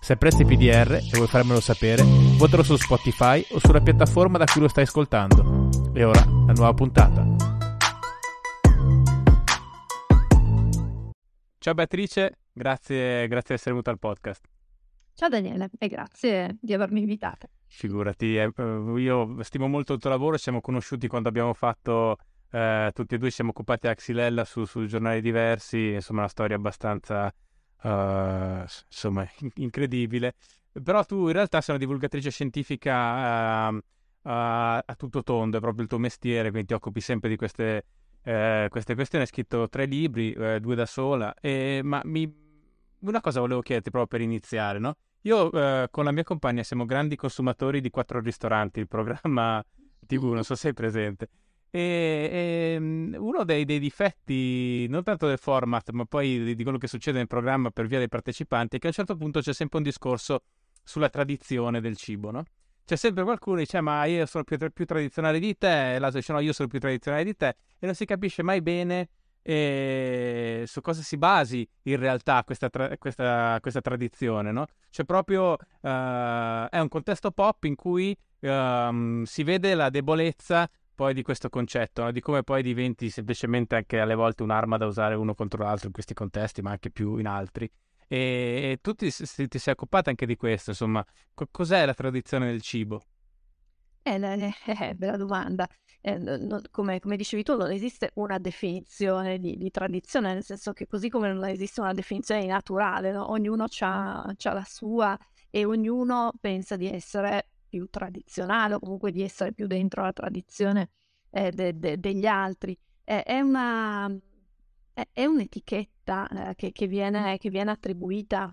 Se apprezzi PDR e vuoi farmelo sapere, votalo su Spotify o sulla piattaforma da cui lo stai ascoltando. E ora, la nuova puntata. Ciao Beatrice, grazie, grazie di essere venuta al podcast. Ciao Daniele e grazie di avermi invitata. Figurati, eh, io stimo molto il tuo lavoro, ci siamo conosciuti quando abbiamo fatto, eh, tutti e due ci siamo occupati a Xylella su, su giornali diversi, insomma una storia abbastanza uh, insomma, incredibile. Però tu in realtà sei una divulgatrice scientifica uh, a tutto tondo, è proprio il tuo mestiere, quindi ti occupi sempre di queste, eh, queste questioni. Hai scritto tre libri, eh, due da sola, e, ma mi... una cosa volevo chiederti proprio per iniziare, no? Io eh, con la mia compagna siamo grandi consumatori di Quattro Ristoranti, il programma TV, non so se sei presente. E, e ehm, uno dei, dei, difetti, non tanto del format, ma poi di, di, quello che succede nel programma per via dei partecipanti, è che a un certo punto c'è sempre un discorso sulla tradizione del cibo, no? C'è sempre qualcuno che dice, ma io sono più, più tradizionale di te, e l'altro dice, no, io sono più tradizionale di te, e non si capisce mai bene eh, su cosa si basi in realtà questa, tra- questa, questa tradizione, no? C'è proprio, uh, è un contesto pop in cui uh, si vede la debolezza poi di questo concetto, no? di come poi diventi semplicemente anche alle volte un'arma da usare uno contro l'altro in questi contesti, ma anche più in altri. E, e tu ti, ti, sei occupata anche di questo, insomma, Co- cos'è la tradizione del cibo? Eh, eh, bella domanda. Eh, no, come, come, dicevi tu, non esiste una definizione di, di, tradizione, nel senso che così come non esiste una definizione naturale, no? ognuno ha la sua e ognuno pensa di essere più tradizionale o comunque di essere più dentro la tradizione eh, de, de, degli altri. Eh, è, una, è, un'etichetta eh, che, che, viene, che viene attribuita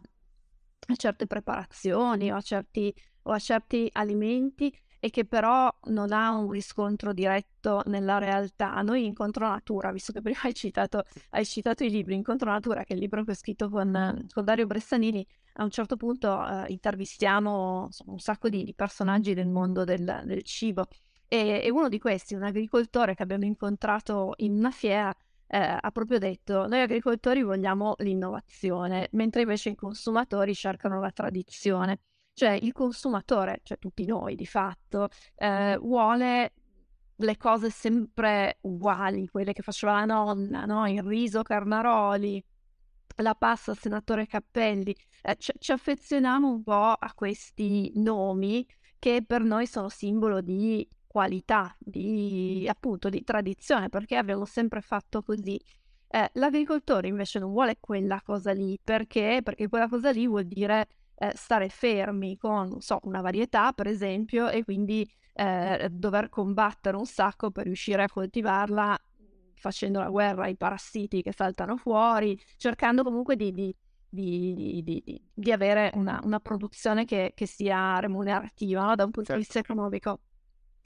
a certe preparazioni o a certi, o a certi alimenti e che però non ha un riscontro diretto nella realtà. Noi Incontro Natura, visto che prima hai citato, hai citato i libri, Incontro Natura, che è il libro che ho scritto con, con Dario Bressanini, a un certo punto eh, intervistiamo insomma, un sacco di, di, personaggi del mondo del, del cibo e, e, uno di questi, un agricoltore che abbiamo incontrato in una fiera, eh, ha proprio detto noi agricoltori vogliamo l'innovazione, mentre invece i consumatori cercano la tradizione. Cioè il consumatore, cioè tutti noi di fatto, eh, vuole le cose sempre uguali, quelle che faceva la nonna, no? il riso carnaroli, la passa senatore Cappelli, eh, ci, ci affezioniamo un po' a questi nomi che per noi sono simbolo di qualità, di appunto di tradizione, perché abbiamo sempre fatto così. Eh, l'agricoltore invece non vuole quella cosa lì, perché? Perché quella cosa lì vuol dire eh, stare fermi con, so, una varietà, per esempio, e quindi eh, dover combattere un sacco per riuscire a coltivarla facendo la guerra ai parassiti che saltano fuori, cercando comunque di, di, di, di avere una, una produzione che, che, sia remunerativa no? da un punto certo. di vista economico.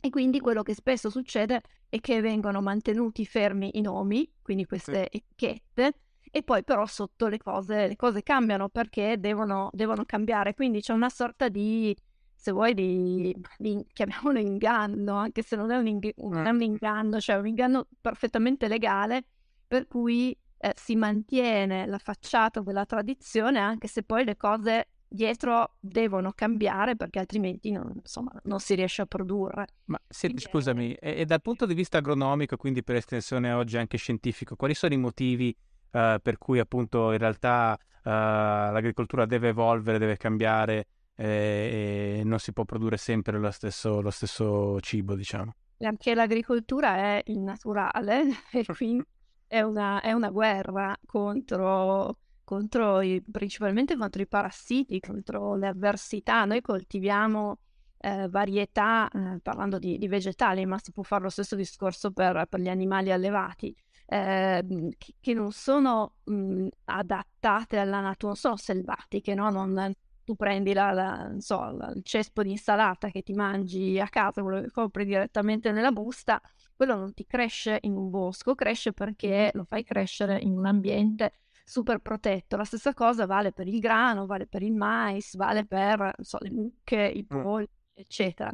E quindi quello che spesso succede è che vengono mantenuti fermi i nomi, quindi queste etichette, e poi però sotto le cose, le cose cambiano perché devono, devono cambiare. Quindi c'è una sorta di se vuoi, di, di, chiamiamolo inganno, anche se non è un, ing- non è un inganno, cioè un inganno perfettamente legale, per cui eh, si mantiene la facciata della tradizione, anche se poi le cose dietro devono cambiare perché altrimenti non, insomma, non si riesce a produrre. Ma se, scusami, e, e, dal punto di vista agronomico, quindi per estensione oggi anche scientifico, quali sono i motivi uh, per cui appunto in realtà uh, l'agricoltura deve evolvere, deve cambiare? eh, e non si può produrre sempre lo stesso, lo stesso cibo, diciamo. Anche l'agricoltura è il naturale e quindi è una, è una guerra contro, contro i, principalmente contro i parassiti, contro le avversità. Noi coltiviamo eh, varietà, eh, parlando di, di, vegetali, ma si può fare lo stesso discorso per, per gli animali allevati, eh, che, che, non sono mh, adattate alla natura, non sono selvatiche, no? non, tu prendi la, la, so, la, il cespo di insalata che ti mangi a casa, quello che compri direttamente nella busta, quello non ti cresce in un bosco, cresce perché lo fai crescere in un ambiente super protetto. La stessa cosa vale per il grano, vale per il mais, vale per so, le mucche, i mm. polli, eccetera.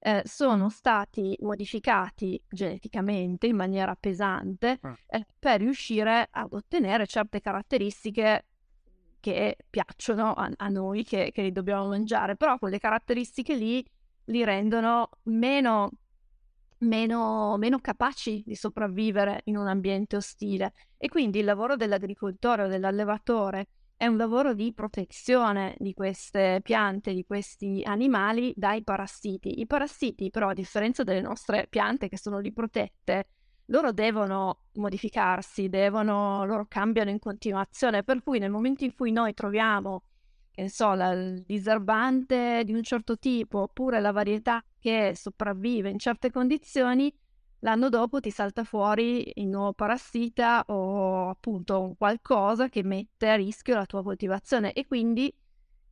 Eh, sono stati modificati geneticamente in maniera pesante mm. eh, per riuscire ad ottenere certe caratteristiche che piacciono a, a noi, che, che li dobbiamo mangiare, però quelle caratteristiche lì li rendono meno meno, meno capaci di sopravvivere in un ambiente ostile. E quindi il lavoro dell'agricoltore o dell'allevatore è un lavoro di protezione di queste piante, di questi animali dai parassiti. I parassiti, però, a differenza delle nostre piante che sono lì protette, loro devono modificarsi, devono, loro cambiano in continuazione, per cui nel momento in cui noi troviamo che so, la, il diserbante di un certo tipo oppure la varietà che sopravvive in certe condizioni, l'anno dopo ti salta fuori il nuovo parassita o appunto qualcosa che mette a rischio la tua coltivazione. E quindi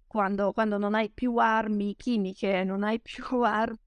quando, quando non hai più armi chimiche, non hai più armi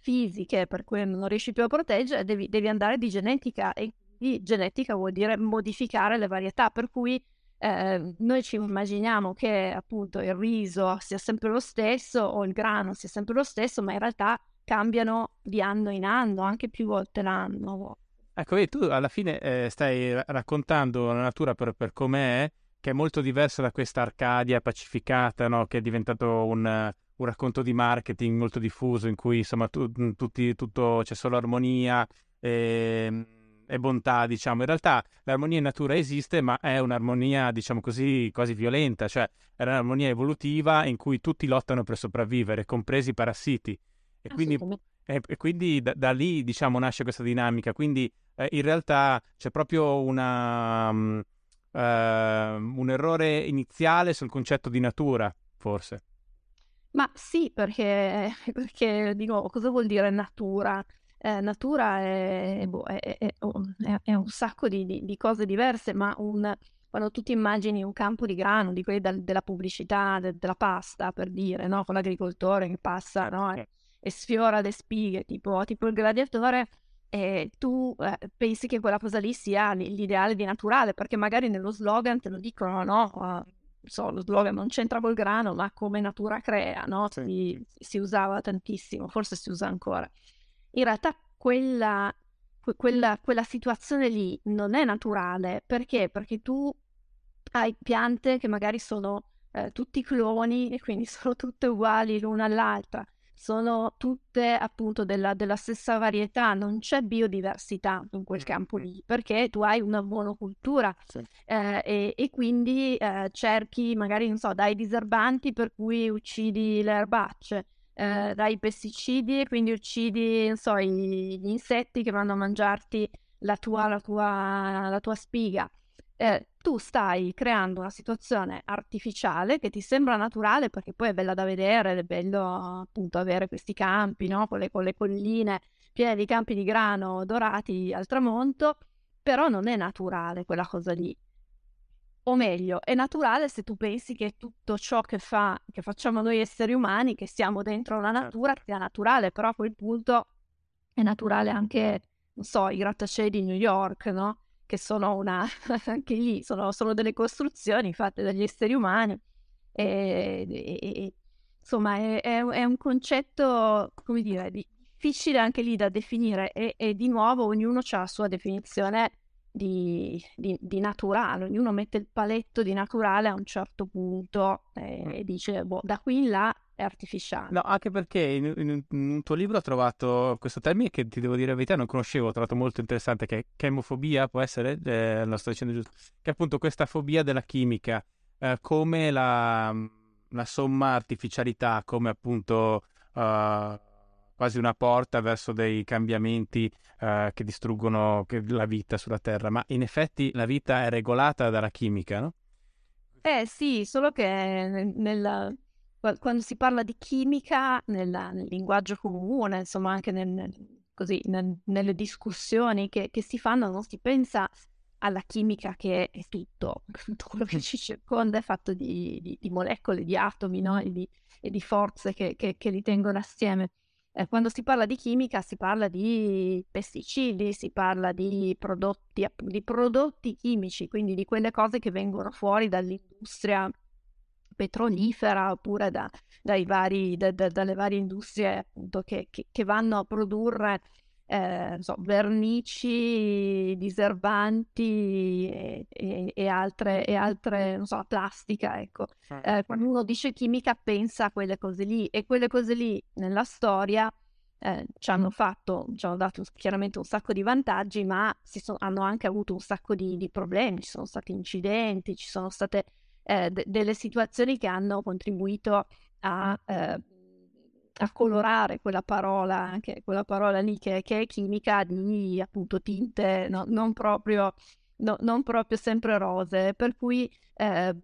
fisiche per cui non riesci più a proteggere, devi, devi andare di genetica. E di genetica vuol dire modificare le varietà, per cui eh, noi ci immaginiamo che appunto il riso sia sempre lo stesso o il grano sia sempre lo stesso, ma in realtà cambiano di anno in anno, anche più volte l'anno. Ecco, vedi, tu alla fine eh, stai raccontando la natura per, per com'è, che è molto diversa da questa Arcadia pacificata, no? che è diventato un, un, racconto di marketing molto diffuso, in cui insomma tu, tutti, tutto, c'è solo armonia. E ehm, e bontà, diciamo. In realtà l'armonia in natura esiste, ma è un'armonia, diciamo così, quasi violenta, cioè è un'armonia evolutiva in cui tutti lottano per sopravvivere, compresi i parassiti. E quindi, e, e quindi da, da, lì, diciamo, nasce questa dinamica. Quindi eh, in realtà c'è proprio una, um, uh, un errore iniziale sul concetto di natura, forse. Ma sì, perché, perché dico, cosa vuol dire natura? Eh, natura è, boh, è, è, è, un sacco di, di, di, cose diverse, ma un, quando tu ti immagini un campo di grano, di quelli del, della pubblicità, de, della pasta, per dire, no? con l'agricoltore che passa no? e, e, sfiora le spighe, tipo, tipo il gladiatore, e tu eh, pensi che quella cosa lì sia l'ideale di naturale, perché magari nello slogan te lo dicono, no? Uh, so, lo slogan non c'entra col grano, ma come natura crea, no? Sì. Si, si, usava tantissimo, forse si usa ancora in realtà quella, quella, quella situazione lì non è naturale. Perché? Perché tu hai piante che magari sono eh, tutti cloni e quindi sono tutte uguali l'una all'altra, sono tutte appunto della, della stessa varietà, non c'è biodiversità in quel campo lì perché tu hai una monocultura sì. eh, e, e, quindi eh, cerchi magari, non so, dai diserbanti per cui uccidi le erbacce eh, dai pesticidi quindi uccidi, so, gli insetti che vanno a mangiarti la tua, la tua, la tua spiga. Eh, tu stai creando una situazione artificiale che ti sembra naturale perché poi è bella da vedere, è bello appunto avere questi campi, no? con, le, con le colline piene di campi di grano dorati al tramonto, però non è naturale quella cosa lì o meglio, è naturale se tu pensi che tutto ciò che, fa, che facciamo noi esseri umani, che siamo dentro una certo. natura, sia naturale, però a quel punto è naturale anche, non so, i grattacieli di New York, no? Che sono una, anche lì, sono, sono, delle costruzioni fatte dagli esseri umani. E, e, e insomma, è, è, è, un concetto, come dire, difficile anche lì da definire e, e di nuovo ognuno ha la sua definizione di, di, di, naturale, ognuno mette il paletto di naturale a un certo punto e, mm. e dice, boh, da qui in là è artificiale. No, anche perché in, in, in, un tuo libro ho trovato questo termine che ti devo dire la verità non conoscevo, ho trovato molto interessante, che è chemofobia, può essere? Eh, lo sto dicendo giusto. Che è appunto questa fobia della chimica, eh, come la, la, somma artificialità, come appunto... Uh, quasi una porta verso dei cambiamenti uh, che distruggono la vita sulla Terra, ma in effetti la vita è regolata dalla chimica, no? Eh sì, solo che nel, quando si parla di chimica nella, nel linguaggio comune, insomma anche nel, così, nelle discussioni che, che, si fanno, non si pensa alla chimica che è tutto, tutto quello che ci circonda è fatto di, di, di molecole, di atomi no? e, di, e, di, forze che, che, che li tengono assieme. Eh, quando si parla di chimica si parla di pesticidi, si parla di prodotti, di prodotti chimici, quindi di quelle cose che vengono fuori dall'industria petrolifera oppure da, vari, da, da, dalle varie industrie appunto che, che, che vanno a produrre eh, so, vernici, diserbanti e, e, e, altre, e altre, non so, plastica, ecco. Eh, quando uno dice chimica pensa a quelle cose lì e quelle cose lì nella storia eh, ci hanno fatto, ci hanno dato chiaramente un sacco di vantaggi, ma so, hanno anche avuto un sacco di, di, problemi, ci sono stati incidenti, ci sono state eh, d- delle situazioni che hanno contribuito a eh, a colorare quella parola, anche quella parola lì che, che è chimica, di appunto tinte no, non, proprio, no, non, proprio, sempre rose. Per cui eh,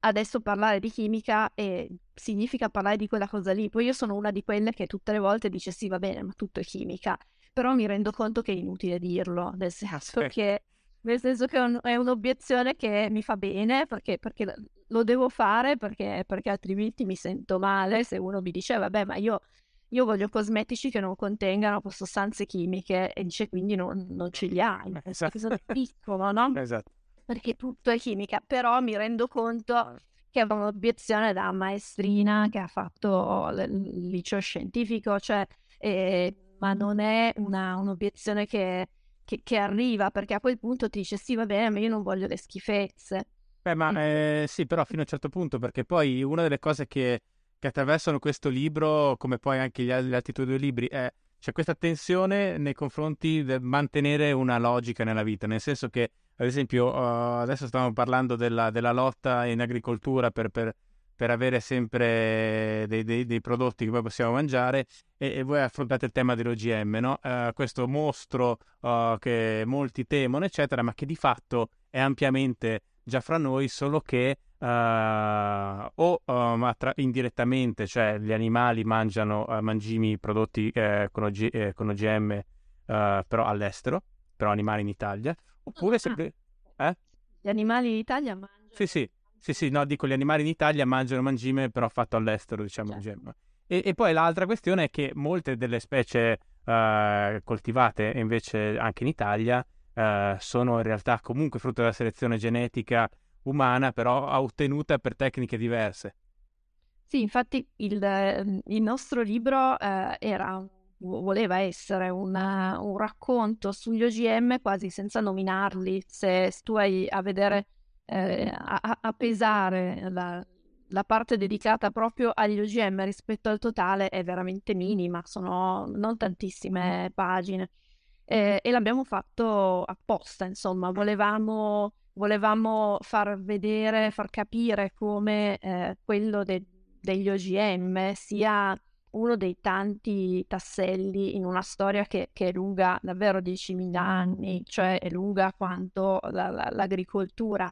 adesso parlare di chimica eh, significa parlare di quella cosa lì. Poi io sono una di quelle che tutte le volte dice sì, va bene, ma tutto è chimica. Però mi rendo conto che è inutile dirlo, nel senso che nel senso che è, un, è, un'obiezione che mi fa bene perché, perché lo devo fare perché, perché, altrimenti mi sento male se uno mi dice vabbè ma io, io voglio cosmetici che non contengano sostanze chimiche e dice quindi non, non ce li hai esatto. sono piccolo no? esatto. perché tutto è chimica però mi rendo conto che è un'obiezione da maestrina che ha fatto il liceo scientifico cioè, eh, ma non è una, un'obiezione che che, che, arriva, perché a quel punto ti dice sì, va bene, ma io non voglio le schifezze. Beh, ma eh, sì, però fino a un certo punto, perché poi una delle cose che, che attraversano questo libro, come poi anche gli, gli altri tuoi due libri, è c'è questa tensione nei confronti del mantenere una logica nella vita, nel senso che, ad esempio, uh, adesso stiamo parlando della, della lotta in agricoltura per, per per avere sempre dei, dei, dei, prodotti che poi possiamo mangiare e, e voi affrontate il tema dell'OGM, no? uh, questo mostro uh, che molti temono, eccetera, ma che di fatto è ampiamente già fra noi, solo che uh, o tra- indirettamente, cioè gli animali mangiano mangimi prodotti eh, con, OG- eh, con, OGM però all'estero, però animali in Italia, oppure sempre... Eh? Gli animali in Italia mangiano... Sì, sì, sì, sì, no, dico gli animali in Italia mangiano mangime però fatto all'estero, diciamo. Certo. E, e, poi l'altra questione è che molte delle specie uh, coltivate invece anche in Italia uh, sono in realtà comunque frutto della selezione genetica umana, però ottenuta per tecniche diverse. Sì, infatti il, il nostro libro uh, era, voleva essere una, un racconto sugli OGM quasi senza nominarli. Se, se tu hai a vedere eh, a, a, pesare la, la, parte dedicata proprio agli OGM rispetto al totale è veramente minima, sono non tantissime pagine. Eh, e l'abbiamo fatto apposta, insomma, volevamo, volevamo far vedere, far capire come eh, quello de- degli OGM sia uno dei tanti tasselli in una storia che, che è lunga davvero 10.000 anni, cioè è lunga quanto la, la, l'agricoltura.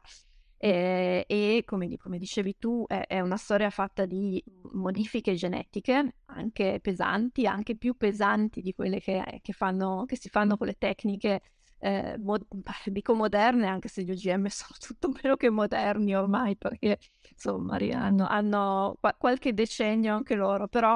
Eh, e come, come, dicevi tu, è, è, una storia fatta di modifiche genetiche, anche pesanti, anche più pesanti di quelle che, che, fanno, che si fanno con le tecniche, eh, mod- dico moderne, anche se gli OGM sono tutto meno che moderni ormai, perché insomma hanno, hanno qualche decennio anche loro, però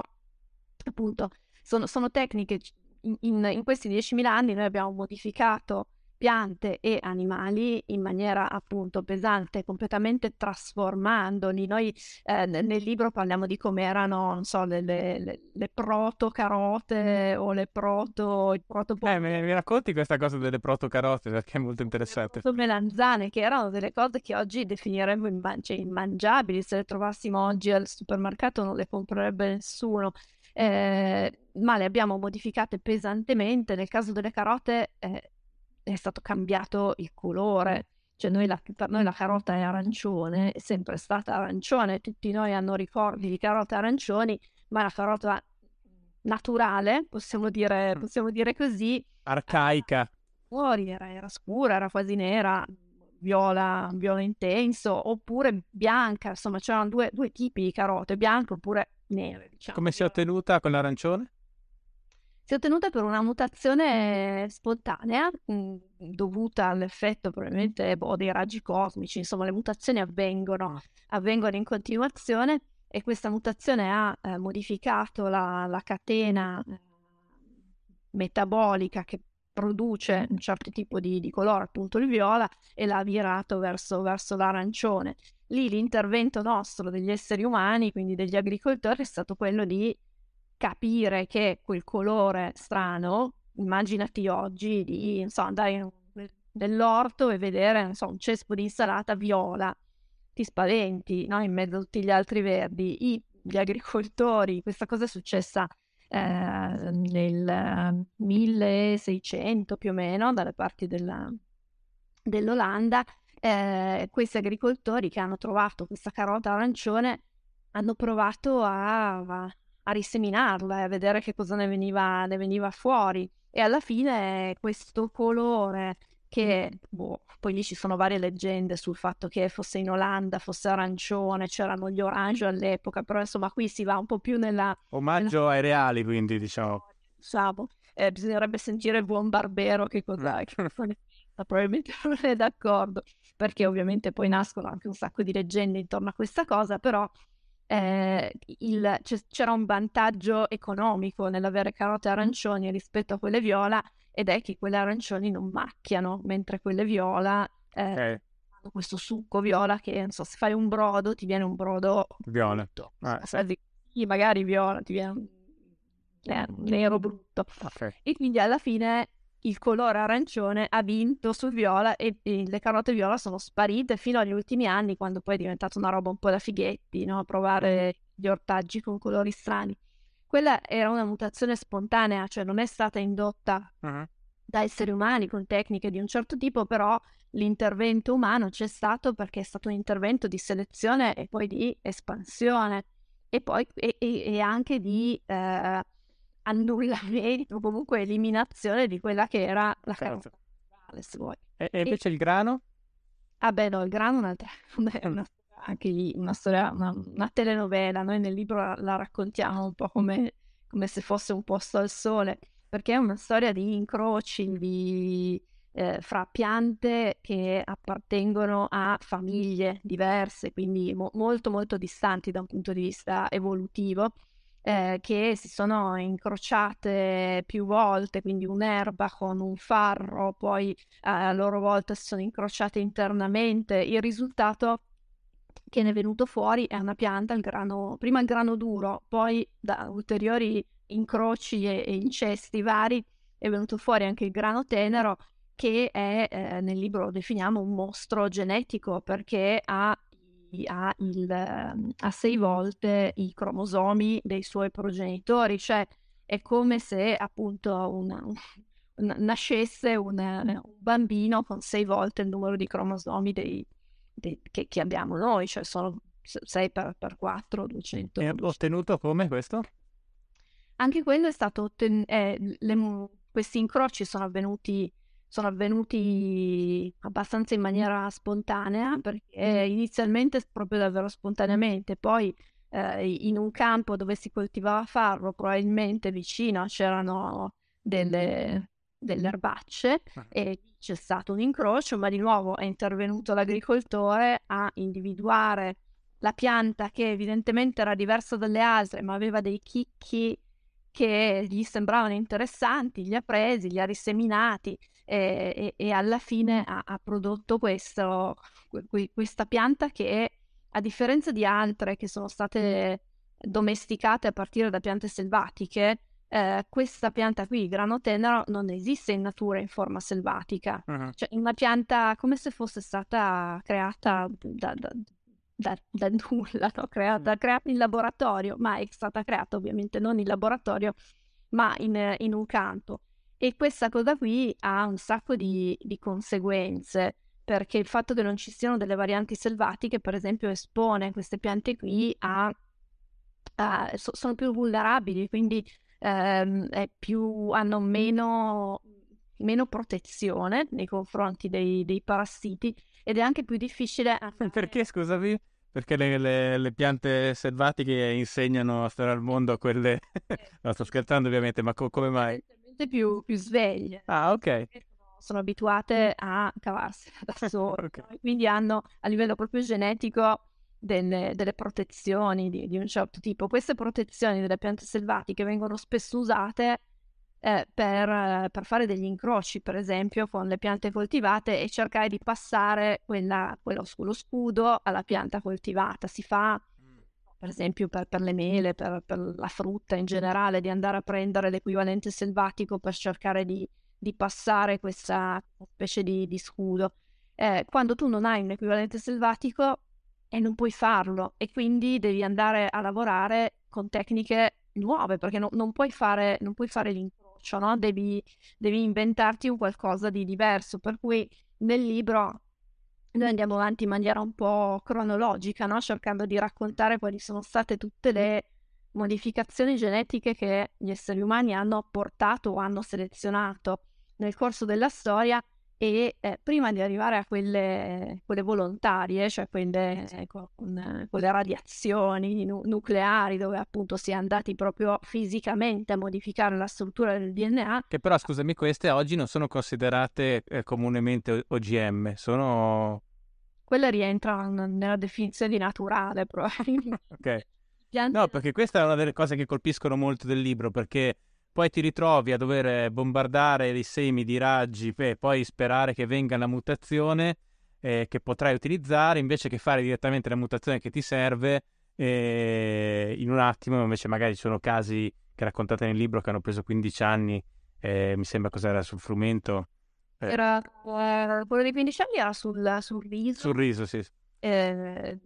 appunto sono, sono tecniche, in, in, in questi 10.000 anni noi abbiamo modificato piante e animali in maniera appunto pesante, completamente trasformandoli. Noi eh, nel libro parliamo di come erano, non so, le, le, le proto carote o le proto... Il proto eh, mi, mi, racconti questa cosa delle proto carote perché è molto interessante. Le melanzane, che erano delle cose che oggi definiremmo imman- cioè, immangiabili, se le trovassimo oggi al supermercato non le comprerebbe nessuno. Eh, ma le abbiamo modificate pesantemente. Nel caso delle carote eh, è stato cambiato il colore. Cioè noi la, per noi la carota è arancione, è sempre stata arancione, tutti noi hanno ricordi di carote arancioni, ma la carota naturale, possiamo dire, possiamo dire così. Arcaica. Fuori era, era scura, era quasi nera, viola, viola intenso, oppure bianca, insomma c'erano due, due tipi di carote, bianche oppure nere. Diciamo. Come si è ottenuta con l'arancione? Si è ottenuta per una mutazione spontanea, mm, dovuta all'effetto probabilmente boh, dei raggi cosmici, insomma le mutazioni avvengono, avvengono in continuazione e questa mutazione ha eh, modificato la, la catena eh, metabolica che produce un certo tipo di, di, colore, appunto il viola, e l'ha virato verso, verso l'arancione. Lì l'intervento nostro degli esseri umani, quindi degli agricoltori, è stato quello di capire che quel colore strano, immaginati oggi di insomma, andare nell'orto e vedere insomma, un cespo di insalata viola, ti spaventi no? in mezzo a tutti gli altri verdi. I, gli agricoltori, questa cosa è successa eh, nel 1600 più o meno, dalle parti della, dell'Olanda. Eh, questi agricoltori che hanno trovato questa carota arancione hanno provato a, a a riseminarla e a vedere che cosa ne veniva, ne veniva fuori. E alla fine questo colore che boh, poi lì ci sono varie leggende sul fatto che fosse in Olanda, fosse arancione, c'erano gli orange all'epoca, però insomma qui si va un po' più nella... Omaggio nella... ai reali, quindi diciamo. Diciamo, eh, bisognerebbe sentire il buon Barbero che cosa... Che probabilmente non è d'accordo, perché ovviamente poi nascono anche un sacco di leggende intorno a questa cosa, però eh, il, c'era un vantaggio economico nell'avere carote arancioni rispetto a quelle viola ed è che quelle arancioni non macchiano, mentre quelle viola eh, okay. hanno questo succo viola che, non so, se fai un brodo ti viene un brodo viola. Ah. Magari viola ti viene un nero brutto. Okay. E quindi alla fine il colore arancione ha vinto sul viola e, e, le carote viola sono sparite fino agli ultimi anni, quando poi è diventata una roba un po' da fighetti, no? provare gli ortaggi con colori strani. Quella era una mutazione spontanea, cioè non è stata indotta uh-huh. da esseri umani con tecniche di un certo tipo, però l'intervento umano c'è stato perché è stato un intervento di selezione e poi di espansione e poi e, e anche di eh, annullamento comunque eliminazione di quella che era la certo. carota se vuoi. E, e invece e... il grano? Ah beh no, il grano è un'altra, una, anche lì una storia, una, una, telenovela, noi nel libro la, la raccontiamo un po' come, come, se fosse un posto al sole, perché è una storia di incroci di, eh, fra piante che appartengono a famiglie diverse, quindi mo- molto molto distanti da un punto di vista evolutivo eh, che si sono incrociate più volte, quindi un'erba con un farro, poi eh, a loro volta si sono incrociate internamente. Il risultato che ne è venuto fuori è una pianta, il grano, prima il grano duro, poi da ulteriori incroci e, e incesti vari è venuto fuori anche il grano tenero che è, eh, nel libro lo definiamo un mostro genetico perché ha ha, il, ehm, ha sei volte i cromosomi dei suoi progenitori, cioè è come se appunto una, un, nascesse una, un bambino con sei volte il numero di cromosomi dei, dei, che, che, abbiamo noi, cioè sono 6 per, per 4, 200. E ottenuto come questo? Anche quello è stato ottenuto, eh, questi incroci sono avvenuti sono avvenuti abbastanza in maniera spontanea, perché inizialmente proprio davvero spontaneamente, poi eh, in un campo dove si coltivava farro, probabilmente vicino c'erano delle, delle erbacce ah. e c'è stato un incrocio, ma di nuovo è intervenuto l'agricoltore a individuare la pianta che evidentemente era diversa dalle altre, ma aveva dei chicchi che gli sembravano interessanti, li ha presi, li ha riseminati e, e, e alla fine ha, ha prodotto questo, questa pianta che a differenza di altre che sono state domesticate a partire da piante selvatiche, eh, questa pianta qui, grano tenero, non esiste in natura in forma selvatica. Uh-huh. Cioè, una pianta come se fosse stata creata da, da, da, da nulla, no? creata, creata, in laboratorio, ma è stata creata ovviamente non in laboratorio, ma in, in un campo. E questa cosa qui ha un sacco di, di conseguenze, perché il fatto che non ci siano delle varianti selvatiche, per esempio, espone queste piante qui a, a so, sono più vulnerabili, quindi ehm, più, hanno meno, meno, protezione nei confronti dei, dei, parassiti ed è anche più difficile. Perché, scusami? perché le, le, le, piante selvatiche insegnano a stare al mondo a quelle... no, sto scherzando ovviamente, ma co- come mai? Più, più sveglie. Ah, ok. Sono abituate a cavarsi da sole, okay. quindi hanno a livello proprio genetico delle, delle protezioni di, di, un certo tipo. Queste protezioni delle piante selvatiche vengono spesso usate eh, per, per, fare degli incroci, per esempio, con le piante coltivate e cercare di passare quella, quello, lo scudo alla pianta coltivata. Si fa, per esempio, per, per le mele, per, per, la frutta in generale, di andare a prendere l'equivalente selvatico per cercare di, di passare questa specie di, di scudo. Eh, quando tu non hai un equivalente selvatico e non puoi farlo e quindi devi andare a lavorare con tecniche nuove perché no, non, puoi fare, non puoi fare l'incontro approccio, no? Devi, devi inventarti un qualcosa di diverso. Per cui nel libro noi andiamo avanti in maniera un po' cronologica, no? cercando di raccontare quali sono state tutte le modificazioni genetiche che gli esseri umani hanno apportato o hanno selezionato nel corso della storia e eh, prima di arrivare a quelle, quelle volontarie, cioè quelle, ecco, con, quelle radiazioni nu- nucleari dove appunto si è andati proprio fisicamente a modificare la struttura del DNA. Che però scusami, queste oggi non sono considerate eh, comunemente OGM, sono... Quelle rientrano nella definizione di naturale probabilmente. ok. No, perché questa è una delle cose che colpiscono molto del libro, perché poi ti ritrovi a dover bombardare i semi di raggi e poi sperare che venga la mutazione eh, che potrai utilizzare invece che fare direttamente la mutazione che ti serve eh, in un attimo invece magari ci sono casi che raccontate nel libro che hanno preso 15 anni eh, mi sembra cos'era sul frumento eh. Era eh, quello dei 15 anni era sul, sul riso. Sul riso sì eh,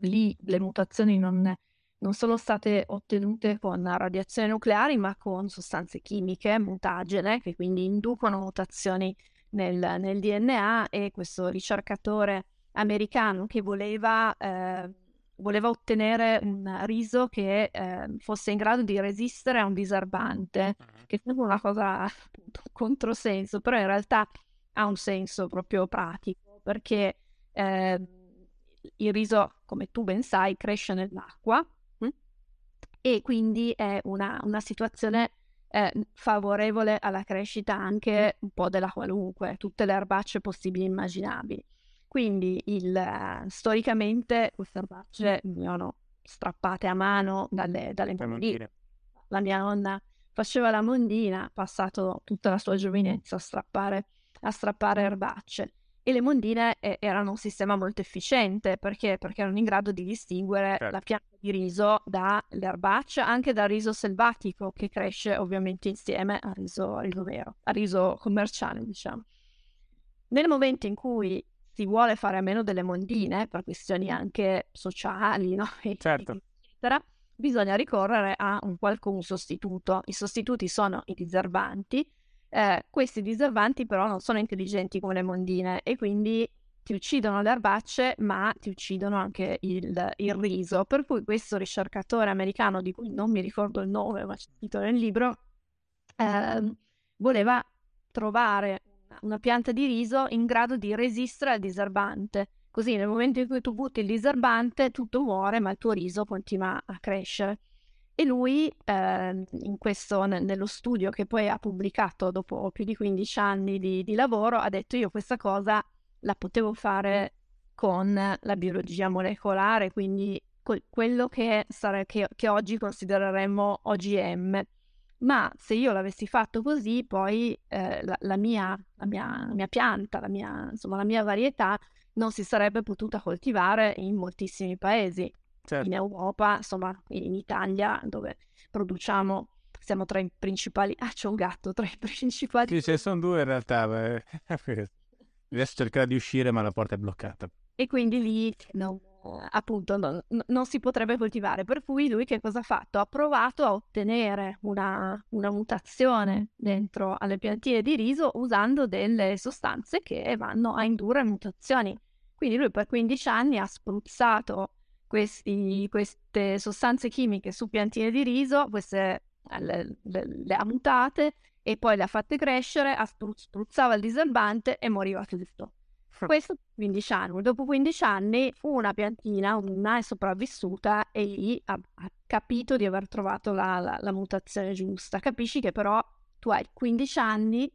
lì le mutazioni non non sono state ottenute con radiazioni nucleari, ma con sostanze chimiche mutagene, che quindi inducono mutazioni nel, nel DNA e questo ricercatore americano che voleva, eh, voleva ottenere un riso che eh, fosse in grado di resistere a un diserbante, che sembra una cosa un controsenso, però in realtà ha un senso proprio pratico, perché eh, il riso, come tu ben sai, cresce nell'acqua e quindi è una, una situazione eh, favorevole alla crescita anche un po' della qualunque, tutte le erbacce possibili e immaginabili. Quindi il, uh, storicamente queste erbacce venivano strappate a mano dalle, dalle mondine. La mia nonna faceva la mondina, ha passato tutta la sua giovinezza a strappare, a strappare erbacce e le mondine eh, erano un sistema molto efficiente perché? perché erano in grado di distinguere certo. la pianta di riso dall'erbaccia, anche dal riso selvatico che cresce ovviamente insieme al riso, riso vero, al riso commerciale diciamo. Nel momento in cui si vuole fare a meno delle mondine per questioni anche sociali, no? certo. eccetera, bisogna ricorrere a un qualcun sostituto. I sostituti sono i diserbanti, eh, questi diservanti però non sono intelligenti come le mondine e quindi ti uccidono le erbacce ma ti uccidono anche il, il riso. Per cui questo ricercatore americano, di cui non mi ricordo il nome ma c'è scritto nel libro, eh, voleva trovare una pianta di riso in grado di resistere al diserbante. Così nel momento in cui tu butti il diserbante tutto muore ma il tuo riso continua a crescere. E lui, eh, questo, ne- nello studio che poi ha pubblicato dopo più di 15 anni di, di lavoro, ha detto io questa cosa la potevo fare con la biologia molecolare, quindi quello che, sare- che, che oggi considereremmo OGM. Ma se io l'avessi fatto così, poi eh, la, la, mia, la, mia, la, mia, pianta, la mia, insomma, la mia varietà non si sarebbe potuta coltivare in moltissimi paesi certo. in Europa, insomma in Italia dove produciamo, siamo tra i principali, ah c'è un gatto, tra i principali. Sì, ce ne sono due in realtà, adesso cercherà di uscire ma la porta è bloccata. E quindi lì no, appunto non, non, si potrebbe coltivare, per cui lui che cosa ha fatto? Ha provato a ottenere una, una mutazione dentro alle piantine di riso usando delle sostanze che vanno a indurre mutazioni. Quindi lui per 15 anni ha spruzzato questi, queste sostanze chimiche su piantine di riso, queste eh, le, le, le ha mutate e poi le ha fatte crescere, spruzzava il diserbante e moriva tutto. Questo 15 anni. Dopo 15 anni una piantina, una è sopravvissuta e lì ha, ha capito di aver trovato la, la, la mutazione giusta. Capisci che però tu hai 15 anni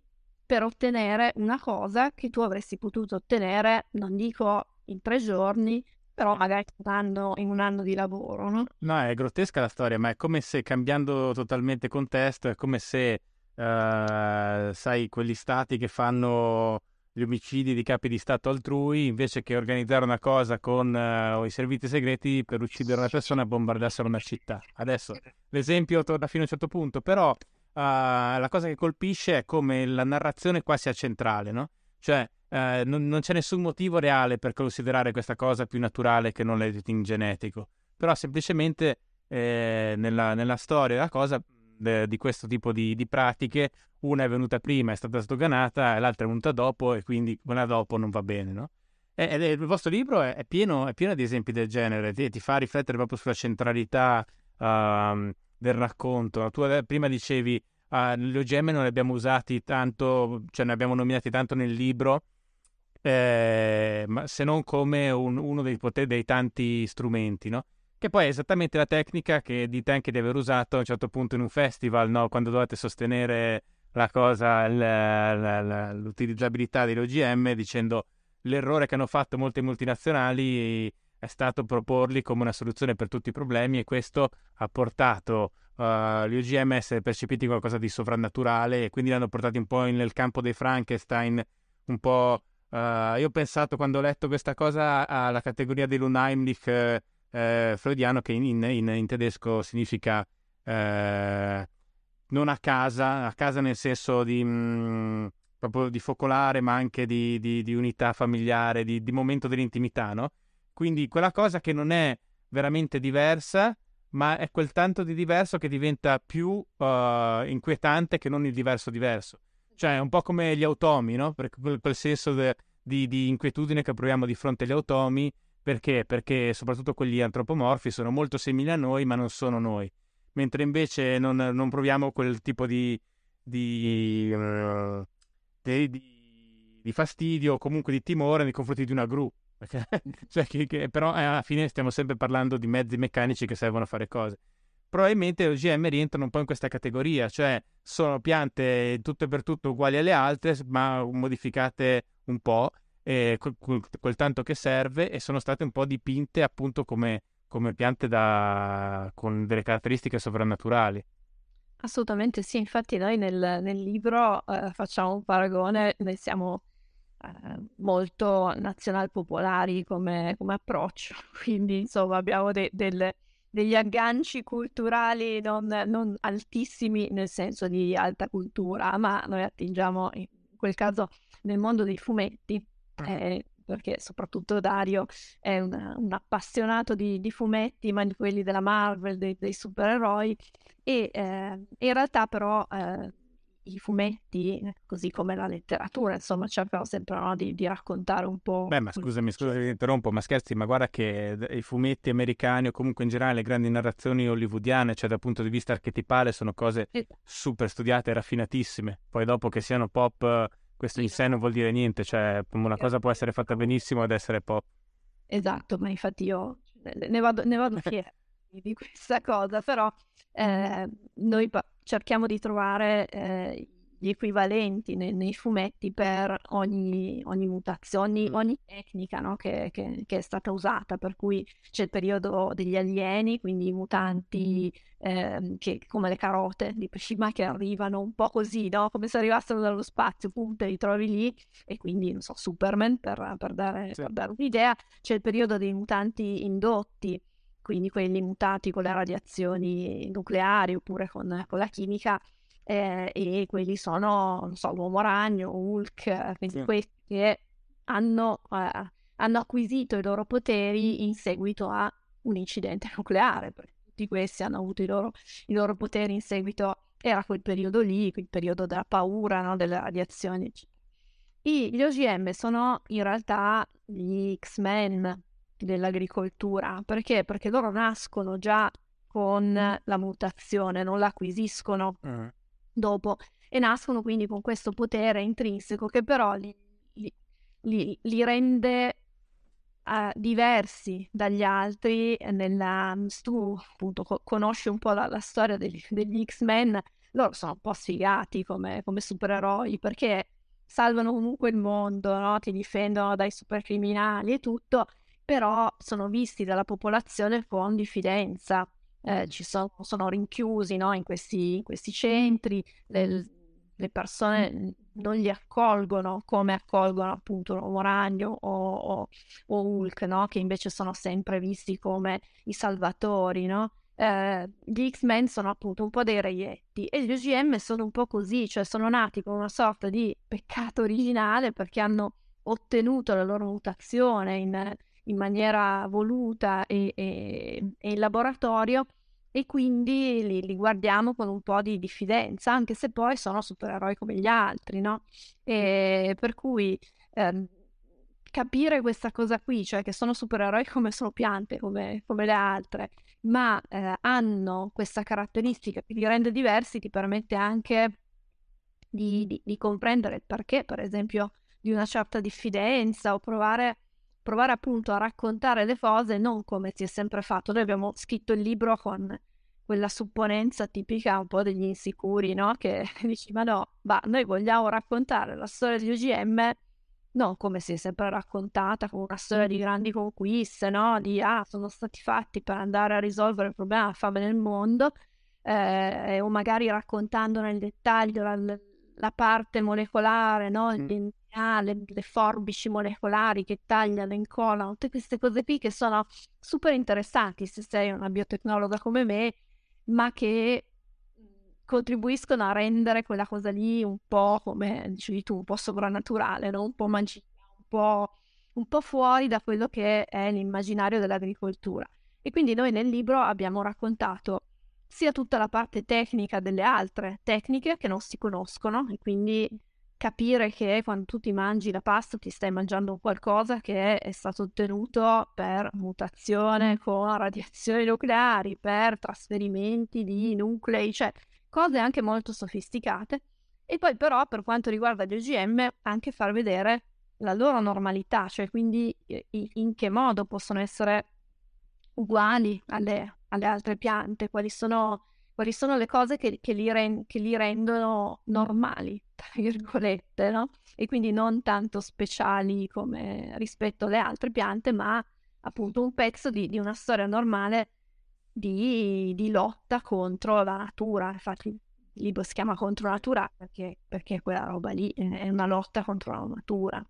per ottenere una cosa che tu avresti potuto ottenere, non dico in tre giorni, però magari un anno, in un anno di lavoro, no? No, è grottesca la storia, ma è come se cambiando totalmente contesto, è come se, uh, sai, quegli stati che fanno gli omicidi di capi di Stato altrui, invece che organizzare una cosa con uh, i servizi segreti per uccidere una persona, bombardassero una città. Adesso l'esempio torna fino a un certo punto, però uh, la cosa che colpisce è come la narrazione qua sia centrale, no? Cioè, uh, non, non, c'è nessun motivo reale per considerare questa cosa più naturale che non l'editing genetico. Però semplicemente eh, nella, nella, storia la cosa di questo tipo di, di, pratiche, una è venuta prima, è stata sdoganata, l'altra è venuta dopo, e quindi quella dopo non va bene, no? E, il vostro libro è, pieno, è, pieno, di esempi del genere, ti, ti fa riflettere proprio sulla centralità uh, del racconto. Tu prima dicevi Uh, gli OGM non li abbiamo usati tanto, cioè ne abbiamo nominati tanto nel libro, eh, ma se non come un, uno dei, dei tanti strumenti, no? Che poi è esattamente la tecnica che dite anche di aver usato a un certo punto in un festival, no? Quando dovete sostenere la cosa, l'utilizzabilità dell'OGM, dicendo l'errore che hanno fatto molte multinazionali è stato proporli come una soluzione per tutti i problemi e questo ha portato uh, gli OGM essere percepiti qualcosa di sovrannaturale e quindi li hanno portati un po' nel campo dei Frankenstein, un po'... Uh, io ho pensato quando ho letto questa cosa alla categoria dell'Unheimlich eh, eh, freudiano che in, in, in, tedesco significa eh, non a casa, a casa nel senso di, mh, mm, proprio di focolare ma anche di, di, di unità familiare, di, momento dell'intimità, no? Quindi quella cosa che non è veramente diversa ma è quel tanto di diverso che diventa più uh, inquietante che non il diverso diverso. Cioè è un po' come gli automi, no? Per quel, senso de, di, di, inquietudine che proviamo di fronte agli automi, perché? Perché soprattutto quelli antropomorfi sono molto simili a noi, ma non sono noi. Mentre invece non, non proviamo quel tipo di, di, uh, di, di fastidio o comunque di timore nei confronti di una gru cioè che, che, però eh, alla fine stiamo sempre parlando di mezzi meccanici che servono a fare cose. Probabilmente le OGM rientrano un po' in questa categoria, cioè sono piante tutto e per tutto uguali alle altre, ma modificate un po', eh, quel, quel, tanto che serve, e sono state un po' dipinte appunto come, come piante da, con delle caratteristiche sovrannaturali. Assolutamente sì, infatti noi nel, nel libro eh, facciamo un paragone, noi siamo eh, molto nazional-popolari come, come, approccio, quindi insomma abbiamo de- delle, degli agganci culturali non, non, altissimi nel senso di alta cultura, ma noi attingiamo in quel caso nel mondo dei fumetti. Ah. Eh, perché soprattutto Dario è un, un appassionato di, di, fumetti, ma di quelli della Marvel, dei, dei supereroi, e eh, in realtà però eh, i fumetti, così come la letteratura, insomma, cercano sempre no, di, di, raccontare un po'. Beh, ma scusami, scusami, ti interrompo, ma scherzi, ma guarda che i fumetti americani o comunque in generale le grandi narrazioni hollywoodiane, cioè dal punto di vista archetipale, sono cose super studiate e raffinatissime. Poi dopo che siano pop, questo in sé non vuol dire niente, cioè una cosa può essere fatta benissimo ed essere pop. Esatto, ma infatti io ne vado, ne vado fiera di questa cosa, però eh, noi pa- cerchiamo di trovare eh, gli equivalenti nei, nei, fumetti per ogni, ogni mutazione, ogni, tecnica no? che, che, che, è stata usata, per cui c'è il periodo degli alieni, quindi i mutanti eh, che, come le carote di prima che arrivano un po' così, no? come se arrivassero dallo spazio, pum, te li trovi lì, e quindi, non so, Superman per, per, dare, sì. per dare un'idea, c'è il periodo dei mutanti indotti, quindi quelli mutati con le radiazioni nucleari oppure con, con la chimica, eh, e quelli sono, non so, l'uomo ragno, Hulk, quindi sì. questi che hanno, eh, hanno, acquisito i loro poteri in seguito a un incidente nucleare, perché tutti questi hanno avuto i loro, i loro poteri in seguito, era quel periodo lì, quel periodo della paura, no? delle radiazioni. I, gli OGM sono in realtà gli X-Men, dell'agricoltura. Perché? Perché loro nascono già con la mutazione, non la acquisiscono uh dopo e nascono quindi con questo potere intrinseco che però li, li, li, li rende uh, diversi dagli altri. Nella, tu appunto co- conosci un po' la, la storia degli, degli, X-Men, loro sono un po' sfigati come, come supereroi perché salvano comunque il mondo, no? ti difendono dai supercriminali e tutto, però sono visti dalla popolazione con diffidenza. Eh, ci sono, sono rinchiusi no? in, questi, in, questi, centri, le, le, persone non li accolgono come accolgono appunto un Uomo Ragno o, o, o Hulk, no? che invece sono sempre visti come i salvatori. No? eh, gli X-Men sono appunto un po' dei reietti e gli OGM sono un po' così, cioè sono nati con una sorta di peccato originale perché hanno ottenuto la loro mutazione in, in maniera voluta e, e, e, in laboratorio e quindi li, li, guardiamo con un po' di diffidenza, anche se poi sono supereroi come gli altri, no? E per cui ehm, capire questa cosa qui, cioè che sono supereroi come sono piante, come, come le altre, ma eh, hanno questa caratteristica che li rende diversi, ti permette anche di, di, di, comprendere il perché, per esempio, di una certa diffidenza o provare, provare appunto a raccontare le cose non come si è sempre fatto. Noi abbiamo scritto il libro con quella supponenza tipica un po' degli insicuri, no? Che dici, ma no, ma noi vogliamo raccontare la storia di OGM non come si è sempre raccontata, come una storia di grandi conquiste, no? Di ah, sono stati fatti per andare a risolvere il problema della fame nel mondo, eh, o magari raccontando nel dettaglio la, la parte molecolare, no? Il DNA, le, le, forbici molecolari che tagliano, incollano, tutte queste cose qui che sono super interessanti se sei una biotecnologa come me, ma che contribuiscono a rendere quella cosa lì un po' come dicevi tu, un po' sovrannaturale, no? un po' magia, un po', un po' fuori da quello che è l'immaginario dell'agricoltura. E quindi noi nel libro abbiamo raccontato sia tutta la parte tecnica delle altre tecniche che non si conoscono e quindi capire che quando tu ti mangi la pasta ti stai mangiando qualcosa che è stato ottenuto per mutazione con radiazioni nucleari, per trasferimenti di nuclei, cioè cose anche molto sofisticate. E poi però per quanto riguarda gli OGM anche far vedere la loro normalità, cioè quindi in che modo possono essere uguali alle, alle altre piante, quali sono, quali sono le cose che, che, li ren- che, li rendono normali, tra virgolette, no? E quindi non tanto speciali come rispetto alle altre piante, ma appunto un pezzo di, di una storia normale di, di, lotta contro la natura. Infatti il libro si chiama Contro natura perché, perché quella roba lì è una lotta contro la natura.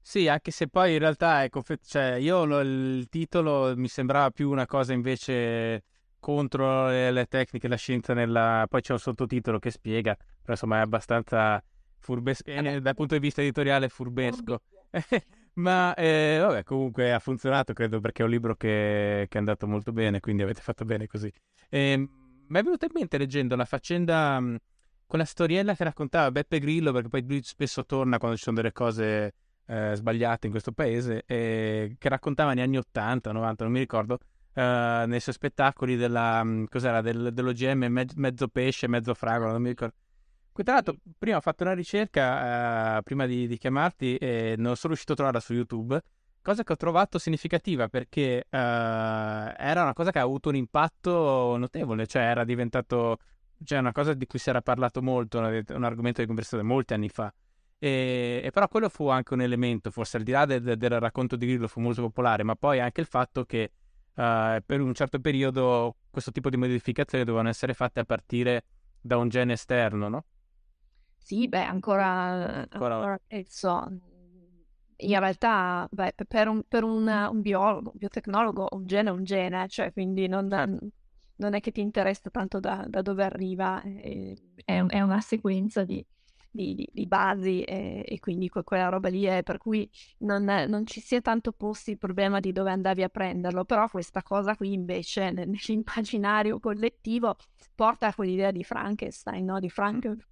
Sì, anche se poi in realtà ecco, cioè, io lo, il titolo mi sembrava più una cosa invece contro le, le tecniche, la scienza nella... Poi c'è un sottotitolo che spiega, però insomma è abbastanza furbesco, eh, dal punto di vista editoriale furbesco. Ma eh, vabbè, comunque ha funzionato, credo, perché è un libro che, che è andato molto bene, quindi avete fatto bene così. Ehm, mi è venuta in mente leggendo la faccenda, mm, quella storiella che raccontava Beppe Grillo, perché poi lui spesso torna quando ci sono delle cose eh, sbagliate in questo paese, e, che raccontava negli anni 80, 90, non mi ricordo, eh, nei suoi spettacoli della, mm, cos'era, del, dell'OGM mezzo pesce, mezzo fragola, non mi ricordo tra l'altro, prima ho fatto una ricerca, uh, prima di, di, chiamarti, e non sono riuscito a trovarla su YouTube, cosa che ho trovato significativa perché uh, era una cosa che ha avuto un impatto notevole, cioè era diventato, cioè una cosa di cui si era parlato molto, un argomento di conversazione molti anni fa. E, e, però quello fu anche un elemento, forse al di là del, del racconto di Grillo fu molto popolare, ma poi anche il fatto che uh, per un certo periodo questo tipo di modificazioni dovevano essere fatte a partire da un gene esterno, no? Sì, beh, ancora, ancora... ancora adesso. In realtà, beh, per un, per un, un biologo, un biotecnologo, un gene è un gene, cioè quindi non, certo. non è che ti interessa tanto da, da dove arriva, è, è, una sequenza di, di, di basi e, e, quindi quella roba lì è per cui non, non, ci si è tanto posti il problema di dove andavi a prenderlo, però questa cosa qui invece nell'immaginario collettivo porta a quell'idea di Frankenstein, no? di Frankenstein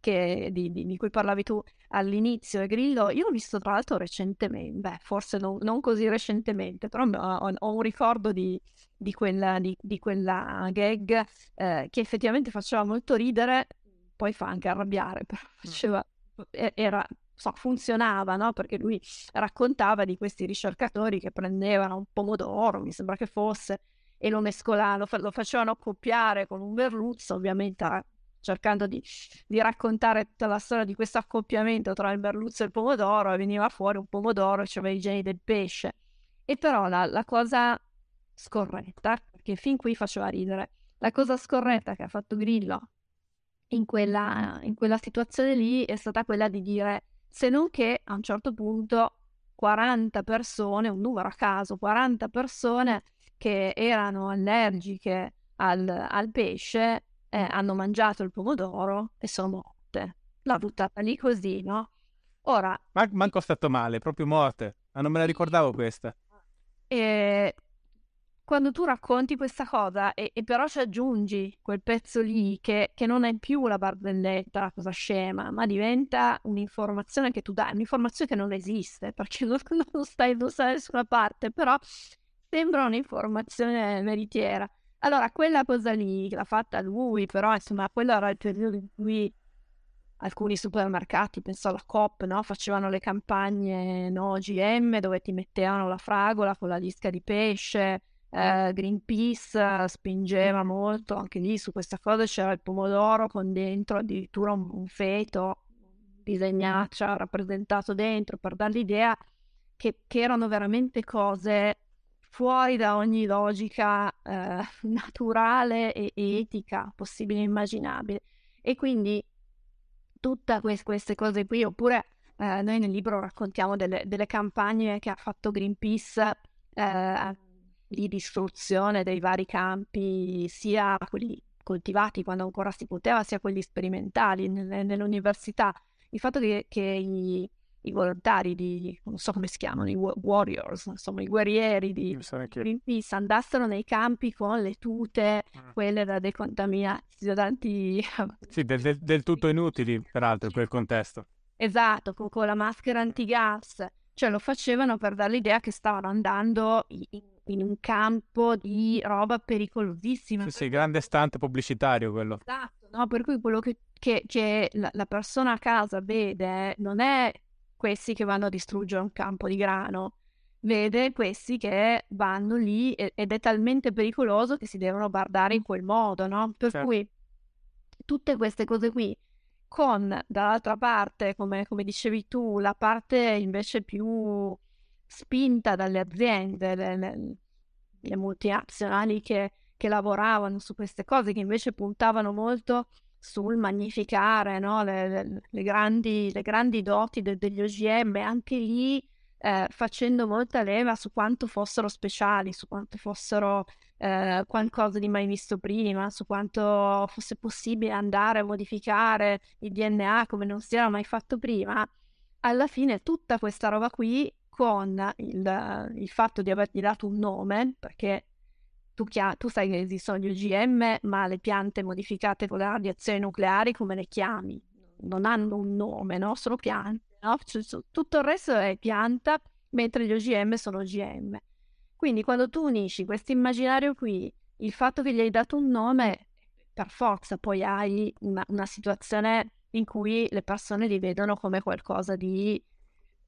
che, di, di, di, cui parlavi tu all'inizio e Grillo, io l'ho visto tra l'altro recentemente, beh, forse non, non così recentemente, però ho, ho un ricordo di, di, quella, di quella gag eh, che effettivamente faceva molto ridere, poi fa anche arrabbiare, però faceva, era so, funzionava, no? Perché lui raccontava di questi ricercatori che prendevano un pomodoro, mi sembra che fosse, e lo mescolavano, lo, facevano accoppiare con un merluzzo, ovviamente cercando di, di, raccontare tutta la storia di questo accoppiamento tra il merluzzo e il pomodoro e veniva fuori un pomodoro e c'aveva i geni del pesce. E però la, la cosa scorretta, perché fin qui faceva ridere, la cosa scorretta che ha fatto Grillo in quella, in quella situazione lì è stata quella di dire se non che a un certo punto 40 persone, un numero a caso, 40 persone che erano allergiche al, al pesce eh, hanno mangiato il pomodoro e sono morte. L'ha buttata lì così, no? Ora... Man- manco stato male, proprio morte. Ah, non me la ricordavo questa. E quando tu racconti questa cosa e, e, però ci aggiungi quel pezzo lì che, che, non è più la barzelletta, la cosa scema, ma diventa un'informazione che tu dai, un'informazione che non esiste perché non, non stai, da nessuna parte, però sembra un'informazione veritiera. Allora, quella cosa lì l'ha fatta lui, però insomma, quello era il periodo in cui alcuni supermercati, penso alla Coop, no? facevano le campagne no GM dove ti mettevano la fragola con la lisca di pesce eh, Greenpeace spingeva molto anche lì su questa cosa, c'era il pomodoro con dentro addirittura un, un feto disegnato, cioè, rappresentato dentro per dare l'idea che, che, erano veramente cose fuori da ogni logica eh, naturale e etica possibile e immaginabile. E quindi tutte queste cose qui, oppure eh, noi nel libro raccontiamo delle, delle, campagne che ha fatto Greenpeace eh, di distruzione dei vari campi, sia quelli coltivati quando ancora si poteva, sia quelli sperimentali nelle, nell'università. Il fatto che, che i, i, volontari di, non so come si chiamano, i warriors, insomma i guerrieri di Greenpeace andassero nei campi con le tute, mm. quelle da decontaminazioni. sì, del, del, del, tutto inutili, peraltro, in quel contesto. Esatto, con, con la maschera antigas. Cioè lo facevano per dare l'idea che stavano andando in, in un campo di roba pericolosissima. Sì, sì, grande stante pubblicitario quello. Esatto, no? per cui quello che, che, che la, la, persona a casa vede non è questi che vanno a distruggere un campo di grano, vede questi che vanno lì ed è talmente pericoloso che si devono guardare in quel modo, no? Per certo. cui tutte queste cose qui con dall'altra parte, come, come dicevi tu, la parte invece più spinta dalle aziende, le, le, le multinazionali che, che, lavoravano su queste cose, che invece puntavano molto sul magnificare no? le, le, grandi, le, grandi, doti de, degli OGM, anche lì eh, facendo molta leva su quanto fossero speciali, su quanto fossero eh, qualcosa di mai visto prima, su quanto fosse possibile andare a modificare il DNA come non si era mai fatto prima. Alla fine tutta questa roba qui con il, il fatto di avergli dato un nome, perché tu, chia- tu, sai che esistono gli OGM, ma le piante modificate con le radiazioni nucleari come le chiami? Non hanno un nome, no? Sono piante, no? Tutto il resto è pianta, mentre gli OGM sono OGM. Quindi quando tu unisci questo immaginario qui, il fatto che gli hai dato un nome, per forza poi hai una, una situazione in cui le persone li vedono come qualcosa di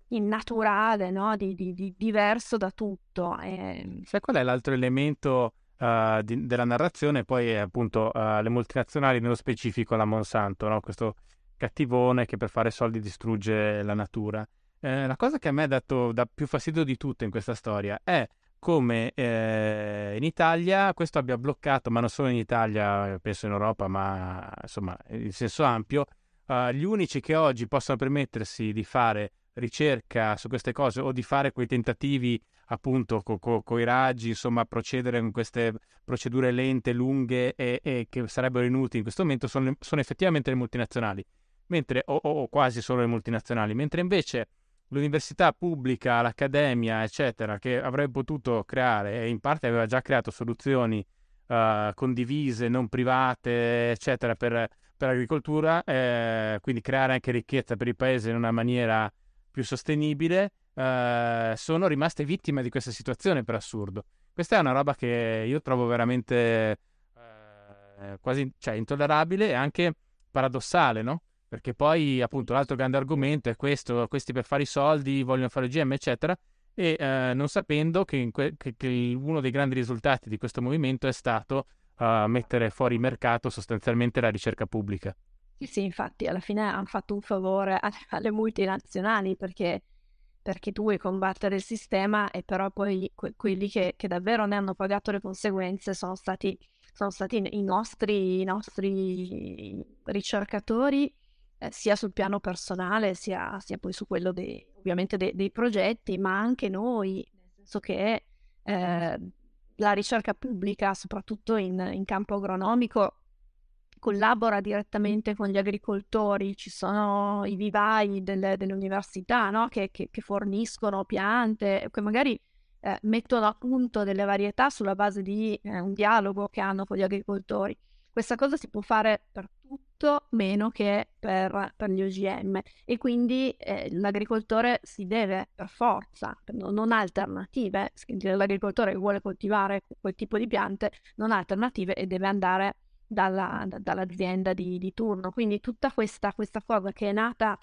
innaturale, no? di, di, di, diverso da tutto. E... Sai qual è l'altro elemento uh, di, della narrazione? Poi appunto uh, le multinazionali, nello specifico la Monsanto, no? questo cattivone che per fare soldi distrugge la natura. Eh, la cosa che a me ha dato dà più fastidio di tutto in questa storia è come eh, in Italia questo abbia bloccato, ma non solo in Italia, penso in Europa, ma insomma in senso ampio, uh, gli unici che oggi possono permettersi di fare ricerca su queste cose o di fare quei tentativi appunto con co- i raggi, insomma procedere con queste procedure lente, lunghe e, e che sarebbero inutili in questo momento sono, sono effettivamente le multinazionali, mentre, o, o, quasi solo le multinazionali, mentre invece l'università pubblica, l'accademia, eccetera, che avrebbe potuto creare e in parte aveva già creato soluzioni uh, condivise, non private, eccetera, per, per l'agricoltura, eh, quindi creare anche ricchezza per il paese in una maniera più sostenibile, eh, sono rimaste vittime di questa situazione per assurdo. Questa è una roba che io trovo veramente eh, quasi cioè, intollerabile e anche paradossale, no? perché poi appunto l'altro grande argomento è questo, questi per fare i soldi vogliono fare GM eccetera e eh, non sapendo che, que- che, che, uno dei grandi risultati di questo movimento è stato uh, mettere fuori mercato sostanzialmente la ricerca pubblica. Sì, sì, infatti alla fine hanno fatto un favore alle multinazionali perché, perché tu vuoi combattere il sistema e però poi que- quelli che, che, davvero ne hanno pagato le conseguenze sono stati, sono stati i, nostri, i nostri ricercatori eh, sia sul piano personale sia, sia poi su quello dei, ovviamente dei, dei, progetti, ma anche noi, nel senso che eh, la ricerca pubblica, soprattutto in, in campo agronomico, collabora direttamente con gli agricoltori, ci sono i vivai delle, delle università no? che, che, che, forniscono piante, che magari eh, mettono a punto delle varietà sulla base di eh, un dialogo che hanno con gli agricoltori. Questa cosa si può fare per tutto meno che per, per gli OGM e quindi eh, l'agricoltore si deve per forza, non ha alternative, l'agricoltore che vuole coltivare quel tipo di piante non ha alternative e deve andare dalla, da, dall'azienda di, di, turno. Quindi tutta questa, questa, cosa che è nata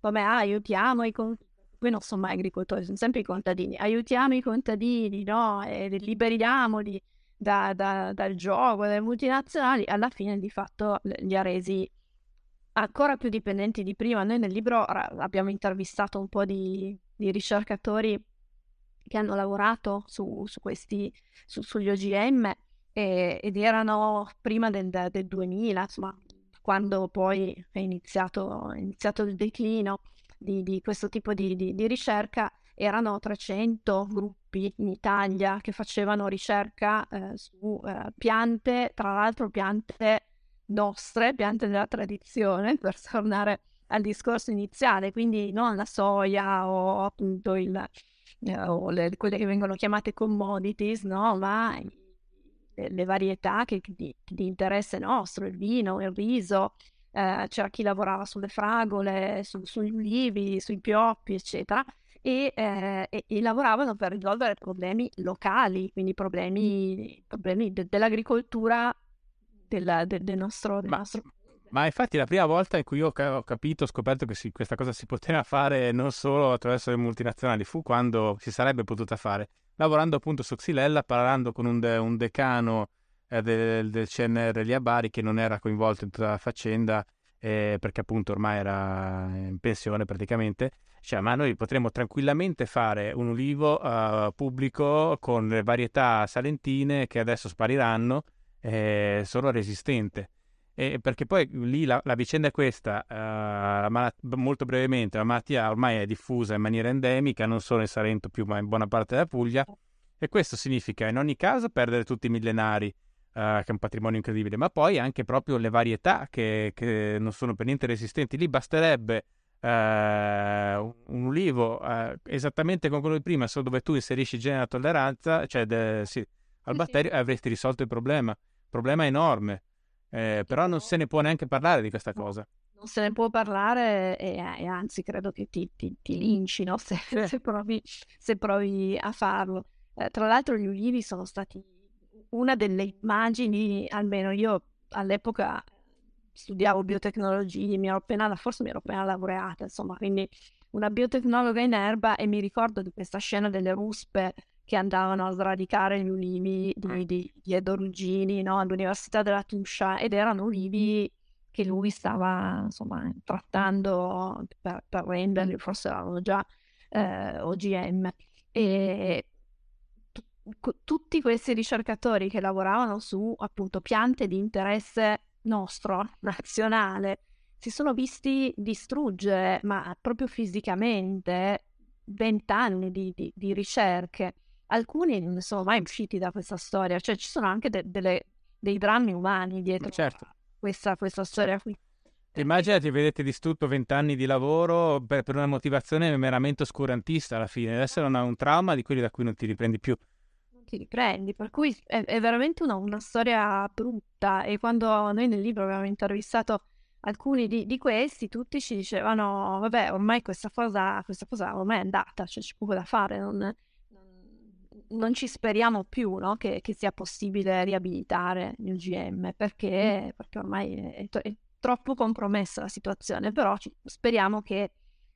come ah, aiutiamo i contadini, poi non sono mai agricoltori, sono sempre i contadini, aiutiamo i contadini, no? E liberiamoli da, da, dal gioco, dalle multinazionali, alla fine di fatto li ha resi ancora più dipendenti di prima. Noi nel libro abbiamo intervistato un po' di, di ricercatori che hanno lavorato su, su questi, su, sugli OGM e, ed erano prima del, del 2000, insomma, quando poi è iniziato, è iniziato il declino di, di questo tipo di, di, di ricerca erano 300 gruppi in Italia che facevano ricerca eh, su eh, piante, tra l'altro piante nostre, piante della tradizione, per tornare al discorso iniziale, quindi non la soia o appunto il, eh, o le, quelle che vengono chiamate commodities, no? ma le, varietà che, di, di, interesse nostro, il vino, il riso, eh, c'era chi lavorava sulle fragole, su, sugli ulivi, sui pioppi, eccetera e, eh, e, e, lavoravano per risolvere problemi locali, quindi problemi, problemi de- dell'agricoltura del, de- del, nostro, del ma, nostro... Ma infatti la prima volta in cui io ho capito, ho scoperto che si, questa cosa si poteva fare non solo attraverso le multinazionali, fu quando si sarebbe potuta fare, lavorando appunto su Xylella, parlando con un, de- un decano eh, del, del, CNR lì a Bari che non era coinvolto in tutta la faccenda eh, perché appunto ormai era in pensione praticamente, cioè, ma noi potremmo tranquillamente fare un ulivo uh, pubblico con le varietà salentine che adesso spariranno, eh, solo resistente. E perché poi lì la, la vicenda è questa, uh, malat- molto brevemente, la malattia ormai è diffusa in maniera endemica, non solo in Salento più, ma in buona parte della Puglia, e questo significa in ogni caso perdere tutti i millenari, Uh, che è un patrimonio incredibile, ma poi anche proprio le varietà che, che non sono per niente resistenti. Lì basterebbe eh, un ulivo eh, esattamente come quello di prima, solo dove tu inserisci il gene della tolleranza, cioè de, sì, al batterio, sì. avresti risolto il problema. Problema enorme, eh, però non se ne può neanche parlare di questa cosa. Non se ne può parlare e, e anzi credo che ti, ti, ti lincino se, se, provi, se, provi, a farlo. Eh, tra l'altro gli ulivi sono stati una delle immagini, almeno io all'epoca studiavo biotecnologie, mi ero appena, forse mi ero appena laureata, insomma, quindi una biotecnologa in erba e mi ricordo di questa scena delle ruspe che andavano a sradicare gli ulivi di, mm. di, di Edo Ruggini no? all'Università della Tuscia ed erano ulivi che lui stava insomma trattando per, per renderli, forse erano già eh, OGM. E t- tutti questi ricercatori che lavoravano su appunto piante di interesse nostro, nazionale, si sono visti distruggere, ma proprio fisicamente, vent'anni di, di, di, ricerche. Alcuni non sono mai usciti da questa storia, cioè ci sono anche de, delle, dei drammi umani dietro certo. questa, questa storia qui. Immaginati, vedete distrutto vent'anni di lavoro per, per, una motivazione meramente oscurantista alla fine, deve essere una, un trauma di quelli da cui non ti riprendi più ti riprendi, per cui è, è veramente una, una, storia brutta e quando noi nel libro abbiamo intervistato alcuni di, di questi, tutti ci dicevano, vabbè, ormai questa cosa, questa cosa ormai è andata, cioè c'è poco da fare, non, non, ci speriamo più no? che, che, sia possibile riabilitare il GM, perché, perché ormai è, è, troppo compromessa la situazione, però ci, speriamo che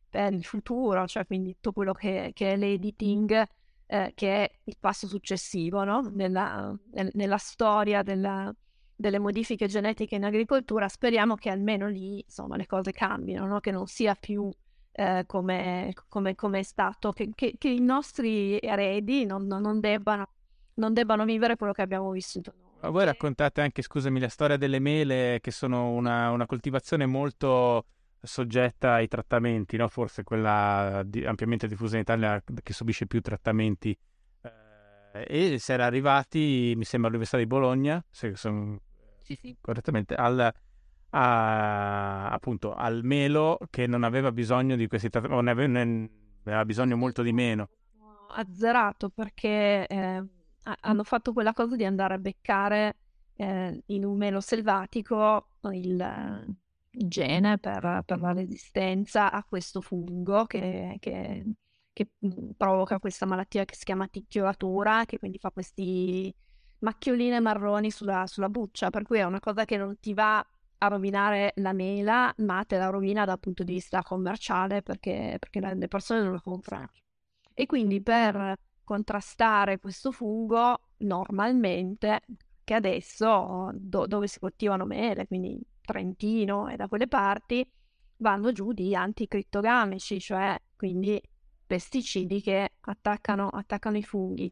per il futuro, cioè quindi tutto quello che, che è l'editing, eh, che è il passo successivo no? nella, nella, storia della, delle modifiche genetiche in agricoltura, speriamo che almeno lì insomma, le cose cambino, no? che non sia più eh, come, come, come, è stato, che, che, che, i nostri eredi non, non, debbano, non debbano vivere quello che abbiamo vissuto noi. Voi raccontate anche, scusami, la storia delle mele, che sono una, una coltivazione molto soggetta ai trattamenti, no? forse quella di, ampiamente diffusa in Italia che subisce più trattamenti. Eh, e si era arrivati, mi sembra, all'Università di Bologna, se sono sì, sì. correttamente, al, a, appunto, al melo che non aveva bisogno di questi trattamenti, ne aveva, ne aveva bisogno molto di meno. Azzerato perché eh, hanno fatto quella cosa di andare a beccare eh, in un melo selvatico il, il gene per, per, la resistenza a questo fungo che, che, che, mm, provoca questa malattia che si chiama ticchiolatura, che quindi fa questi macchioline marroni sulla, sulla buccia, per cui è una cosa che non ti va a rovinare la mela, ma te la rovina dal punto di vista commerciale perché, perché le persone non lo comprano. E quindi per contrastare questo fungo, normalmente, che adesso do, dove si coltivano mele, quindi Trentino e da quelle parti, vanno giù di anticrittogamici, cioè quindi pesticidi che attaccano, attaccano i funghi.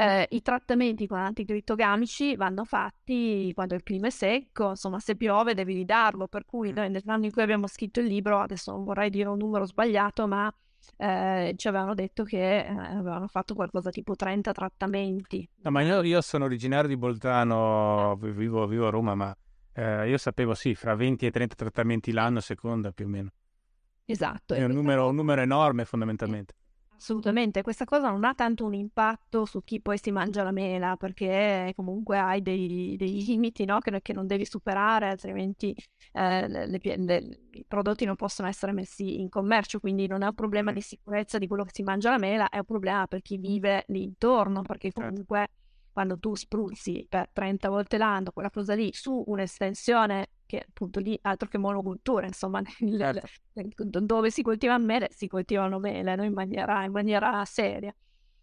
Eh, I trattamenti con anticrittogamici vanno fatti quando il clima è secco, insomma se piove devi ridarlo, per cui noi nell'anno in cui abbiamo scritto il libro, adesso non vorrei dire un numero sbagliato, ma eh, ci avevano detto che eh, avevano fatto qualcosa tipo 30 trattamenti. No, ma io, io sono originario di Bolzano, vivo, vivo a Roma, ma eh, io sapevo sì, fra 20 e 30 trattamenti l'anno seconda più o meno. Esatto. È un numero, un numero enorme fondamentalmente. Assolutamente, questa cosa non ha tanto un impatto su chi poi si mangia la mela, perché comunque hai dei, dei limiti no? che, che, non devi superare, altrimenti eh, le, le, i prodotti non possono essere messi in commercio, quindi non è un problema di sicurezza di quello che si mangia la mela, è un problema per chi vive lì intorno, perché certo. comunque quando tu spruzzi per 30 volte l'anno quella cosa lì su un'estensione che appunto lì altro che monocultura, insomma, nel, certo. dove si coltiva mele si coltivano mele no? in, maniera, in maniera seria.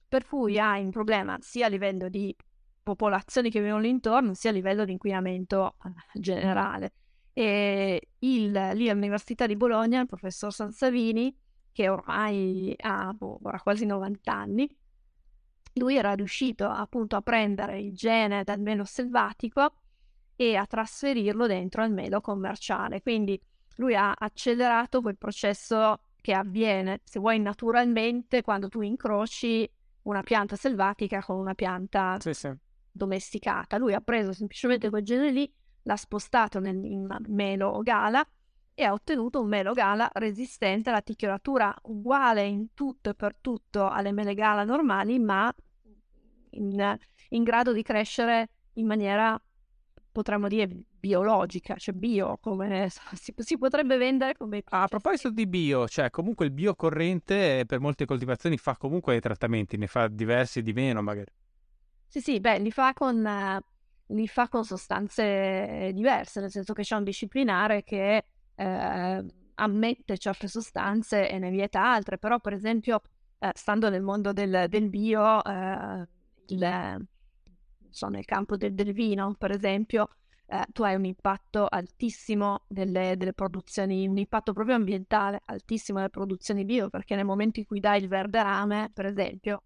Per cui hai un problema sia a livello di popolazioni che vivono intorno, sia a livello di inquinamento eh, generale. E il, lì all'Università di Bologna, il professor Sansavini, che ormai ha boh, quasi 90 anni, lui era riuscito appunto a prendere il gene dal melo selvatico e a trasferirlo dentro al melo commerciale. Quindi lui ha accelerato quel processo che avviene, se vuoi, naturalmente quando tu incroci una pianta selvatica con una pianta sì, sì. domesticata. Lui ha preso semplicemente quel genere lì, l'ha spostato nel, in melo gala e ha ottenuto un melo gala resistente alla ticchiolatura uguale in tutto e per tutto alle mele gala normali, ma in, in grado di crescere in maniera potremmo dire biologica, cioè bio, come si, si potrebbe vendere come... A proposito di bio, cioè comunque il bio corrente per molte coltivazioni fa comunque i trattamenti, ne fa diversi di meno magari. Sì, sì, beh, li fa con, li fa con sostanze diverse, nel senso che c'è un disciplinare che eh, ammette certe sostanze e ne vieta altre, però per esempio, eh, stando nel mondo del, del bio, eh, il so, nel campo del, del vino, per esempio, eh, tu hai un impatto altissimo delle, delle, produzioni, un impatto proprio ambientale altissimo delle produzioni bio, perché nel momento in cui dai il verde rame, per esempio,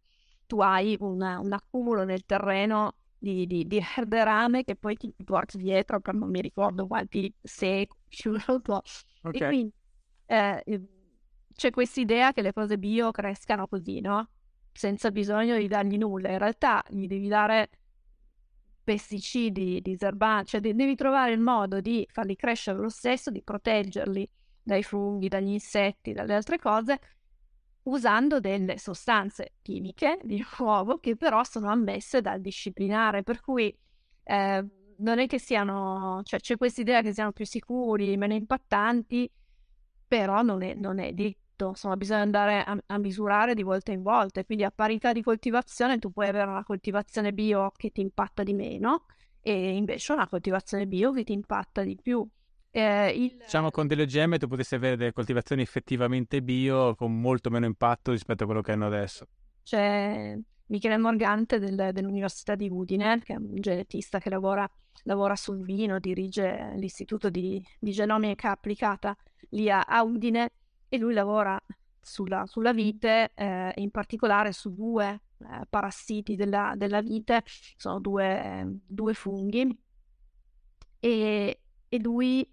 tu hai una, un accumulo nel terreno di, di, di verde rame che poi ti porti dietro per non mi ricordo quanti secoli, okay. e quindi eh, c'è questa idea che le cose bio crescano così, no? Senza bisogno di dargli nulla. In realtà gli devi dare pesticidi, diserbanti, cioè devi trovare il modo di farli crescere lo stesso, di proteggerli dai funghi, dagli insetti, dalle altre cose, usando delle sostanze chimiche di nuovo che però sono ammesse dal disciplinare, per cui eh, non è che siano, cioè c'è questa idea che siano più sicuri, meno impattanti, però non è, non è di tutto, insomma bisogna andare a, a, misurare di volta in volta e quindi a parità di coltivazione tu puoi avere una coltivazione bio che ti impatta di meno e invece una coltivazione bio che ti impatta di più. Eh, il... Diciamo con delle OGM tu potessi avere delle coltivazioni effettivamente bio con molto meno impatto rispetto a quello che hanno adesso. C'è Michele Morgante del, dell'Università di Udine, che è un genetista che lavora, lavora sul vino, dirige l'istituto di, di genomica applicata lì a, Udine e lui lavora sulla, sulla vite, eh, in particolare su due eh, parassiti della, della, vite, sono due, eh, due funghi. E, e lui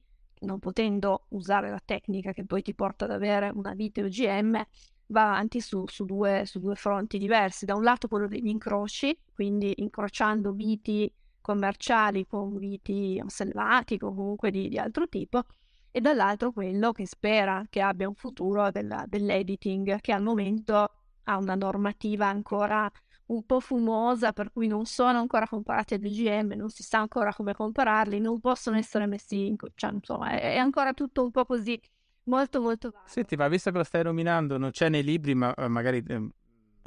non potendo usare la tecnica che poi ti porta ad avere una vite OGM, va avanti su, su, due, su, due, fronti diversi. Da un lato quello degli incroci, quindi incrociando viti commerciali con viti selvatici o comunque di, di, altro tipo, e dall'altro quello che spera che abbia un futuro della, dell'editing, che al momento ha una normativa ancora un po' fumosa, per cui non sono ancora comparati ad OGM, non si sa ancora come compararli, non possono essere messi in... cioè insomma è, è ancora tutto un po' così molto molto vago. Senti, ma visto che lo stai nominando, non c'è nei libri, ma eh, magari eh,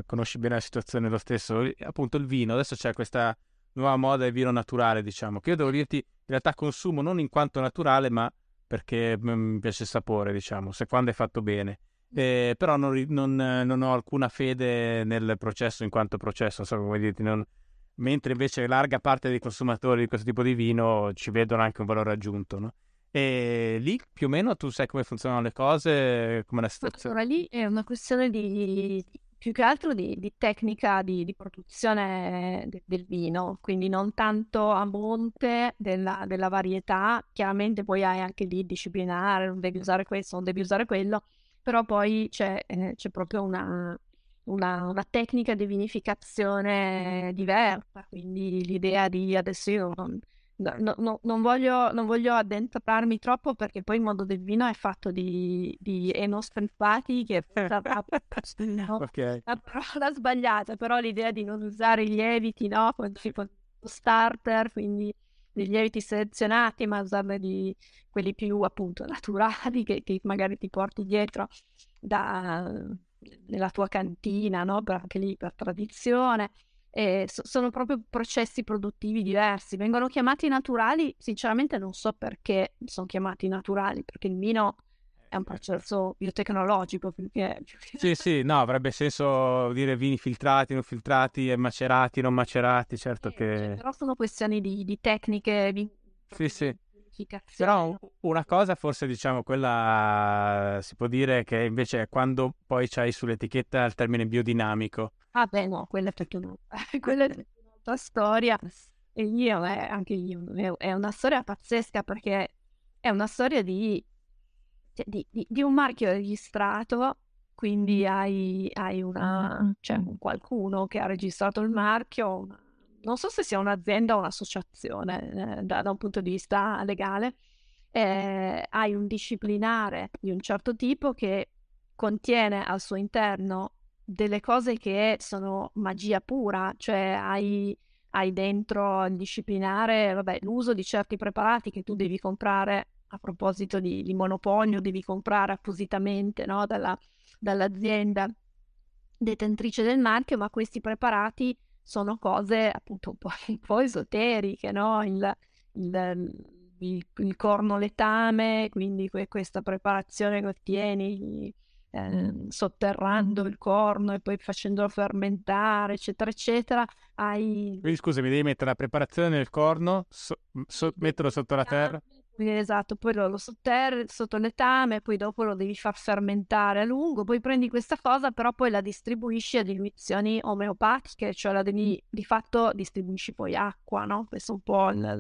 conosci bene la situazione lo stesso, appunto il vino, adesso c'è questa nuova moda del vino naturale, diciamo, che io devo dirti, in realtà consumo non in quanto naturale, ma perché mm, mi piace il sapore, diciamo, se quando è fatto bene. Eh, però non, non, non, ho alcuna fede nel processo in quanto processo, so come dirti, non... mentre invece larga parte dei consumatori di questo tipo di vino ci vedono anche un valore aggiunto, no? E lì più o meno tu sai come funzionano le cose, come la situazione? Allora lì è una questione di, più che altro di, di tecnica di, di produzione de, del vino, quindi non tanto a monte della, della, varietà, chiaramente poi hai anche lì disciplinare, non devi usare questo, non devi usare quello, però poi c'è, eh, c'è proprio una, una, una, tecnica di vinificazione diversa, quindi l'idea di adesso io non, No, no, non, voglio, non, voglio, addentrarmi troppo perché poi il mondo del vino è fatto di, di enostrifati che no, okay. la parola sbagliata, però l'idea di non usare i lieviti, no? Con, con starter, quindi dei lieviti selezionati, ma usarne di quelli più appunto naturali che, che magari ti porti dietro da, nella tua cantina, no? Per, anche lì per tradizione eh, so- sono proprio processi produttivi diversi. Vengono chiamati naturali, sinceramente non so perché sono chiamati naturali, perché il vino è un processo biotecnologico. Perché... Sì, sì, no, avrebbe senso dire vini filtrati, non filtrati, macerati, non macerati, certo eh, che... Cioè, però sono questioni di, di tecniche. Di... Sì, sì. Però una cosa forse diciamo quella si può dire che invece è quando poi c'hai sull'etichetta il termine biodinamico. Ah beh no, quella è è un'altra storia. E io, eh, anche io, è una storia pazzesca perché è una storia di, cioè, di, di, di un marchio registrato, quindi hai, hai una, cioè, qualcuno che ha registrato il marchio, non so se sia un'azienda o un'associazione eh, da, da, un punto di vista legale, eh, hai un disciplinare di un certo tipo che contiene al suo interno delle cose che sono magia pura, cioè hai, hai dentro il disciplinare vabbè, l'uso di certi preparati che tu devi comprare a proposito di, di monopolio, devi comprare appositamente no, dalla, dall'azienda detentrice del marchio, ma questi preparati sono cose appunto un po', un po esoteriche, no? Il, il, il, il corno letame, quindi que- questa preparazione che ottieni eh, sotterrando il corno e poi facendolo fermentare, eccetera, eccetera. Hai... Quindi scusa, mi devi mettere la preparazione nel corno, so- so- metterlo sotto la terra? Esatto, poi lo, lo sotterri sotto letame, poi dopo lo devi far fermentare a lungo, poi prendi questa cosa, però poi la distribuisci a diluizioni omeopatiche, cioè la devi, di fatto distribuisci poi acqua, no? Questa è un po' la,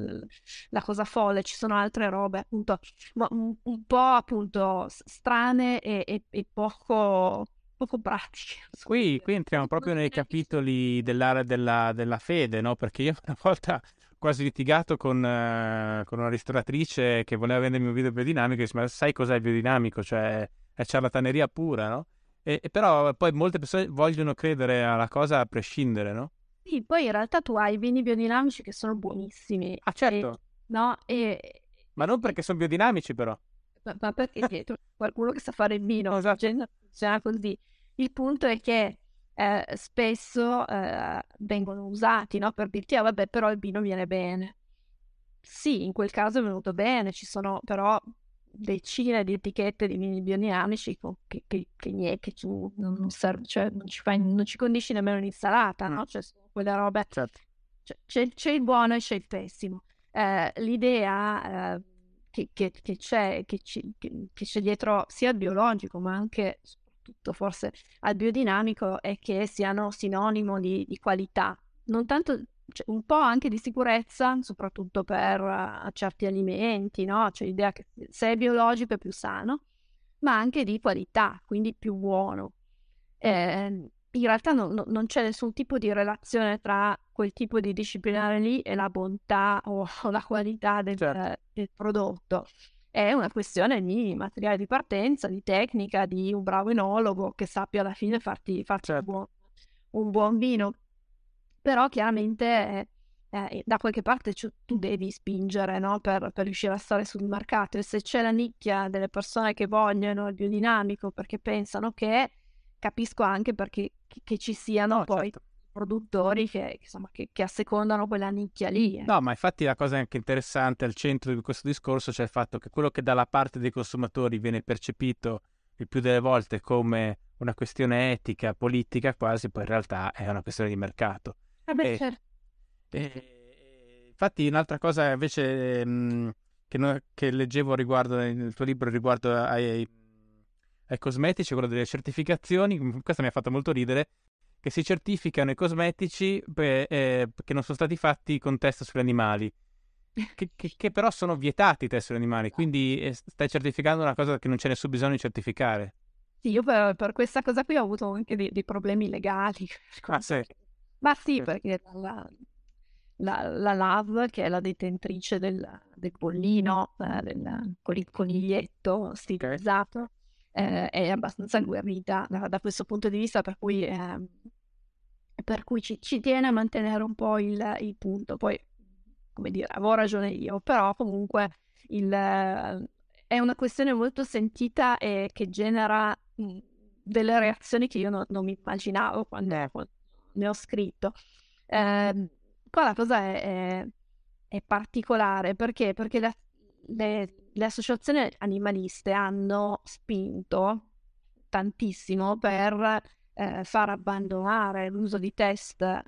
la cosa folle, ci sono altre robe appunto un, un po' appunto strane e, e, e poco poco pratiche. Qui, qui, entriamo proprio nei capitoli dell'area della, della fede, no? Perché io una volta quasi litigato con, uh, con, una ristoratrice che voleva vendermi un video biodinamico e disse, ma sai cos'è il biodinamico? Cioè, è ciarlataneria pura, no? E, e, però poi molte persone vogliono credere alla cosa a prescindere, no? Sì, poi in realtà tu hai vini biodinamici che sono buonissimi. Ah, certo. E, no? E... Ma non perché sono biodinamici, però. Ma, ma perché dietro qualcuno che sa fare il vino, esatto. funziona così. Il punto è che eh, spesso eh, vengono usati no? per dirti, ah vabbè, però il vino viene bene. sì, in quel caso è venuto bene, ci sono però decine di etichette di vini biodinamici che, che, che, che, che tu non, serve, cioè non ci, fai, non ci condisci nemmeno un'insalata, no? Cioè, quelle robe... Certo. Cioè, c'è, c'è, il buono e c'è il pessimo. Eh, l'idea eh, che, c'è, ci, che, c'è dietro sia al biologico, ma anche soprattutto forse al biodinamico, è che siano sinonimo di, di qualità. Non tanto cioè, un po' anche di sicurezza, soprattutto per uh, certi alimenti, no? C'è l'idea che se è biologico è più sano, ma anche di qualità, quindi più buono. Eh, in realtà no, no, non c'è nessun tipo di relazione tra quel tipo di disciplinare lì e la bontà o, o la qualità del, certo. del, prodotto. È una questione di materiale di partenza, di tecnica, di un bravo enologo che sappia alla fine farti, farti certo. un, buon, un buon vino però chiaramente eh, da qualche parte c- tu devi spingere no? per, per, riuscire a stare sul mercato e se c'è la nicchia delle persone che vogliono il biodinamico perché pensano che capisco anche perché che ci siano no, poi certo. Produttori che, insomma, che, che, assecondano quella nicchia lì. Eh. No, ma infatti la cosa anche interessante al centro di questo discorso c'è il fatto che quello che dalla parte dei consumatori viene percepito il più delle volte come una questione etica, politica quasi, poi in realtà è una questione di mercato. Eh beh, certo. E, infatti un'altra cosa invece mh, che, no, che, leggevo riguardo nel tuo libro riguardo ai, ai cosmetici, quello delle certificazioni, questo mi ha fatto molto ridere, che si certificano i cosmetici beh, eh, che non sono stati fatti con test sugli animali. Che, che, che, però sono vietati i test sugli animali, quindi eh, stai certificando una cosa che non c'è nessun bisogno di certificare. Sì, io per, per questa cosa qui ho avuto anche dei, dei problemi legali. Ah, sì. Ma sì, perché la, la, la LAV, che è la detentrice del, del bollino, eh, del, con il coniglietto stilizzato, eh, è abbastanza agguerrita da, da, questo punto di vista, per cui, eh, per cui ci, ci, tiene a mantenere un po' il, il, punto. Poi, come dire, avevo ragione io, però comunque il, è una questione molto sentita e che genera mh, delle reazioni che io no, non mi immaginavo quando, quando ne ho scritto. Eh, qua la cosa è, è, è particolare perché, perché le, le, le, associazioni animaliste hanno spinto tantissimo per eh, far abbandonare l'uso di test eh,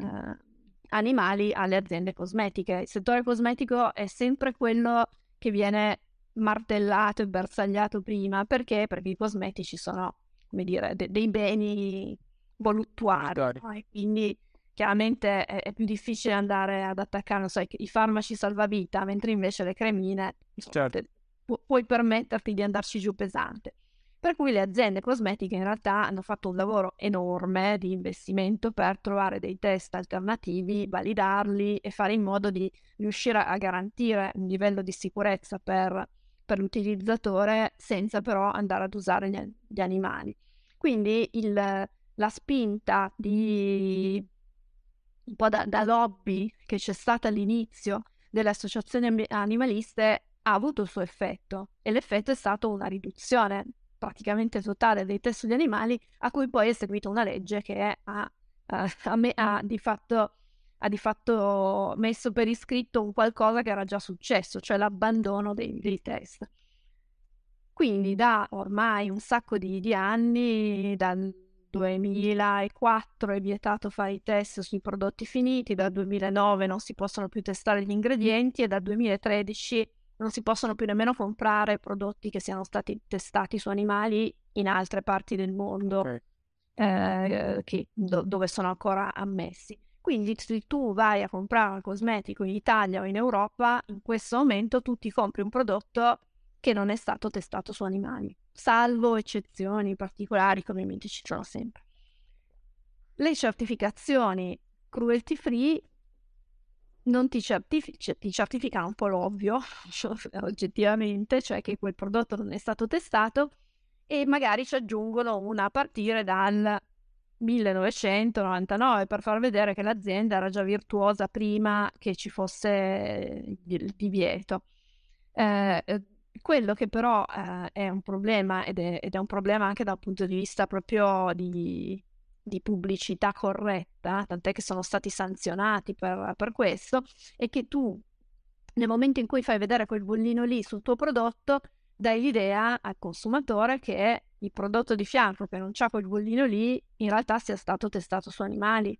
animali alle aziende cosmetiche. Il settore cosmetico è sempre quello che viene martellato e bersagliato prima perché? Perché i cosmetici sono, come dire, de- dei beni voluttuario no? e quindi chiaramente è, è, più difficile andare ad attaccare non so, i, i farmaci salvavita, mentre invece le cremine certo. pu- puoi permetterti di andarci giù pesante. Per cui le aziende cosmetiche in realtà hanno fatto un lavoro enorme di investimento per trovare dei test alternativi, validarli e fare in modo di riuscire a garantire un livello di sicurezza per, per l'utilizzatore senza però andare ad usare gli, gli animali. Quindi il, la spinta di un po' da, da lobby che c'è stata all'inizio delle associazioni animaliste ha avuto il suo effetto e l'effetto è stato una riduzione praticamente totale dei test sugli animali a cui poi è seguita una legge che ha, uh, me, ha, di fatto, ha, di fatto, messo per iscritto un qualcosa che era già successo, cioè l'abbandono dei, dei test. Quindi da ormai un sacco di, di anni, dal 2004 è vietato fare i test sui prodotti finiti, dal 2009 non si possono più testare gli ingredienti e dal 2013 non si possono più nemmeno comprare prodotti che siano stati testati su animali in altre parti del mondo okay. eh, che, do, dove sono ancora ammessi. Quindi se tu vai a comprare un cosmetico in Italia o in Europa, in questo momento tu ti compri un prodotto che non è stato testato su animali salvo eccezioni particolari che ovviamente ci sono sempre. Le certificazioni cruelty free non ti, certifi- cioè, ti certificano un po' l'ovvio, oggettivamente, cioè che quel prodotto non è stato testato e magari ci aggiungono una a partire dal 1999 per far vedere che l'azienda era già virtuosa prima che ci fosse il divieto. Eh, quello che però eh, è un problema ed è, ed è, un problema anche dal punto di vista proprio di, di pubblicità corretta, tant'è che sono stati sanzionati per, per questo, è che tu nel momento in cui fai vedere quel bollino lì sul tuo prodotto, dai l'idea al consumatore che il prodotto di fianco che non c'ha quel bollino lì in realtà sia stato testato su animali.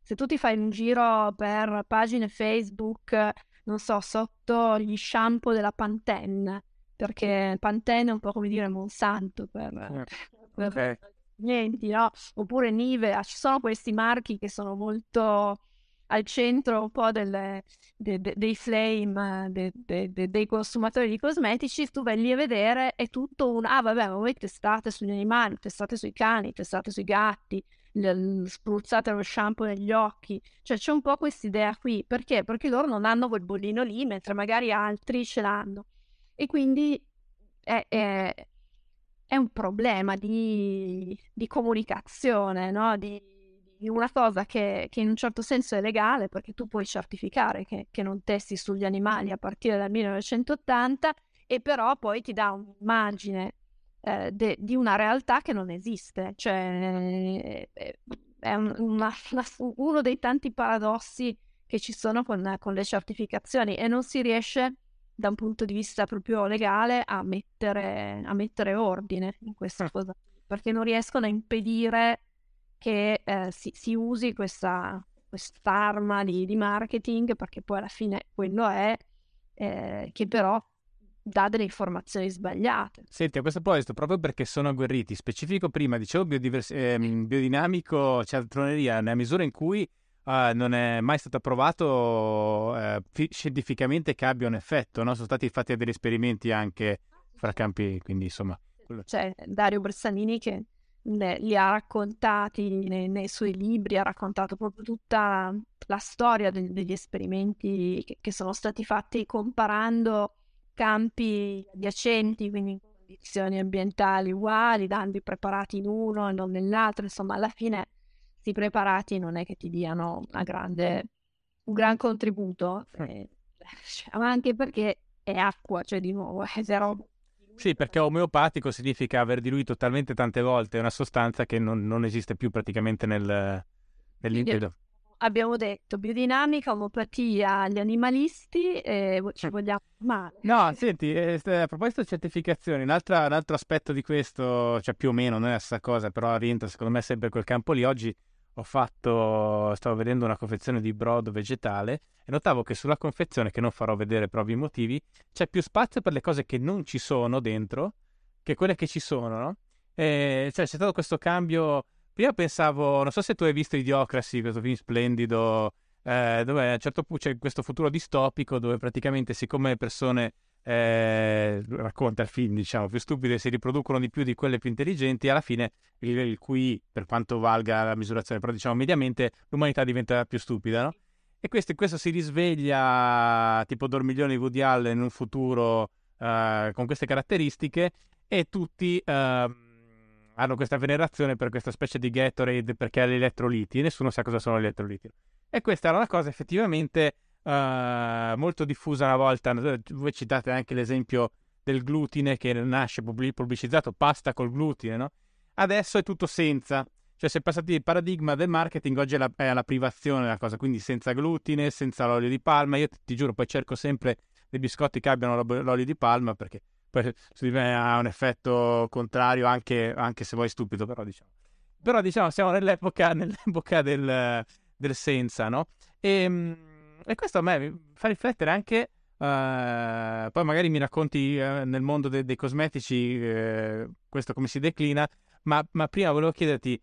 Se tu ti fai un giro per pagine Facebook, non so, sotto gli shampoo della Pantene, perché Pantene è un po' come dire Monsanto per, per niente, no? Oppure Nivea, ci sono questi marchi che sono molto al centro un po' delle- de- de- dei flame de- de- de- dei consumatori di cosmetici, tu vai lì a vedere, è tutto un, ah vabbè, ma voi testate sugli animali, testate sui cani, testate sui gatti, spruzzate lo shampoo negli occhi, cioè c'è un po' questa idea qui, perché? Perché loro non hanno quel bollino lì, mentre magari altri ce l'hanno. E quindi è, è- è un problema di, di comunicazione, no? Di, di una cosa che, che in un certo senso è legale, perché tu puoi certificare che, che non testi sugli animali a partire dal 1980, e però poi ti dà un'immagine eh, de- di una realtà che non esiste. Cioè, eh, è un- una- una- uno dei tanti paradossi che ci sono con, con le certificazioni e non si riesce da un punto di vista proprio legale a mettere, a mettere ordine in questa Mm. cosa, perché non riescono a impedire che eh, si, si usi questa quest'arma di, di marketing, perché poi alla fine quello è, eh, che però dà delle informazioni sbagliate. Senti, a questo proposito, proprio perché sono agguerriti, specifico prima, dicevo biodivers- ehm, biodinamico, cialtroneria, nella misura in cui eh, non è mai stato provato eh, fi- scientificamente che abbia un effetto, no? Sono stati fatti degli esperimenti anche fra campi, quindi insomma... C'è Dario Bersanini che ne- li ha raccontati nei, nei suoi libri, ha raccontato proprio tutta la storia de- degli esperimenti che, che sono stati fatti comparando campi adiacenti, quindi in condizioni ambientali uguali, dando i preparati in uno e non nell'altro, insomma alla fine questi preparati non è che ti diano una grande, un gran contributo, Mm. eh, cioè, ma anche perché è acqua, cioè di nuovo è zero Sì, perché omeopatico significa aver diluito talmente tante volte una sostanza che non, non esiste più praticamente nel, nel Quindi liquido. abbiamo detto biodinamica, omeopatia, gli animalisti e ci vogliamo male. No, senti, eh, a proposito di certificazioni, un, altra- un altro aspetto di questo, cioè più o meno non è la stessa cosa, però rientra secondo me sempre quel campo lì. Oggi ho fatto, stavo vedendo una confezione di brodo vegetale e notavo che sulla confezione, che non farò vedere per ovvi motivi, c'è più spazio per le cose che non ci sono dentro che quelle che ci sono, no? E, cioè c'è stato questo cambio. Prima pensavo, non so se tu hai visto Idiocracy, questo film splendido, eh, dove a un certo punto c'è questo futuro distopico dove praticamente siccome le persone eh, racconta il film, diciamo, più stupide si riproducono di più di quelle più intelligenti, alla fine, il, il cui, per quanto valga la misurazione, però diciamo mediamente, l'umanità diventa più stupida, no? E questo, questo si risveglia tipo dormiglione di Woody Allen in un futuro eh, con queste caratteristiche e tutti ehm, hanno questa venerazione per questa specie di Gatorade perché ha gli elettroliti e nessuno sa cosa sono gli elettroliti. E questa era una cosa effettivamente eh, molto diffusa una volta. Voi citate anche l'esempio del glutine che nasce pubblic- pubblicizzato pasta col glutine, no? Adesso è tutto senza. Cioè, si è passati il paradigma del marketing, oggi è la, è la privazione la cosa, quindi senza glutine, senza l'olio di palma. Io ti, ti giuro, poi cerco sempre dei biscotti che abbiano l'o- l'olio di palma perché poi su di me ha un effetto contrario, anche, anche se vuoi stupido, però diciamo. Però diciamo, siamo nell'epoca, nell'epoca del, del senza, no? E, e questo a me fa riflettere anche Uh, poi magari mi racconti uh, nel mondo de- dei cosmetici uh, questo come si declina, ma, ma prima volevo chiederti,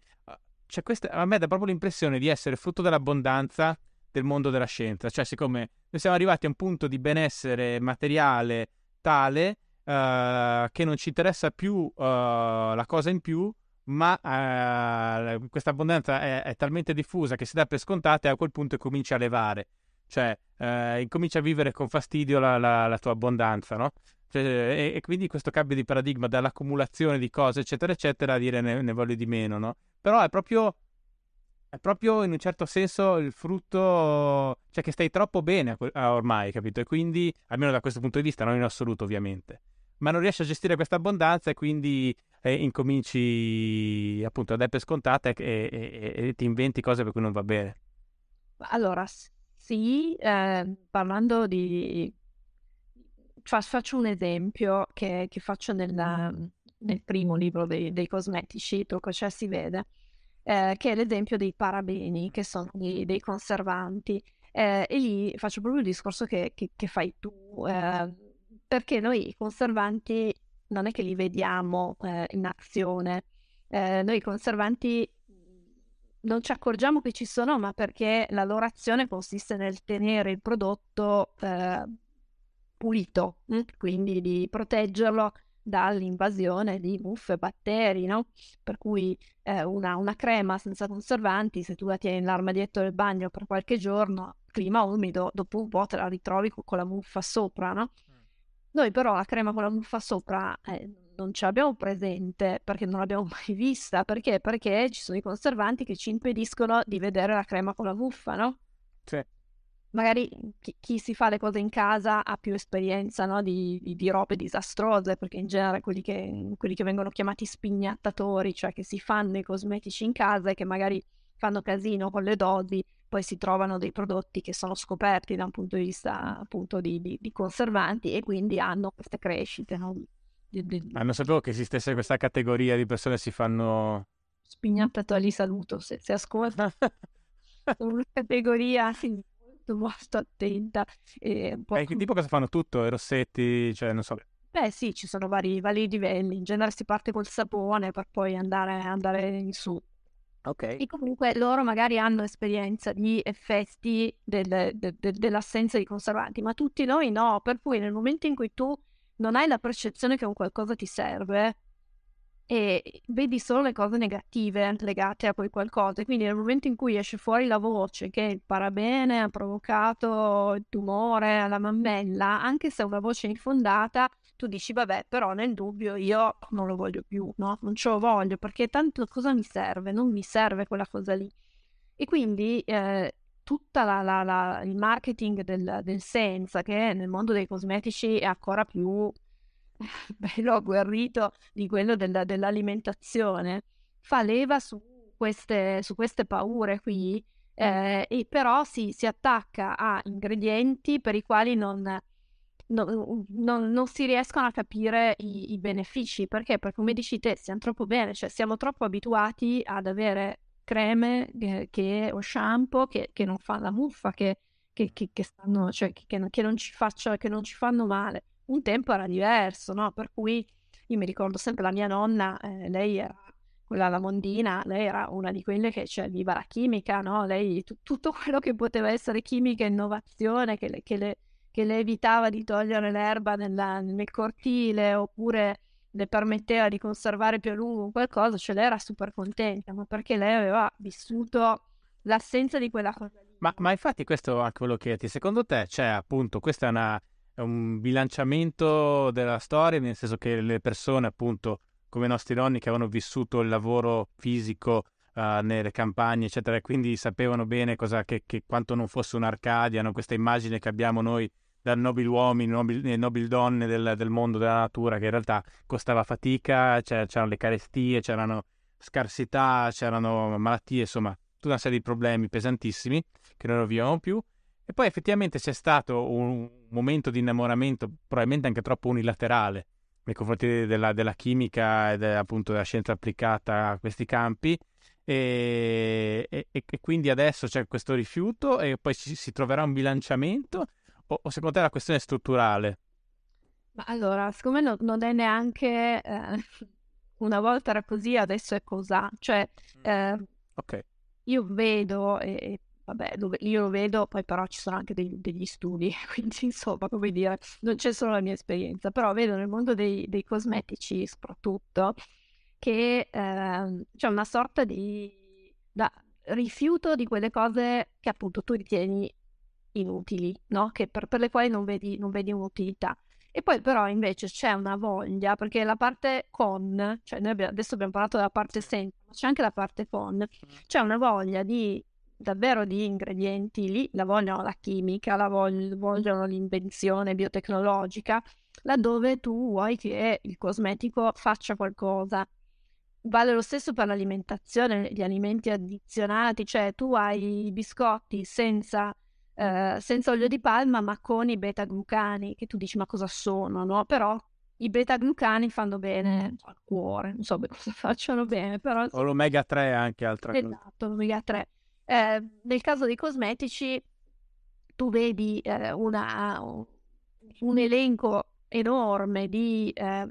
cioè questa, a me dà proprio l'impressione di essere frutto dell'abbondanza del mondo della scienza, cioè siccome noi siamo arrivati a un punto di benessere materiale tale che non ci interessa più la cosa in più, ma questa abbondanza è, è talmente diffusa che si dà per scontata e a quel punto comincia a levare cioè eh, incomincia a vivere con fastidio la, la, la tua abbondanza, no? Cioè, e, e, quindi questo cambio di paradigma dall'accumulazione di cose, eccetera, eccetera, a dire ne, ne voglio di meno, no? Però è proprio, è proprio in un certo senso il frutto, cioè che stai troppo bene ormai, capito? E quindi, almeno da questo punto di vista, non in assoluto ovviamente, ma non riesci a gestire questa abbondanza e quindi eh, incominci appunto a dare per scontata e, e, e ti inventi cose per cui non va bene. Allora, sì, eh, parlando di faccio un esempio che, che faccio nella, nel primo libro dei, dei cosmetici, Trucco cioè si vede, eh, che è l'esempio dei parabeni, che sono dei, dei conservanti. Eh, e lì faccio proprio il discorso che, che, che fai tu, eh, perché noi i conservanti non è che li vediamo eh, in azione, eh, noi i conservanti non ci accorgiamo che ci sono, ma perché la loro azione consiste nel tenere il prodotto eh, pulito, hm? quindi di proteggerlo dall'invasione di muffe, batteri, no? Per cui eh, una, una, crema senza conservanti, se tu la tieni nell'armadietto del bagno per qualche giorno, clima umido, dopo un po' te la ritrovi con, con la muffa sopra, no? Mm. Noi però la crema con la muffa sopra eh, non ce l'abbiamo presente perché non l'abbiamo mai vista. Perché? Perché ci sono i conservanti che ci impediscono di vedere la crema con la muffa, no? Sì. Magari chi, chi si fa le cose in casa ha più esperienza no? di, di, di, robe disastrose, perché in genere quelli che, quelli che vengono chiamati spignattatori, cioè che si fanno i cosmetici in casa e che magari fanno casino con le dosi, poi si trovano dei prodotti che sono scoperti da un punto di vista appunto di, di, di conservanti e quindi hanno queste crescite. No? Ah, non sapevo che esistesse questa categoria di persone che si fanno... Spignattato li saluto, se, se ascolta. una categoria sì, molto, molto attenta. E un po'... eh, tipo cosa fanno tutto? I rossetti, cioè non so... Beh sì, ci sono vari, vari livelli. In genere si parte col sapone per poi andare, andare in su. Ok. E comunque loro magari hanno esperienza di effetti del, de, de, dell'assenza di conservanti, ma tutti noi no. Per cui nel momento in cui tu non hai la percezione che un qualcosa ti serve e vedi solo le cose negative legate a quel qualcosa. E quindi nel momento in cui esce fuori la voce che il parabene ha provocato il tumore alla mammella, anche se è una voce infondata, tu dici vabbè, però nel dubbio io non lo voglio più, no? Non ce lo voglio perché tanto cosa mi serve? Non mi serve quella cosa lì. E quindi eh, tutto il marketing del, del, senza, che nel mondo dei cosmetici è ancora più bello agguerrito di quello del, dell'alimentazione, fa leva su queste, su queste paure qui, eh, e però si, si, attacca a ingredienti per i quali non, non, non, non si riescono a capire i, i, benefici. Perché? Perché come dici te, siamo troppo bene, cioè siamo troppo abituati ad avere creme che, che, o shampoo che, che, non fanno la muffa, che, stanno, cioè, non ci faccia, che non ci fanno male. Un tempo era diverso, no? Per cui io mi ricordo sempre la mia nonna, eh, lei era quella la mondina, lei era una di quelle che cioè, viva la chimica, no? Lei t- tutto quello che poteva essere chimica innovazione, che le, le, le evitava di togliere l'erba nella, nel cortile oppure le permetteva di conservare più a lungo qualcosa, cioè lei era super contenta, ma perché lei aveva vissuto l'assenza di quella cosa. Ma, ma infatti questo è anche quello che ti, secondo te, c'è appunto, questo è, una, è un bilanciamento della storia, nel senso che le persone appunto come i nostri nonni che avevano vissuto il lavoro fisico uh, nelle campagne, eccetera, e quindi sapevano bene cosa, che, che quanto non fosse un'Arcadia, no? questa immagine che abbiamo noi da nobili uomini, nobili, nobili donne del, del, mondo della natura, che in realtà costava fatica, c'erano le carestie, c'erano scarsità, c'erano malattie, insomma, tutta una serie di problemi pesantissimi che non viviamo più. E poi effettivamente c'è stato un momento di innamoramento, probabilmente anche troppo unilaterale, nei confronti della, della chimica e de, appunto della scienza applicata a questi campi. E, e, e, quindi adesso c'è questo rifiuto e poi si, si troverà un bilanciamento o, o secondo te la questione è strutturale? Ma allora, secondo me no, non è neanche eh, una volta era così, adesso è cos'ha. Cioè, eh, okay. io vedo, e, vabbè, io lo vedo, poi però ci sono anche degli, degli, studi, quindi insomma, come dire, non c'è solo la mia esperienza, però vedo nel mondo dei, dei cosmetici soprattutto che eh, c'è una sorta di da, rifiuto di quelle cose che appunto tu ritieni inutili, no? Che per, per le quali non vedi, non vedi un'utilità. E poi però invece c'è una voglia, perché la parte con, cioè noi abbiamo, adesso abbiamo parlato della parte senza, ma c'è anche la parte con, c'è una voglia di davvero di ingredienti lì, la vogliono la chimica, la vog- vogliono l'invenzione biotecnologica, laddove tu vuoi che il cosmetico faccia qualcosa. Vale lo stesso per l'alimentazione, gli alimenti addizionati, cioè tu hai i biscotti senza eh, senza olio di palma, ma con i beta-glucani, che tu dici ma cosa sono, no? Però i beta-glucani fanno bene al cuore, non so cosa facciano bene, però... O l'omega 3 anche, altra esatto, cosa. Esatto, l'omega 3. Eh, nel caso dei cosmetici, tu vedi eh, una, un elenco enorme di, eh,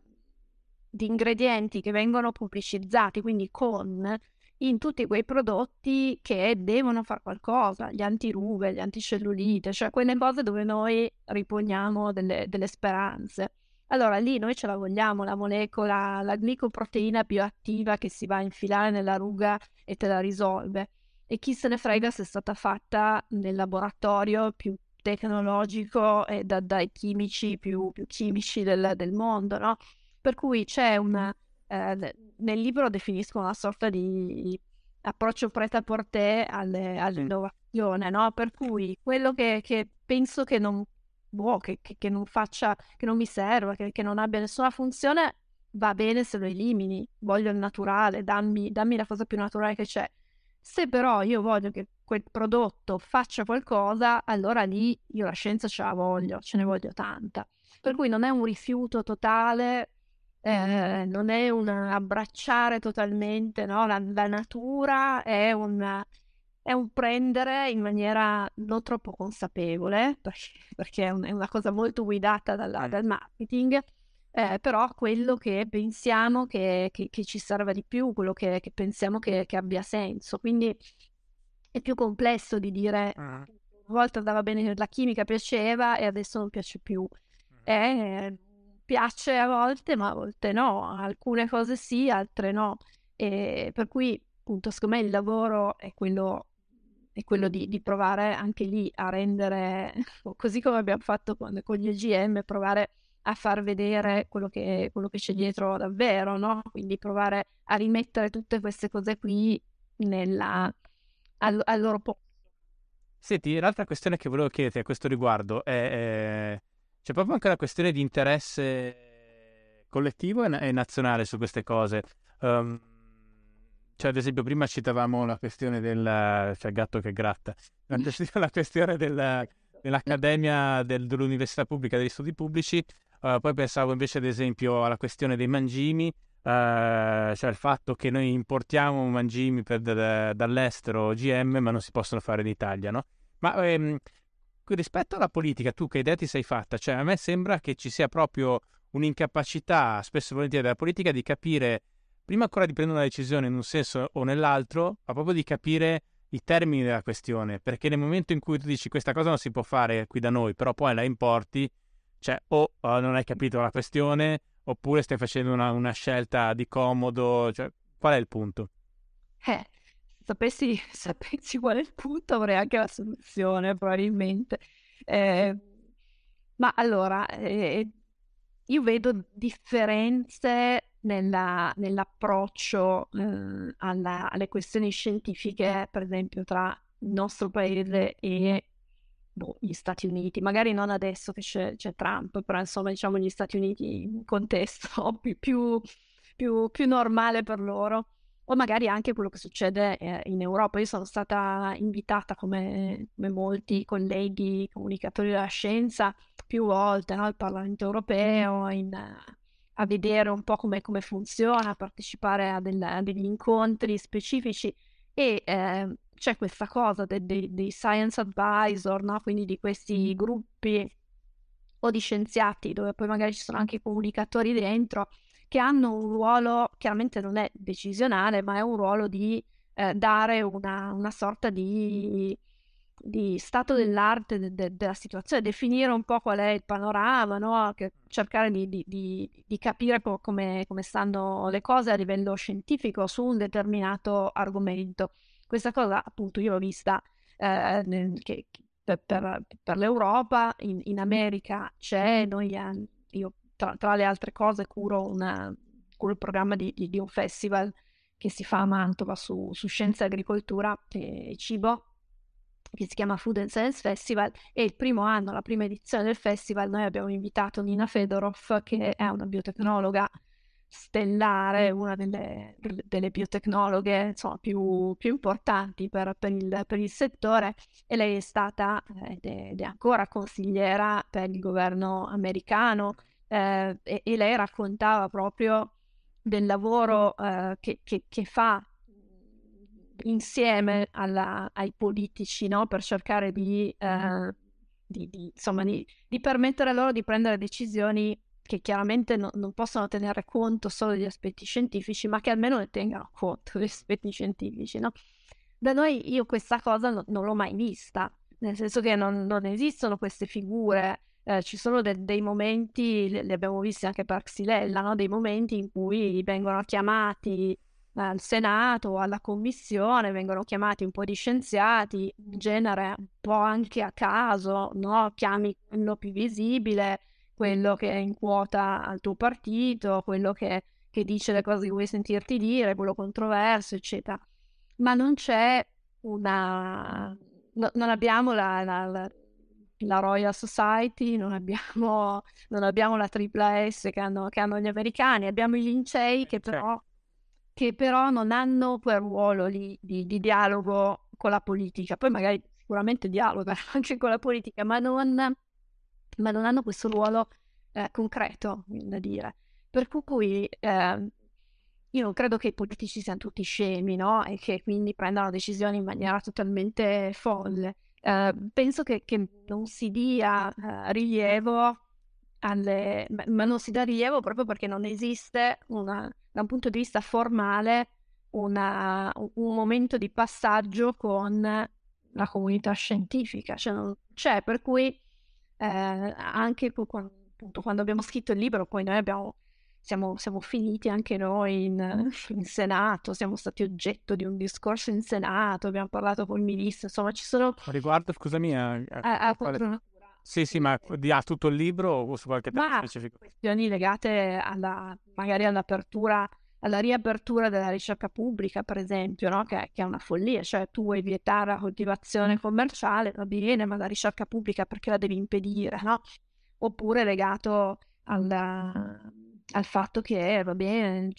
di ingredienti che vengono pubblicizzati, quindi con in tutti quei prodotti che devono fare qualcosa, gli antirughe, gli anticellulite, cioè quelle cose dove noi riponiamo delle, delle speranze. Allora lì noi ce la vogliamo la molecola, la glicoproteina bioattiva che si va a infilare nella ruga e te la risolve. E chi se ne frega se è stata fatta nel laboratorio più tecnologico e da, dai chimici più, più chimici del, del, mondo, no? Per cui c'è una... Eh, nel libro definisco una sorta di approccio preta a porter alle, all'innovazione, no? Per cui quello che, che penso che non, boh, che, che, non faccia, che non mi serva, che, che non abbia nessuna funzione, va bene se lo elimini. Voglio il naturale, dammi, dammi la cosa più naturale che c'è. Se però io voglio che quel prodotto faccia qualcosa, allora lì io la scienza ce la voglio, ce ne voglio tanta. Per cui non è un rifiuto totale, eh, non è un abbracciare totalmente no? la, la, natura, è un, è un, prendere in maniera non troppo consapevole, perché, perché è, un, è, una cosa molto guidata dalla, dal marketing, eh, però quello che pensiamo che, che, che, ci serva di più, quello che, che pensiamo che, abbia senso. Quindi è più complesso di dire uh-huh. una volta andava bene la chimica, piaceva e adesso non piace più. Uh-huh. Eh, piace a volte, ma a volte no. Alcune cose sì, altre no. E per cui, appunto, secondo me il lavoro è quello è quello di, di, provare anche lì a rendere, così come abbiamo fatto con, con gli OGM, provare a far vedere quello che, quello che c'è dietro davvero, no? Quindi provare a rimettere tutte queste cose qui nella, al, al loro posto. Senti, l'altra questione che volevo chiederti a questo riguardo è, è... c'è proprio anche una questione di interesse collettivo e, nazionale su queste cose. Um, cioè, ad esempio, prima citavamo la questione del cioè, gatto che gratta, la questione del, dell'Accademia del, dell'Università Pubblica degli Studi Pubblici Uh, poi pensavo invece ad esempio alla questione dei mangimi, uh, cioè il fatto che noi importiamo mangimi per, da, dall'estero GM ma non si possono fare in Italia, no? Ma ehm, rispetto alla politica, tu che idea ti sei fatta? Cioè a me sembra che ci sia proprio un'incapacità spesso e volentieri della politica di capire, prima ancora di prendere una decisione in un senso o nell'altro, ma proprio di capire i termini della questione, perché nel momento in cui tu dici questa cosa non si può fare qui da noi, però poi la importi, cioè, o uh, non hai capito la questione, oppure stai facendo una, una scelta di comodo. Cioè, qual è il punto? Eh, sapessi, sapessi qual è il punto, avrei anche la soluzione, probabilmente. Eh, ma allora, eh, io vedo differenze nella, nell'approccio eh, alla, alle questioni scientifiche, per esempio, tra il nostro paese e boh, gli Stati Uniti, magari non adesso che c'è, c'è, Trump, però insomma diciamo gli Stati Uniti in un contesto più, più, più, più normale per loro, o magari anche quello che succede eh, in Europa. Io sono stata invitata come, come molti colleghi comunicatori della scienza più volte no, al Parlamento europeo in, a vedere un po' come, come funziona, a partecipare a, del, a, degli incontri specifici e eh, c'è questa cosa dei, dei, dei science advisor, no? quindi di questi gruppi o di scienziati, dove poi magari ci sono anche i comunicatori dentro, che hanno un ruolo, chiaramente non è decisionale, ma è un ruolo di eh, dare una, una, sorta di, di stato dell'arte de, de, della situazione, definire un po' qual è il panorama, no? cercare di, di, di capire po- come, come stanno le cose a livello scientifico su un determinato argomento. Questa cosa appunto io l'ho vista eh, nel, che, per, per, per, l'Europa, in, in, America c'è, noi, io tra, tra, le altre cose curo, una, curo il programma di, di, di, un festival che si fa a Mantova su, su scienza, agricoltura e cibo che si chiama Food and Science Festival. E il primo anno, la prima edizione del festival, noi abbiamo invitato Nina Fedorov che è una biotecnologa stellare, una delle, delle biotecnologhe insomma, più, più importanti per, per, il, per, il, settore. E lei è stata ed è, ed è ancora consigliera per il governo americano eh, e, e, lei raccontava proprio del lavoro eh, che, che, che, fa insieme alla, ai politici no? per cercare di, eh, di, di, insomma, di, permettere loro di prendere decisioni che chiaramente no, non possono tenere conto solo degli aspetti scientifici, ma che almeno ne tengano conto degli aspetti scientifici, no? Da noi io questa cosa no, non l'ho mai vista, nel senso che non, non esistono queste figure, eh, ci sono de- dei momenti, li abbiamo visti anche per Xylella, no? dei momenti in cui vengono chiamati al Senato alla Commissione, vengono chiamati un po' di scienziati, in genere un po' anche a caso, no? chiami quello più visibile, quello che è in quota al tuo partito, quello che, che dice le cose che vuoi sentirti dire, quello controverso, eccetera. Ma non c'è una... No, non abbiamo la, la, la, la, Royal Society, non abbiamo, non abbiamo la Triple S che hanno, che hanno, gli americani, abbiamo i lincei che però, che però non hanno quel ruolo lì di, di dialogo con la politica. Poi magari sicuramente dialogano anche con la politica, ma non ma non hanno questo ruolo eh, concreto, da dire. Per cui eh, io non credo che i politici siano tutti scemi, no? E che quindi prendano decisioni in maniera totalmente folle. Eh, penso che, che, non si dia eh, rilievo alle... ma non si dà rilievo proprio perché non esiste una, da un punto di vista formale una, un momento di passaggio con la comunità scientifica, cioè non c'è, per cui eh, anche appunto, quando abbiamo scritto il libro, poi noi abbiamo, siamo, siamo finiti anche noi in, in, Senato, siamo stati oggetto di un discorso in Senato, abbiamo parlato con il ministro, insomma ci sono... Riguardo, scusami, a, a, a quale... Sì, sì, ma di ha tutto il libro o su qualche tema specifico? questioni legate alla, magari all'apertura alla riapertura della ricerca pubblica, per esempio, no? che, che, è una follia, cioè tu vuoi vietare la coltivazione commerciale, va bene, ma la ricerca pubblica perché la devi impedire, no? Oppure legato alla, al fatto che, va bene,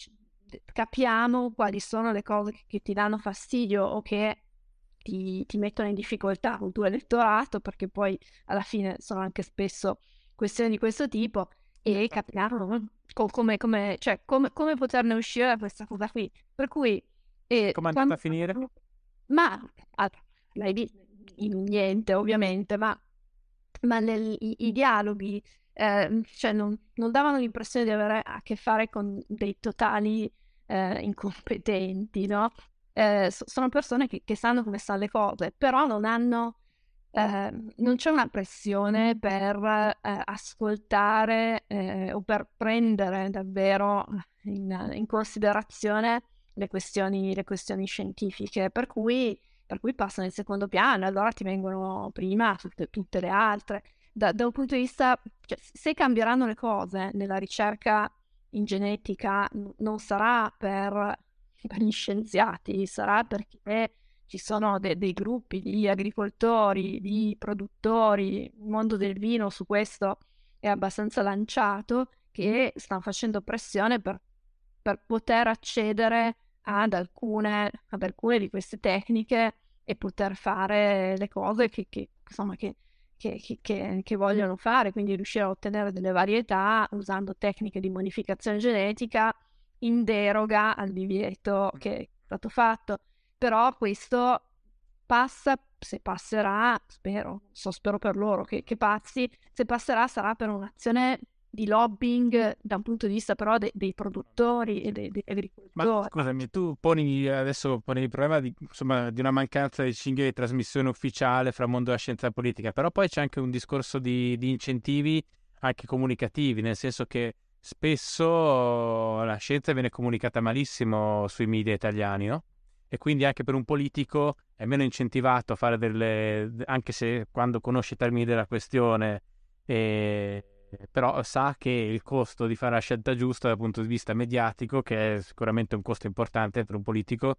capiamo quali sono le cose che, che ti danno fastidio o che ti, ti, mettono in difficoltà col tuo elettorato, perché poi alla fine sono anche spesso questioni di questo tipo, e capiamo come, come, cioè, come, come poterne uscire da questa cosa qui. Per cui... Eh, come è andata a finire? Ma, ah, l'hai visto, in niente ovviamente, ma, ma nel, i, i, dialoghi eh, cioè non, non, davano l'impressione di avere a che fare con dei totali eh, incompetenti, no? Eh, so, sono persone che, che sanno come stanno le cose, però non hanno Ehm, non c'è una pressione per eh, ascoltare eh, o per prendere davvero in, in considerazione le questioni, le questioni, scientifiche, per cui, per cui passano in secondo piano, allora ti vengono prima tutte, tutte le altre. Da, da, un punto di vista, cioè, se cambieranno le cose nella ricerca in genetica, non sarà per, per gli scienziati, sarà perché ci sono de- dei gruppi di agricoltori, di produttori, il mondo del vino su questo è abbastanza lanciato, che stanno facendo pressione per, per poter accedere ad alcune, ad alcune, di queste tecniche e poter fare le cose che, che, insomma, che, che, vogliono fare, quindi riuscire a ottenere delle varietà usando tecniche di modificazione genetica in deroga al divieto che è stato fatto. Però questo passa, se passerà, spero, so, spero per loro che, che passi, se passerà sarà per un'azione di lobbying da un punto di vista però de- dei produttori e degli agricoltori. Ma scusami, tu poni adesso poni il problema di, insomma, di una mancanza di cinghie di trasmissione ufficiale fra mondo della scienza e politica, però poi c'è anche un discorso di, di incentivi anche comunicativi, nel senso che spesso la scienza viene comunicata malissimo sui media italiani, no? e quindi anche per un politico è meno incentivato a fare delle... anche se quando conosce i termini della questione, eh, però sa che il costo di fare la scelta giusta dal punto di vista mediatico, che è sicuramente un costo importante per un politico,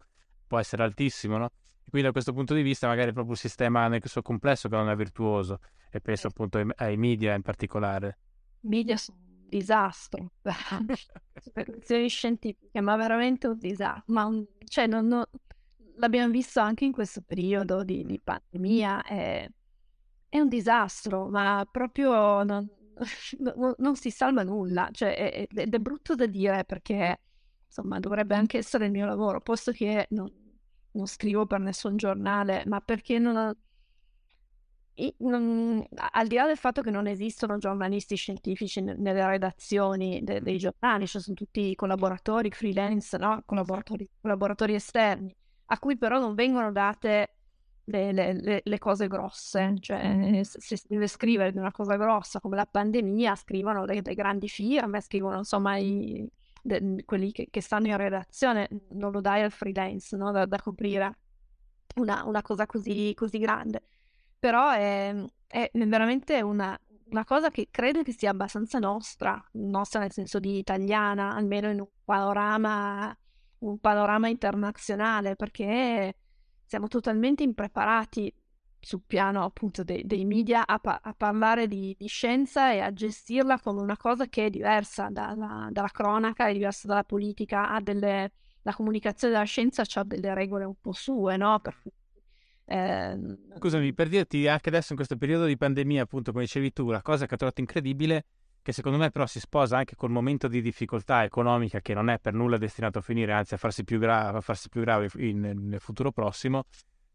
può essere altissimo, no? E quindi da questo punto di vista magari proprio il sistema nel suo complesso che non è virtuoso e penso appunto ai, ai media in particolare. Media sono disastro per questioni scientifiche, ma veramente un disastro. Ma un, cioè, non, non, l'abbiamo visto anche in questo periodo di, di pandemia, è, è, un disastro, ma proprio non, non si salva nulla. Cioè, è, ed è brutto da dire perché insomma dovrebbe anche essere il mio lavoro, posto che non, non scrivo per nessun giornale, ma perché non, non, al di là del fatto che non esistono giornalisti scientifici nelle redazioni de, dei giornali, cioè sono tutti collaboratori, freelance, no? collaboratori, collaboratori esterni, a cui però non vengono date le, le, le, cose grosse, cioè se si deve scrivere di una cosa grossa come la pandemia, scrivono le grandi firme, scrivono insomma i, de, quelli che, che, stanno in redazione, non lo dai al freelance no? da, da, coprire una, una cosa così, così grande però è, è veramente una, una, cosa che credo che sia abbastanza nostra, nostra nel senso di italiana, almeno in un panorama, un panorama internazionale, perché siamo totalmente impreparati sul piano appunto dei, dei media a, pa- a parlare di, di, scienza e a gestirla come una cosa che è diversa dalla, dalla cronaca, è diversa dalla politica, ha delle, la comunicazione della scienza ha delle regole un po' sue, no? Per eh, Scusami, per dirti anche adesso in questo periodo di pandemia, appunto, come dicevi tu, la cosa che ho trovato incredibile, che secondo me però si sposa anche col momento di difficoltà economica che non è per nulla destinato a finire, anzi a farsi più, gra- a farsi più grave in, nel futuro prossimo,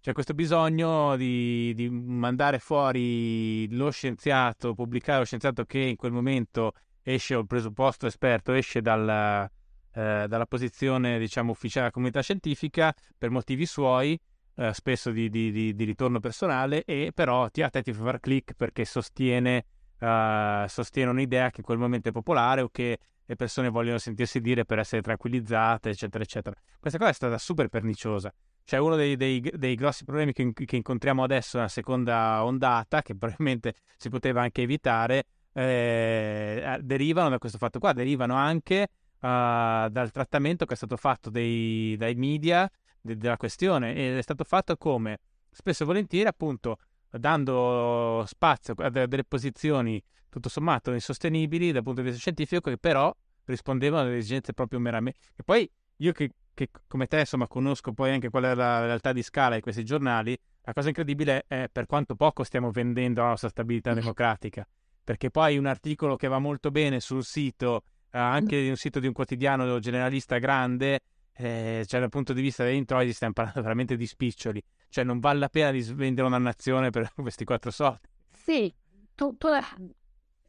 c'è questo bisogno di, di, mandare fuori lo scienziato, pubblicare lo scienziato che in quel momento esce, o il presupposto esperto, esce dalla, eh, dalla posizione, diciamo, ufficiale della comunità scientifica per motivi suoi, eh, spesso di, di, di, ritorno personale, e però ti, a te ti fa fare click perché sostiene, uh, sostiene un'idea che in quel momento è popolare o che le persone vogliono sentirsi dire per essere tranquillizzate, eccetera, eccetera. Questa cosa è stata super perniciosa. Cioè, uno dei, dei, dei grossi problemi che, che, incontriamo adesso nella seconda ondata, che probabilmente si poteva anche evitare, eh, derivano da questo fatto qua, derivano anche uh, dal trattamento che è stato fatto dei, dai media de- della questione ed è stato fatto come spesso e volentieri appunto dando spazio a delle posizioni tutto sommato insostenibili dal punto di vista scientifico che però rispondevano alle esigenze proprio meramente e poi io che, che, come te insomma conosco poi anche qual è la realtà di scala di questi giornali la cosa incredibile è per quanto poco stiamo vendendo la nostra stabilità democratica. Perché poi un articolo che va molto bene sul sito eh, anche di un sito di un quotidiano generalista grande eh, cioè dal punto di vista degli introiti stiamo parlando veramente di spiccioli, cioè non vale la pena di svendere una nazione per questi quattro soldi. Sì, tu, tu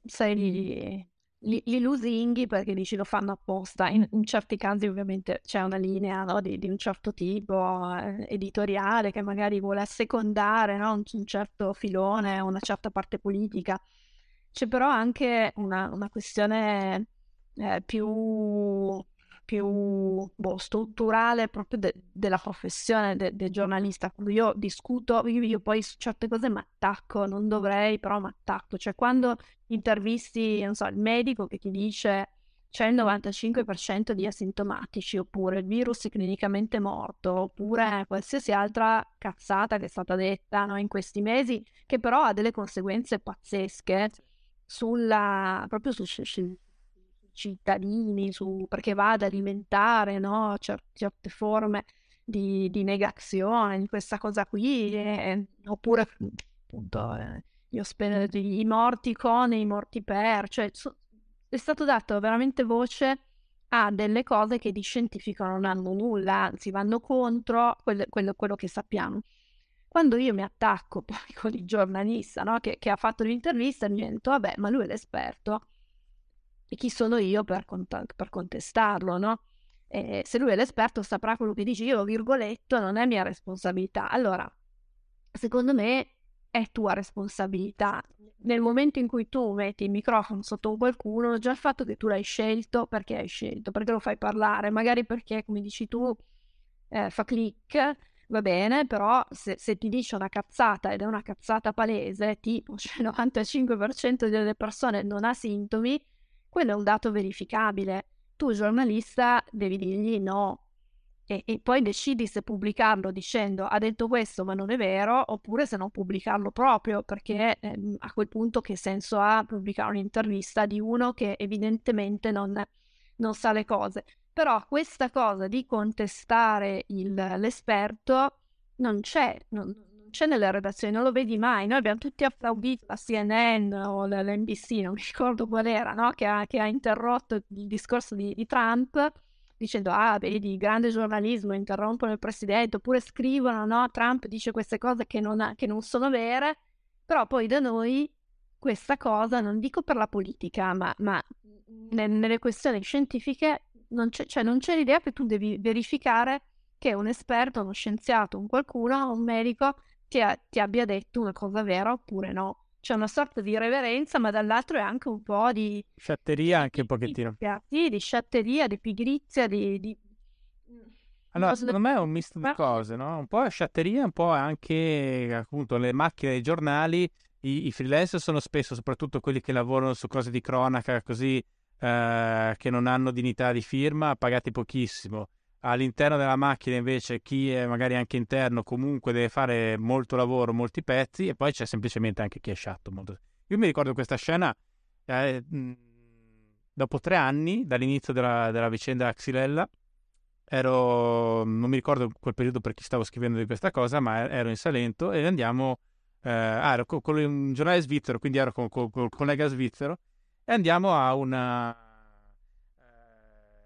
sei li, li, li, lusinghi perché dici lo fanno apposta, in, in certi casi ovviamente c'è una linea no, di, di, un certo tipo eh, editoriale che magari vuole assecondare no, un, un, certo filone, una certa parte politica, c'è però anche una, una questione eh, più più boh, strutturale proprio de- della professione del de giornalista. Quando io discuto, io, io poi su certe cose mi attacco, non dovrei, però mi attacco. Cioè quando intervisti, non so, il medico che ti dice c'è il 95% di asintomatici, oppure il virus è clinicamente morto, oppure qualsiasi altra cazzata che è stata detta no, in questi mesi, che però ha delle conseguenze pazzesche sulla, proprio sul, cittadini, su, perché va ad alimentare no, cer- certe forme di, di, negazione, di questa cosa qui, e, oppure appunto eh, ospedali, i morti con e i morti per, cioè so, è stato dato veramente voce a delle cose che di scientifico non hanno nulla, anzi vanno contro quello, quello, quello che sappiamo. Quando io mi attacco poi con il giornalista no, che, che, ha fatto l'intervista, mi detto, vabbè, ma lui è l'esperto, e chi sono io per, cont- per contestarlo, no? E se lui è l'esperto saprà quello che dice io, virgoletto, non è mia responsabilità. Allora, secondo me è tua responsabilità. Nel momento in cui tu metti il microfono sotto qualcuno, già il fatto che tu l'hai scelto, perché hai scelto? Perché lo fai parlare? Magari perché, come dici tu, eh, fa click, va bene, però se, se, ti dice una cazzata ed è una cazzata palese, tipo cioè il 95% delle persone non ha sintomi, quello è un dato verificabile. Tu, giornalista, devi dirgli no. e, e, poi decidi se pubblicarlo dicendo ha detto questo ma non è vero oppure se non pubblicarlo proprio perché eh, a quel punto che senso ha pubblicare un'intervista di uno che evidentemente non, non sa le cose. Però questa cosa di contestare il, l'esperto non c'è, non, c'è nelle redazioni, non lo vedi mai. Noi abbiamo tutti applaudito la CNN o l'NBC, non mi ricordo qual era, no? che, ha, che, ha, interrotto il discorso di, di Trump dicendo ah vedi grande giornalismo interrompono il presidente oppure scrivono no Trump dice queste cose che non, ha, che non sono vere però poi da noi questa cosa non dico per la politica ma, ma nelle questioni scientifiche non c'è, cioè non c'è l'idea che tu devi verificare che un esperto, uno scienziato, un qualcuno, un medico ti, ha, ti abbia detto una cosa vera oppure no c'è una sorta di reverenza, ma dall'altro è anche un po' di... Sciatteria anche un pochettino. Sì, di sciatteria, di pigrizia, di... di... Allora, secondo me è un misto di cose, no? Un po' sciatteria, un po' anche appunto le macchine dei giornali. I, i freelancer sono spesso, soprattutto quelli che lavorano su cose di cronaca, così eh, che non hanno dignità di firma, pagati pochissimo all'interno della macchina invece chi è magari anche interno comunque deve fare molto lavoro, molti pezzi e poi c'è semplicemente anche chi è sciatto. Molto... Io mi ricordo questa scena eh, dopo tre anni dall'inizio della, della vicenda Xylella ero, non mi ricordo quel periodo per chi stavo scrivendo di questa cosa, ma ero in Salento e andiamo, eh, ah, ero con, con, un giornale svizzero, quindi ero con, con, con il collega svizzero e andiamo a una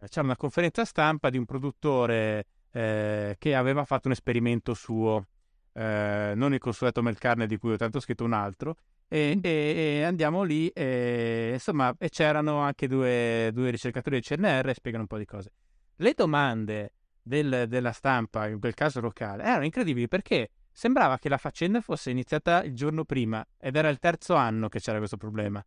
c'era una conferenza stampa di un produttore eh, che aveva fatto un esperimento suo, eh, non il consueto Melcarne di cui ho tanto scritto un altro, e, e, e andiamo lì e, insomma, e c'erano anche due, due, ricercatori del CNR e spiegano un po' di cose. Le domande del, della stampa, in quel caso locale, erano incredibili perché sembrava che la faccenda fosse iniziata il giorno prima ed era il terzo anno che c'era questo problema.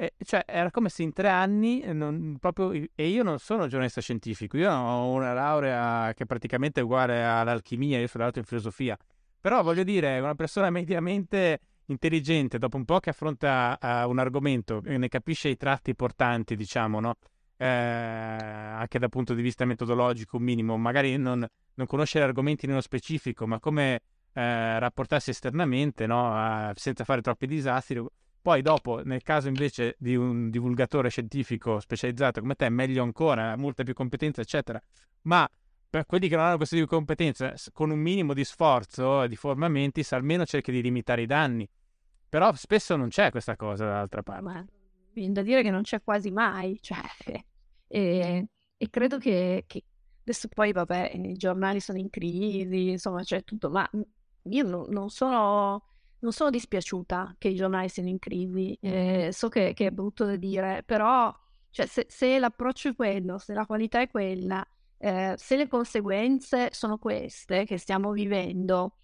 E, cioè, era come se in tre anni, eh, non, proprio, e io non sono giornalista scientifico, io ho una laurea che è praticamente uguale all'alchimia, io sono laureato in filosofia, però voglio dire, una persona mediamente intelligente, dopo un po' che affronta uh, un argomento, ne capisce i tratti portanti, diciamo, no? eh, anche dal punto di vista metodologico, un minimo, magari non, non conosce gli argomenti nello specifico, ma come eh, rapportarsi esternamente, no? uh, senza fare troppi disastri poi dopo, nel caso invece di un divulgatore scientifico specializzato come te, meglio ancora, molta più competenza, eccetera. Ma per quelli che non hanno di competenza, con un minimo di sforzo e di formamenti, almeno cerchi di limitare i danni. Però spesso non c'è questa cosa dall'altra parte. Ma viene da dire che non c'è quasi mai, cioè, e, e credo che, che, adesso poi, vabbè, i giornali sono in crisi, insomma, c'è tutto, ma io no, non sono non sono dispiaciuta che i giornali siano in crisi, eh, so che, che, è brutto da dire, però cioè, se, se, l'approccio è quello, se la qualità è quella, eh, se le conseguenze sono queste che stiamo vivendo,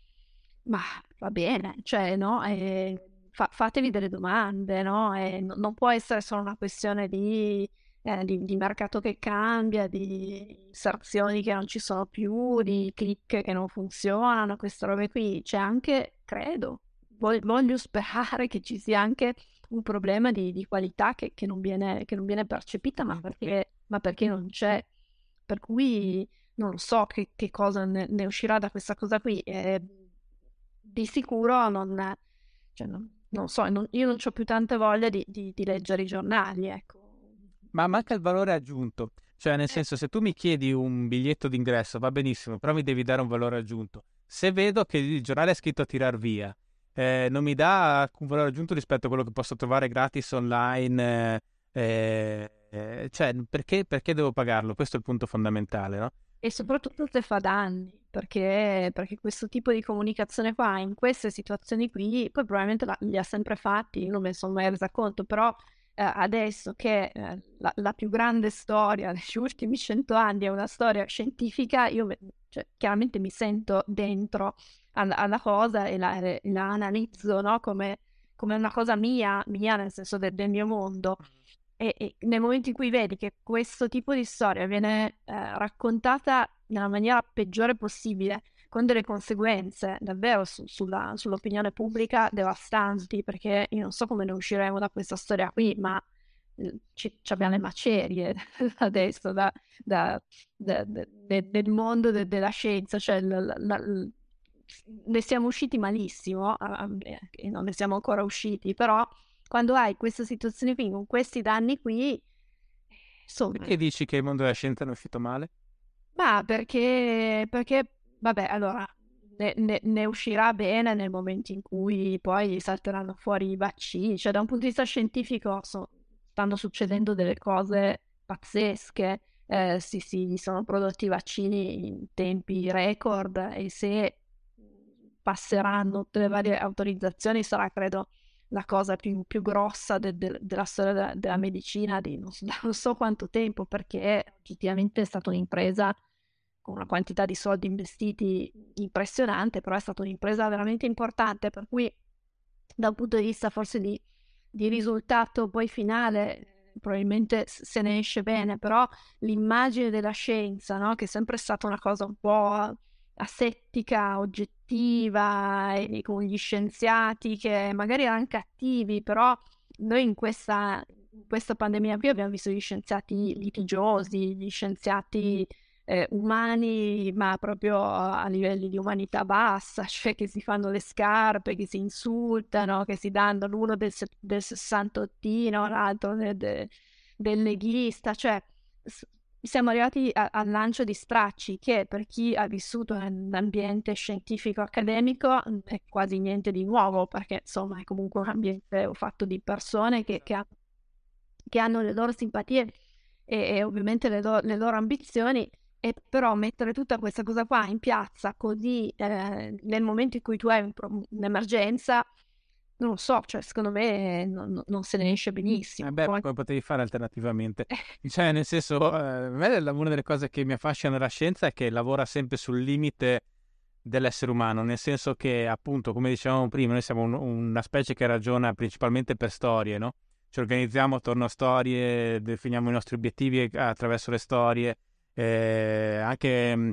ma va bene, cioè, no? Eh, fa, fatevi delle domande, no? no? Non può essere solo una questione di, eh, di, di, mercato che cambia, di inserzioni che non ci sono più, di click che non funzionano, queste robe qui. C'è anche, credo, voglio sperare che ci sia anche un problema di, di qualità che, che, non viene, che, non viene, percepita, ma perché, ma perché, non c'è. Per cui non so che, che cosa ne, ne, uscirà da questa cosa qui. Eh, di sicuro non, cioè non, non so, non, io non ho più tanta voglia di, di, di, leggere i giornali, ecco. Ma manca il valore aggiunto. Cioè, nel eh. senso, se tu mi chiedi un biglietto d'ingresso, va benissimo, però mi devi dare un valore aggiunto. Se vedo che il giornale è scritto a tirar via, eh, non mi dà alcun valore aggiunto rispetto a quello che posso trovare gratis online. Eh, eh, cioè, perché, perché, devo pagarlo? Questo è il punto fondamentale, no? E soprattutto se fa danni, perché, perché, questo tipo di comunicazione qua, in queste situazioni qui, poi probabilmente li ha sempre fatti, io non me ne sono mai resa conto, però eh, adesso che eh, la, la, più grande storia degli ultimi cento anni è una storia scientifica, io cioè, chiaramente mi sento dentro alla cosa e la, la analizzo no? come, come, una cosa mia, mia nel senso del, del mio mondo. E, e, nel momento in cui vedi che questo tipo di storia viene eh, raccontata nella maniera peggiore possibile, con delle conseguenze davvero su, sulla, sull'opinione pubblica devastanti, perché io non so come ne usciremo da questa storia qui, ma ci, ci abbiamo le macerie adesso da, da, da, nel mondo de, della scienza, cioè la, la, ne siamo usciti malissimo e non ne siamo ancora usciti, però quando hai questa situazione qui, con questi danni qui, insomma... Perché dici che il mondo della scienza è uscito male? Ma perché, perché vabbè, allora, ne, ne, ne, uscirà bene nel momento in cui poi salteranno fuori i vaccini, cioè da un punto di vista scientifico so, stanno succedendo delle cose pazzesche, eh, sì, sì, sono prodotti vaccini in tempi record e se passeranno tutte le varie autorizzazioni sarà credo la cosa più, più grossa de, de, della storia della, della medicina di non so, non so, quanto tempo perché oggettivamente è stata un'impresa con una quantità di soldi investiti impressionante, però è stata un'impresa veramente importante per cui da un punto di vista forse di, di risultato poi finale probabilmente se ne esce bene, però l'immagine della scienza, no? che è sempre stata una cosa un po' asettica, oggettiva, e con gli scienziati che magari erano cattivi, però noi in questa, in questa pandemia qui abbiamo visto gli scienziati litigiosi, gli scienziati eh, umani, ma proprio a livelli di umanità bassa, cioè che si fanno le scarpe, che si insultano, che si danno l'uno del, del sessantottino, l'altro del, del, del leghista, cioè siamo arrivati a, al lancio di stracci che per chi ha vissuto nell'ambiente scientifico accademico è quasi niente di nuovo perché insomma è comunque un ambiente fatto di persone che, che, ha, che hanno le loro simpatie e, e ovviamente le, lo, le, loro ambizioni e però mettere tutta questa cosa qua in piazza così eh, nel momento in cui tu hai un, un'emergenza non lo so, cioè secondo me non, non se ne esce benissimo. Eh beh, come potevi fare alternativamente? cioè, nel senso, eh, una delle cose che mi affascina nella scienza è che lavora sempre sul limite dell'essere umano, nel senso che, appunto, come dicevamo prima, noi siamo un, una specie che ragiona principalmente per storie, no? Ci organizziamo attorno a storie, definiamo i nostri obiettivi attraverso le storie, eh, anche mh,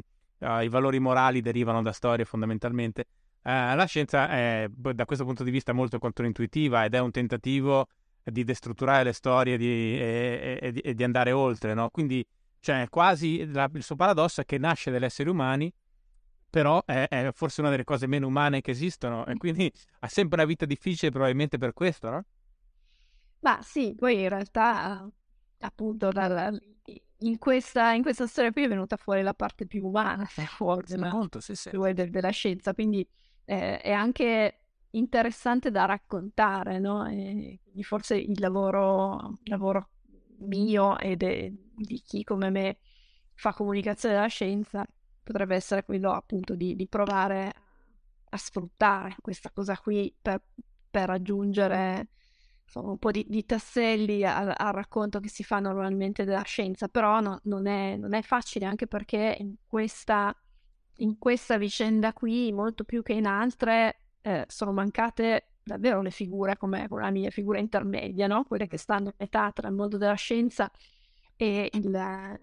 i valori morali derivano da storie fondamentalmente. Uh, la scienza è da questo punto di vista molto controintuitiva ed è un tentativo di destrutturare le storie di, e, e, e, di andare oltre, no? Quindi cioè, quasi la, il suo paradosso è che nasce dagli esseri umani, però è, è, forse una delle cose meno umane che esistono e quindi ha sempre una vita difficile probabilmente per questo, no? Ma sì, poi in realtà appunto dalla, in, questa, in, questa, storia qui è venuta fuori la parte più umana, se forse, molto, sì, sì. della scienza, quindi eh, è anche interessante da raccontare, no? E forse il lavoro, lavoro mio e di chi come me fa comunicazione della scienza potrebbe essere quello appunto di, di provare a sfruttare questa cosa qui per, per raggiungere un po' di, di tasselli al, al, racconto che si fa normalmente della scienza, però no, non, è, non, è, facile anche perché in questa in questa vicenda qui, molto più che in altre, eh, sono mancate davvero le figure come la mia figura intermedia, no? quelle che stanno a metà tra il mondo della scienza e il,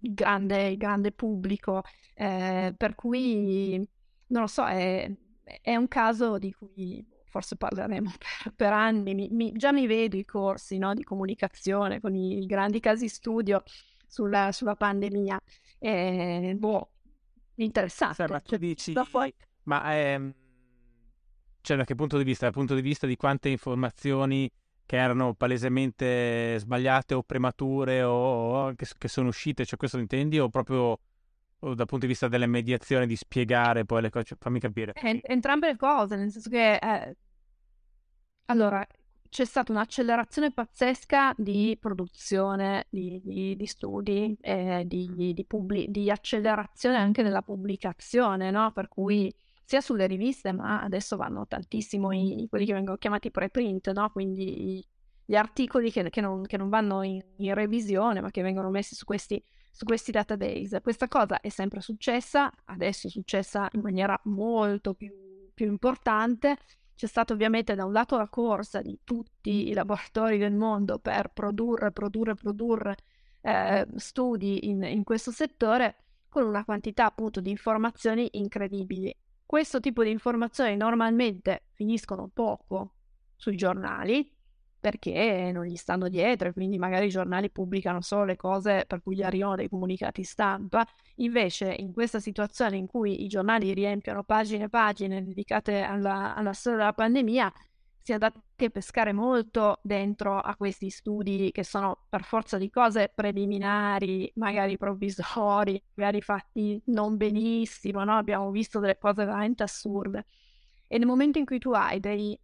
il, grande, il grande, pubblico. Eh, per cui, non lo so, è, è, un caso di cui forse parleremo per, per anni. Mi, mi, già mi vedo i corsi no? di comunicazione con i, i grandi casi studio sulla, sulla pandemia. E, boh, interessante. Cioè, ma tu cioè, dici... Poi... Ma ehm... cioè, da che punto di vista? Dal punto di vista di quante informazioni che erano palesemente sbagliate o premature o, o che, che, sono uscite, cioè questo intendi? O proprio dal punto di vista delle mediazioni, di spiegare poi le cose? Cioè, fammi capire. Entrambe le cose, nel senso che... Eh... Allora, c'è stata un'accelerazione pazzesca di produzione di, di, di studi, eh, di, pubblic- di, accelerazione anche nella pubblicazione, no? per cui sia sulle riviste, ma adesso vanno tantissimo i, quelli che vengono chiamati preprint, no? quindi gli articoli che, che, non, che non, vanno in, in, revisione, ma che vengono messi su questi, su questi database. Questa cosa è sempre successa, adesso è successa in maniera molto più, più importante c'è stata ovviamente da un lato la corsa di tutti i laboratori del mondo per produrre, produrre, produrre eh, studi in, in questo settore con una quantità appunto di informazioni incredibili. Questo tipo di informazioni normalmente finiscono poco sui giornali, perché non gli stanno dietro e quindi magari i giornali pubblicano solo le cose per cui gli arrivano dei comunicati stampa. Invece in questa situazione in cui i giornali riempiono pagine e pagine dedicate alla, alla storia della pandemia, si è andati a pescare molto dentro a questi studi che sono per forza di cose preliminari, magari provvisori, magari fatti non benissimo, no? abbiamo visto delle cose veramente assurde. E nel momento in cui tu hai dei,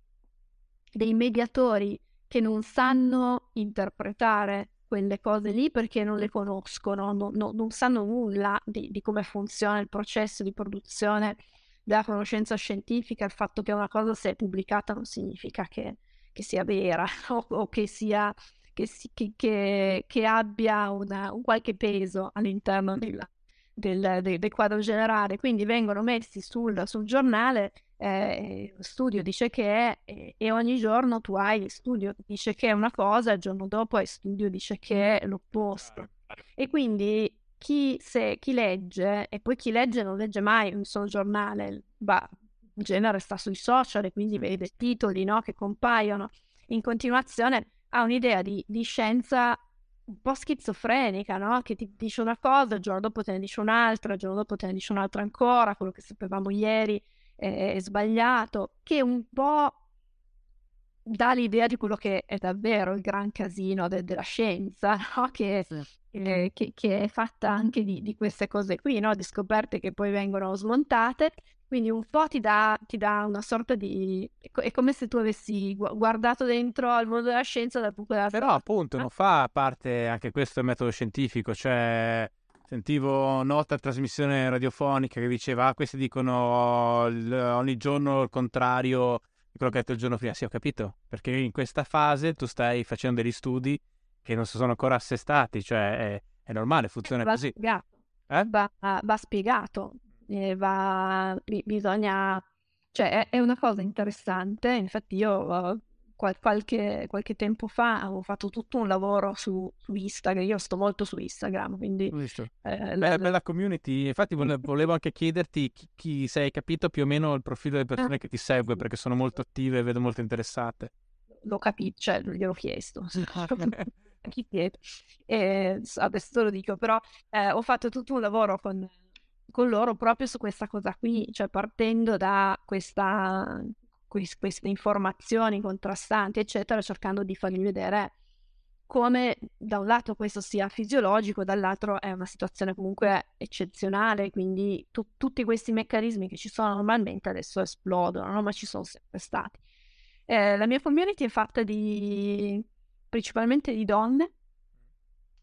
dei mediatori che non sanno interpretare quelle cose lì perché non le conoscono, non, non, non sanno nulla di, di, come funziona il processo di produzione della conoscenza scientifica, il fatto che una cosa sia pubblicata non significa che, che sia vera o, o che sia che, si, che, che, abbia una, un qualche peso all'interno del, del, del, del, quadro generale. Quindi vengono messi sul, sul giornale eh, studio dice che è, e, e, ogni giorno tu hai studio dice che è una cosa, il giorno dopo hai studio dice che è l'opposto. E quindi chi, se, chi legge, e poi chi legge non legge mai un solo giornale, va, in genere sta sui social e quindi vede titoli no, che compaiono in continuazione, ha un'idea di, di scienza un po' schizofrenica, no? Che ti dice una cosa, il giorno dopo te ne dice un'altra, il giorno dopo te ne dice un'altra ancora, quello che sapevamo ieri è sbagliato, che un po' dà l'idea di quello che è davvero il gran casino de- della scienza, no? che, sì. eh, che, che, è fatta anche di, di queste cose qui, no? di scoperte che poi vengono smontate. Quindi un po' ti dà, ti dà una sorta di... è come se tu avessi guardato dentro al mondo della scienza dal punto della Però appunto non fa parte anche questo del metodo scientifico, cioè Sentivo nota trasmissione radiofonica che diceva: ah, questi dicono l- ogni giorno il contrario di quello che ha detto il giorno prima. Sì, ho capito, perché in questa fase tu stai facendo degli studi che non si sono ancora assestati, cioè è, è normale, funziona va così. Spiegato. Eh? Va, va, spiegato, va, bisogna, cioè è, è, una cosa interessante. Infatti, io qual- qualche, qualche, tempo fa avevo fatto tutto un lavoro su, su Instagram, io sto molto su Instagram, quindi... Eh, Beh, bella community, infatti volevo anche chiederti chi, chi, se hai capito più o meno il profilo delle persone ah. che ti segue, perché sono molto attive e vedo molto interessate. L'ho capito, cioè gliel'ho chiesto. chi chiede? Eh, adesso te lo dico, però eh, ho fatto tutto un lavoro con, con loro proprio su questa cosa qui, cioè partendo da questa queste informazioni contrastanti, eccetera, cercando di fargli vedere come da un lato questo sia fisiologico, dall'altro è una situazione comunque eccezionale, quindi tu, tutti questi meccanismi che ci sono normalmente adesso esplodono, no? ma ci sono sempre stati. Eh, la mia community è fatta di principalmente di donne,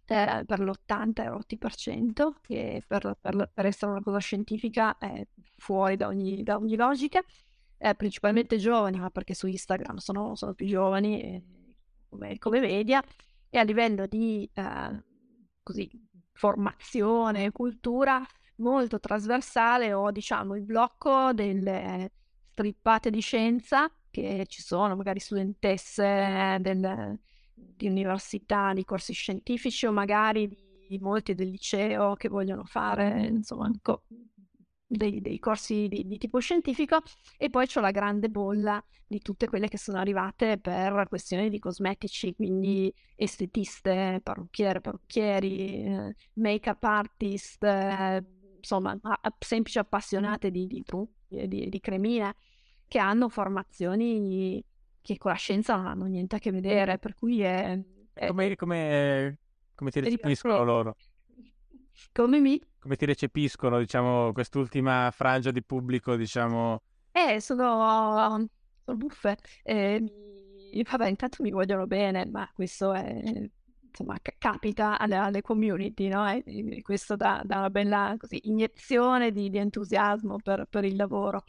eh, per l'80 80%, che per, per, per, essere una cosa scientifica è fuori da ogni, da ogni logica eh, principalmente giovani, ma perché su Instagram sono, sono più giovani come, come, media, e a livello di eh, così, formazione, cultura molto trasversale ho diciamo il blocco delle strippate di scienza che ci sono, magari studentesse del, di università, di corsi scientifici o magari di molti del liceo che vogliono fare insomma co- dei, dei corsi di, di, tipo scientifico e poi c'ho la grande bolla di tutte quelle che sono arrivate per questioni di cosmetici, quindi estetiste, parrucchiere, parrucchieri, eh, make-up artist, eh, insomma, a, semplici appassionate di, di trucchi, di, di cremine, che hanno formazioni che con la scienza non hanno niente a che vedere, per cui è... è come, come, come ti recepiscono loro? Come mi? Come ti recepiscono, diciamo, quest'ultima frangia di pubblico, diciamo? Eh, sono, sono buffe. Eh, vabbè, intanto mi vogliono bene, ma questo è, insomma, capita alle, alle, community, no? E, questo dà, dà, una bella così, iniezione di, di entusiasmo per, per, il lavoro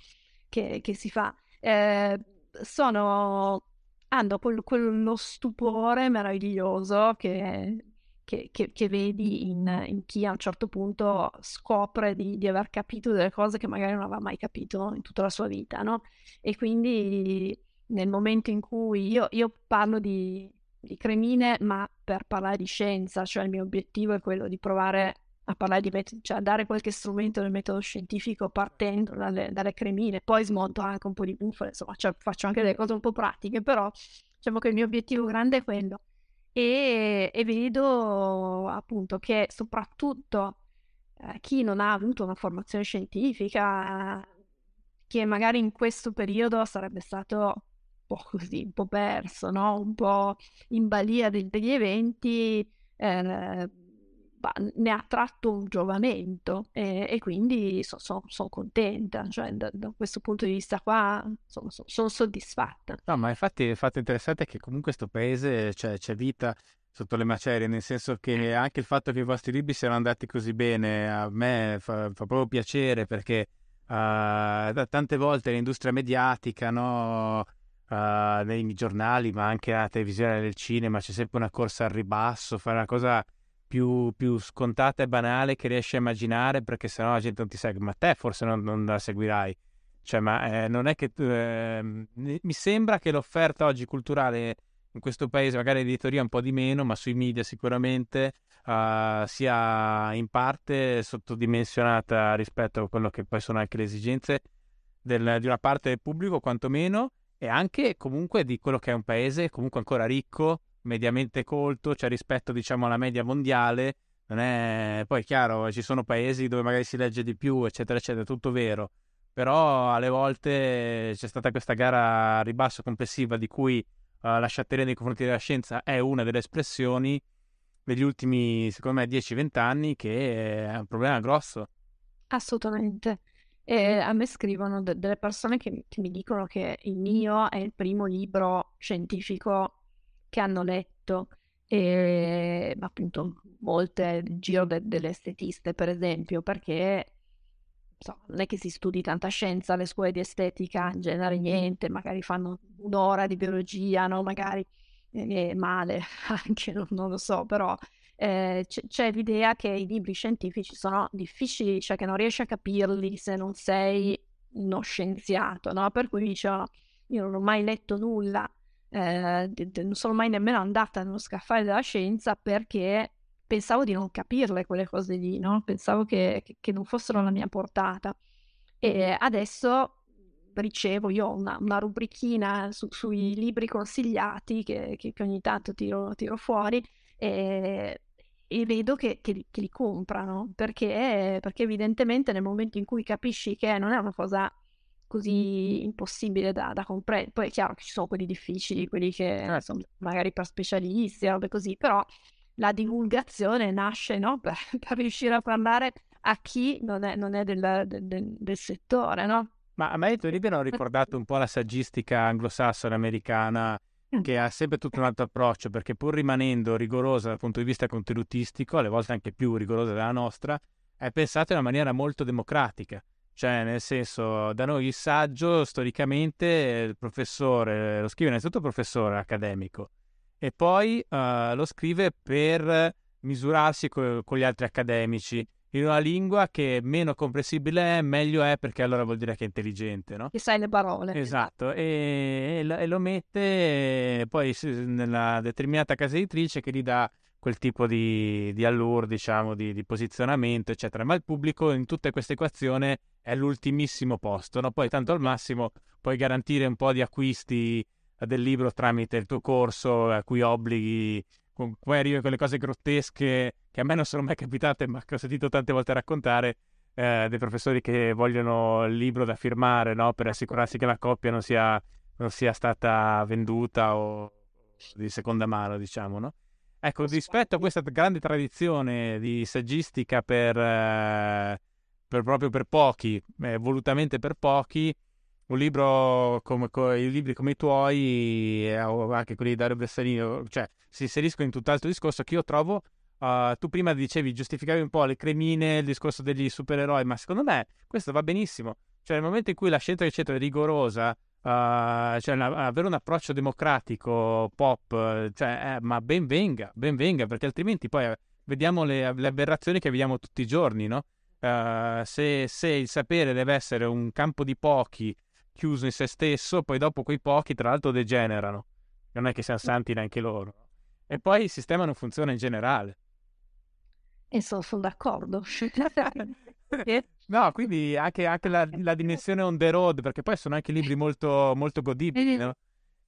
che, che si fa. Eh, sono hanno quel, quello stupore meraviglioso che che, che, che vedi in, in, chi a un certo punto scopre di, di, aver capito delle cose che magari non aveva mai capito in tutta la sua vita, no? E quindi nel momento in cui io, io parlo di, di cremine, ma per parlare di scienza, cioè il mio obiettivo è quello di provare a parlare di metodo, cioè dare qualche strumento del metodo scientifico partendo dalle, dalle cremine, poi smonto anche un po' di bufale, insomma, cioè faccio anche delle cose un po' pratiche, però diciamo che il mio obiettivo grande è quello. E, e vedo appunto che soprattutto eh, chi non ha avuto una formazione scientifica, che magari in questo periodo sarebbe stato un po' così, un po' perso, no? un po' in balia de- degli eventi, eh, ne ha tratto un giovamento e, e quindi sono so, so contenta, cioè da, da, questo punto di vista qua sono so, so soddisfatta. No, ma infatti il fatto interessante è che comunque questo paese cioè, c'è vita sotto le macerie, nel senso che anche il fatto che i vostri libri siano andati così bene a me fa, fa proprio piacere perché uh, tante volte l'industria mediatica, no? Uh, nei giornali, ma anche alla televisione e nel cinema, c'è sempre una corsa al ribasso, fare una cosa più, più, scontata e banale che riesci a immaginare perché sennò la gente non ti segue, ma te forse non, non la seguirai. Cioè, ma eh, non è che... Eh, mi sembra che l'offerta oggi culturale in questo paese, magari editoria un po' di meno, ma sui media sicuramente uh, sia in parte sottodimensionata rispetto a quello che poi sono anche le esigenze del, di una parte del pubblico, quantomeno, e anche comunque di quello che è un paese comunque ancora ricco, mediamente colto, cioè rispetto diciamo alla media mondiale, non è... poi è chiaro, ci sono paesi dove magari si legge di più, eccetera, eccetera, tutto vero, però alle volte c'è stata questa gara a ribasso complessiva di cui uh, la sciatteria nei confronti della scienza è una delle espressioni degli ultimi, secondo me, 10-20 anni che è un problema grosso. Assolutamente. E a me scrivono de- delle persone che, che mi dicono che il mio è il primo libro scientifico che hanno letto e appunto molte il giro de- delle estetiste per esempio perché so, non è che si studi tanta scienza alle scuole di estetica in genere niente magari fanno un'ora di biologia no magari eh, male anche non, non, lo so però eh, c- c'è l'idea che i libri scientifici sono difficili cioè che non riesci a capirli se non sei uno scienziato no? Per cui dicevo io non ho mai letto nulla eh, non sono mai nemmeno andata nello scaffale della scienza perché pensavo di non capirle quelle cose lì, no? Pensavo che, che, non fossero alla mia portata. E adesso ricevo io una, una rubrichina su, sui libri consigliati che, che, ogni tanto tiro, tiro fuori e, e vedo che, che, li, che, li comprano perché, perché evidentemente nel momento in cui capisci che non è una cosa così impossibile da, da comprendere. Poi è chiaro che ci sono quelli difficili, quelli che certo. sono magari per specialisti, robe così, però la divulgazione nasce no? per, per, riuscire a parlare a chi non è, non è del, del, del, settore, no? Ma a me i tuoi libri hanno ricordato un po' la saggistica anglosassone americana mm. che ha sempre tutto un altro approccio perché pur rimanendo rigorosa dal punto di vista contenutistico, alle volte anche più rigorosa della nostra, è pensata in una maniera molto democratica. Cioè, nel senso, da noi il saggio, storicamente, il professore lo scrive innanzitutto il professore accademico e poi uh, lo scrive per misurarsi co- con gli altri accademici in una lingua che meno comprensibile è, meglio è perché allora vuol dire che è intelligente, no? Che sai le parole. Esatto, e, e, lo, e lo mette poi nella determinata casa editrice che gli dà quel tipo di, di allure, diciamo, di, di, posizionamento, eccetera. Ma il pubblico in tutte queste equazioni è l'ultimissimo posto, no? Poi tanto al massimo puoi garantire un po' di acquisti del libro tramite il tuo corso a cui obblighi, poi arrivi quelle cose grottesche che a me non sono mai capitate, ma che ho sentito tante volte raccontare, eh, dei professori che vogliono il libro da firmare, no? Per assicurarsi che la coppia non sia, non sia stata venduta o di seconda mano, diciamo, no? Ecco, rispetto a questa grande tradizione di saggistica per, eh, per proprio per pochi, eh, volutamente per pochi, un libro come co- i libri come i tuoi, eh, o anche quelli di Dario Bressanini, cioè si inseriscono in tutt'altro discorso che io trovo. Uh, tu prima dicevi, giustificavi un po' le cremine, il discorso degli supereroi, ma secondo me questo va benissimo. Cioè, nel momento in cui la scelta eccetera, è rigorosa, Uh, cioè una, avere un approccio democratico pop, cioè, eh, ma ben venga, ben venga, perché altrimenti poi eh, vediamo le, le, aberrazioni che vediamo tutti i giorni, no? Uh, se, se, il sapere deve essere un campo di pochi chiuso in se stesso, poi dopo quei pochi tra l'altro degenerano, non è che siano santi neanche loro. E poi il sistema non funziona in generale. E sono, sono d'accordo. no, quindi anche, anche la, la, dimensione on the road, perché poi sono anche libri molto, molto godibili, no?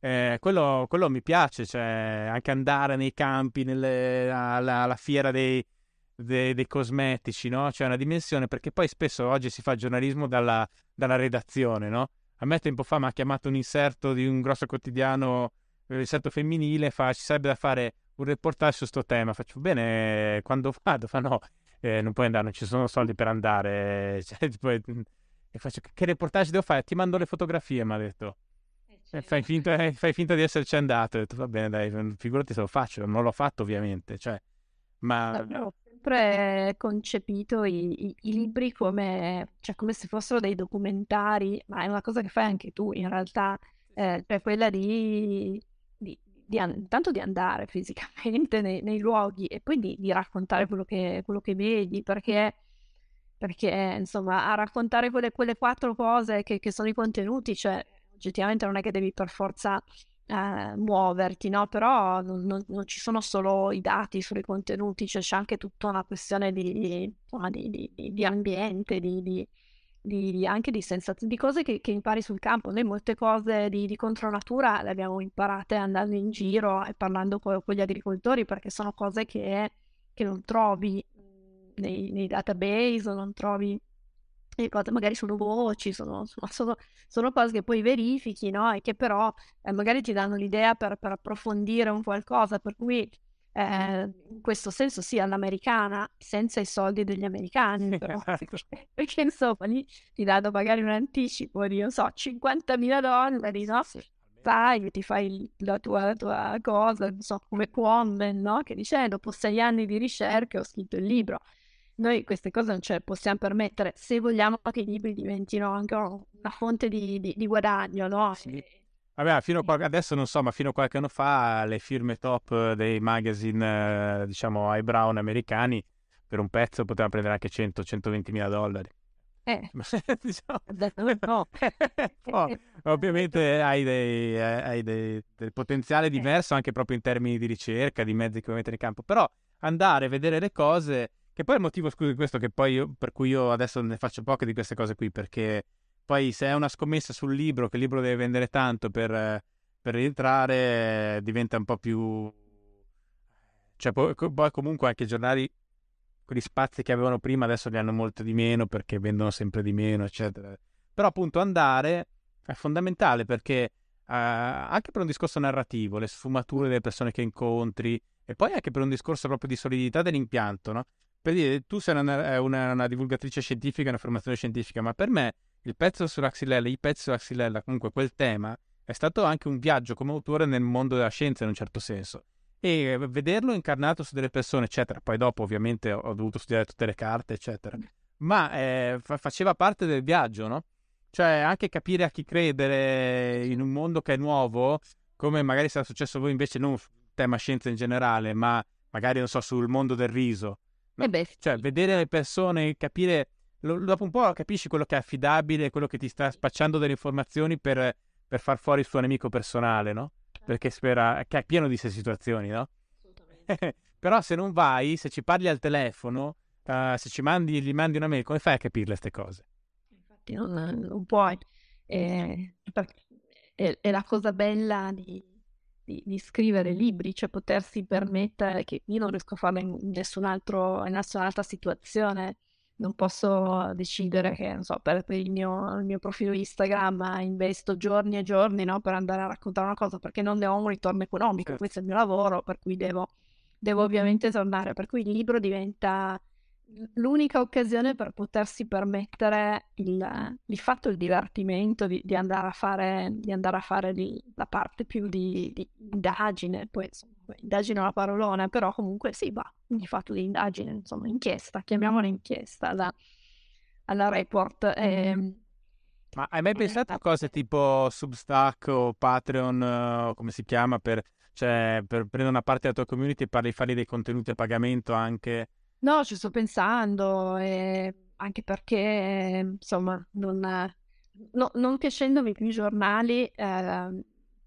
eh, quello, quello, mi piace, cioè anche andare nei campi, nelle, alla, alla, fiera dei, dei, dei, cosmetici, no? C'è una dimensione perché poi spesso oggi si fa giornalismo dalla, dalla redazione, no? A me tempo fa mi ha chiamato un inserto di un grosso quotidiano, un inserto femminile, fa ci sarebbe da fare un reportage su questo tema. Faccio bene, quando vado? Fa no, eh, non puoi andare, non ci sono soldi per andare. Cioè, tipo, e faccio, che reportage devo fare? Ti mando le fotografie, mi ha detto. Eh, fai, finta, eh, fai, finta, di esserci andato. Ho detto, va bene, dai, figurati se lo faccio. Non l'ho fatto, ovviamente. Cioè, ma... Ho sempre concepito i, i, i libri come, cioè, come, se fossero dei documentari, ma è una cosa che fai anche tu, in realtà. Eh, cioè quella di, di, an- tanto di andare fisicamente nei, nei luoghi e poi di, di raccontare quello che, quello che, vedi, perché, perché insomma, a raccontare quelle, quelle quattro cose che, che sono i contenuti, cioè oggettivamente non è che devi per forza eh, muoverti, no? Però non, non, non, ci sono solo i dati sui contenuti, cioè c'è anche tutta una questione di, di, di ambiente, di, anche di sensazioni, di cose che, che, impari sul campo. Noi molte cose di, di contronatura le abbiamo imparate andando in giro e parlando con, con gli agricoltori perché sono cose che, che non trovi nei, nei database o non trovi cose magari sono voci, sono, sono, sono, cose che poi verifichi, no? E che però eh, magari ti danno l'idea per, per, approfondire un qualcosa, per cui eh, in questo senso sì, all'americana, senza i soldi degli americani, però, esatto. perché insomma lì ti danno magari un anticipo di, non so, 50.000 dollari, no? Sì. Vai, ti fai la tua, la tua cosa, non so, come Quammen, no? Che dice, eh, dopo sei anni di ricerche ho scritto il libro noi queste cose non ce le possiamo permettere se vogliamo che i libri diventino anche una fonte di, di, di guadagno, no? Sì. Vabbè, fino a qualche, adesso non so, ma fino a qualche anno fa le firme top dei magazine, eh, diciamo, eyebrow americani, per un pezzo potevano prendere anche 100-120 mila dollari. Eh, diciamo, no. no. Ovviamente hai, dei, eh, hai dei, del potenziale eh. diverso anche proprio in termini di ricerca, di mezzi che vuoi mettere in campo, però andare a vedere le cose che poi è il motivo, scusi, questo che poi io, per cui io adesso ne faccio poche di queste cose qui, perché poi se è una scommessa sul libro, che il libro deve vendere tanto per, per rientrare, diventa un po' più... Cioè, poi, poi comunque anche i giornali, quegli spazi che avevano prima, adesso li hanno molto di meno perché vendono sempre di meno, eccetera. Però appunto andare è fondamentale perché uh, anche per un discorso narrativo, le sfumature delle persone che incontri e poi anche per un discorso proprio di solidità dell'impianto, no? per dire, tu sei una, una, una, divulgatrice scientifica, una formazione scientifica, ma per me il pezzo sull'Axilella, i pezzi sull'Axilella, comunque quel tema, è stato anche un viaggio come autore nel mondo della scienza in un certo senso. E vederlo incarnato su delle persone, eccetera. Poi dopo, ovviamente, ho dovuto studiare tutte le carte, eccetera. Ma eh, fa- faceva parte del viaggio, no? Cioè, anche capire a chi credere in un mondo che è nuovo, come magari sarà successo a voi invece, non sul tema scienza in generale, ma magari, non so, sul mondo del riso No? Eh beh, cioè, vedere le persone, capire, lo, dopo un po' capisci quello che è affidabile, quello che ti sta spacciando delle informazioni per, per far fuori il suo nemico personale, no? Certo. Perché spera, che è pieno di queste situazioni, no? Però se non vai, se ci parli al telefono, uh, se ci mandi, gli mandi una mail, come fai a capirle queste cose? Infatti non, non puoi. Eh, è, è, la cosa bella di, di, di, scrivere libri, cioè potersi permettere, che io non riesco a farlo in, nessun altro, in nessun'altra situazione, non posso decidere che, non so, per, per il, mio, il, mio, profilo Instagram investo giorni e giorni no, per andare a raccontare una cosa, perché non ne ho un ritorno economico, certo. questo è il mio lavoro, per cui devo, devo ovviamente tornare, per cui il libro diventa l'unica occasione per potersi permettere il, il fatto, il divertimento di, di, andare a fare, di andare a fare di, la parte più di, di indagine, poi insomma, indagine è una parolona, però comunque sì, va, il fatto di indagine, insomma, inchiesta, chiamiamola inchiesta alla, alla report. E, ehm, ma hai mai pensato a cose tipo Substack o Patreon, o come si chiama, per, cioè, per prendere una parte della tua community e fargli fare dei contenuti a pagamento anche No, ci sto pensando, eh, anche perché, insomma, non, no- non piacendomi più i giornali, eh,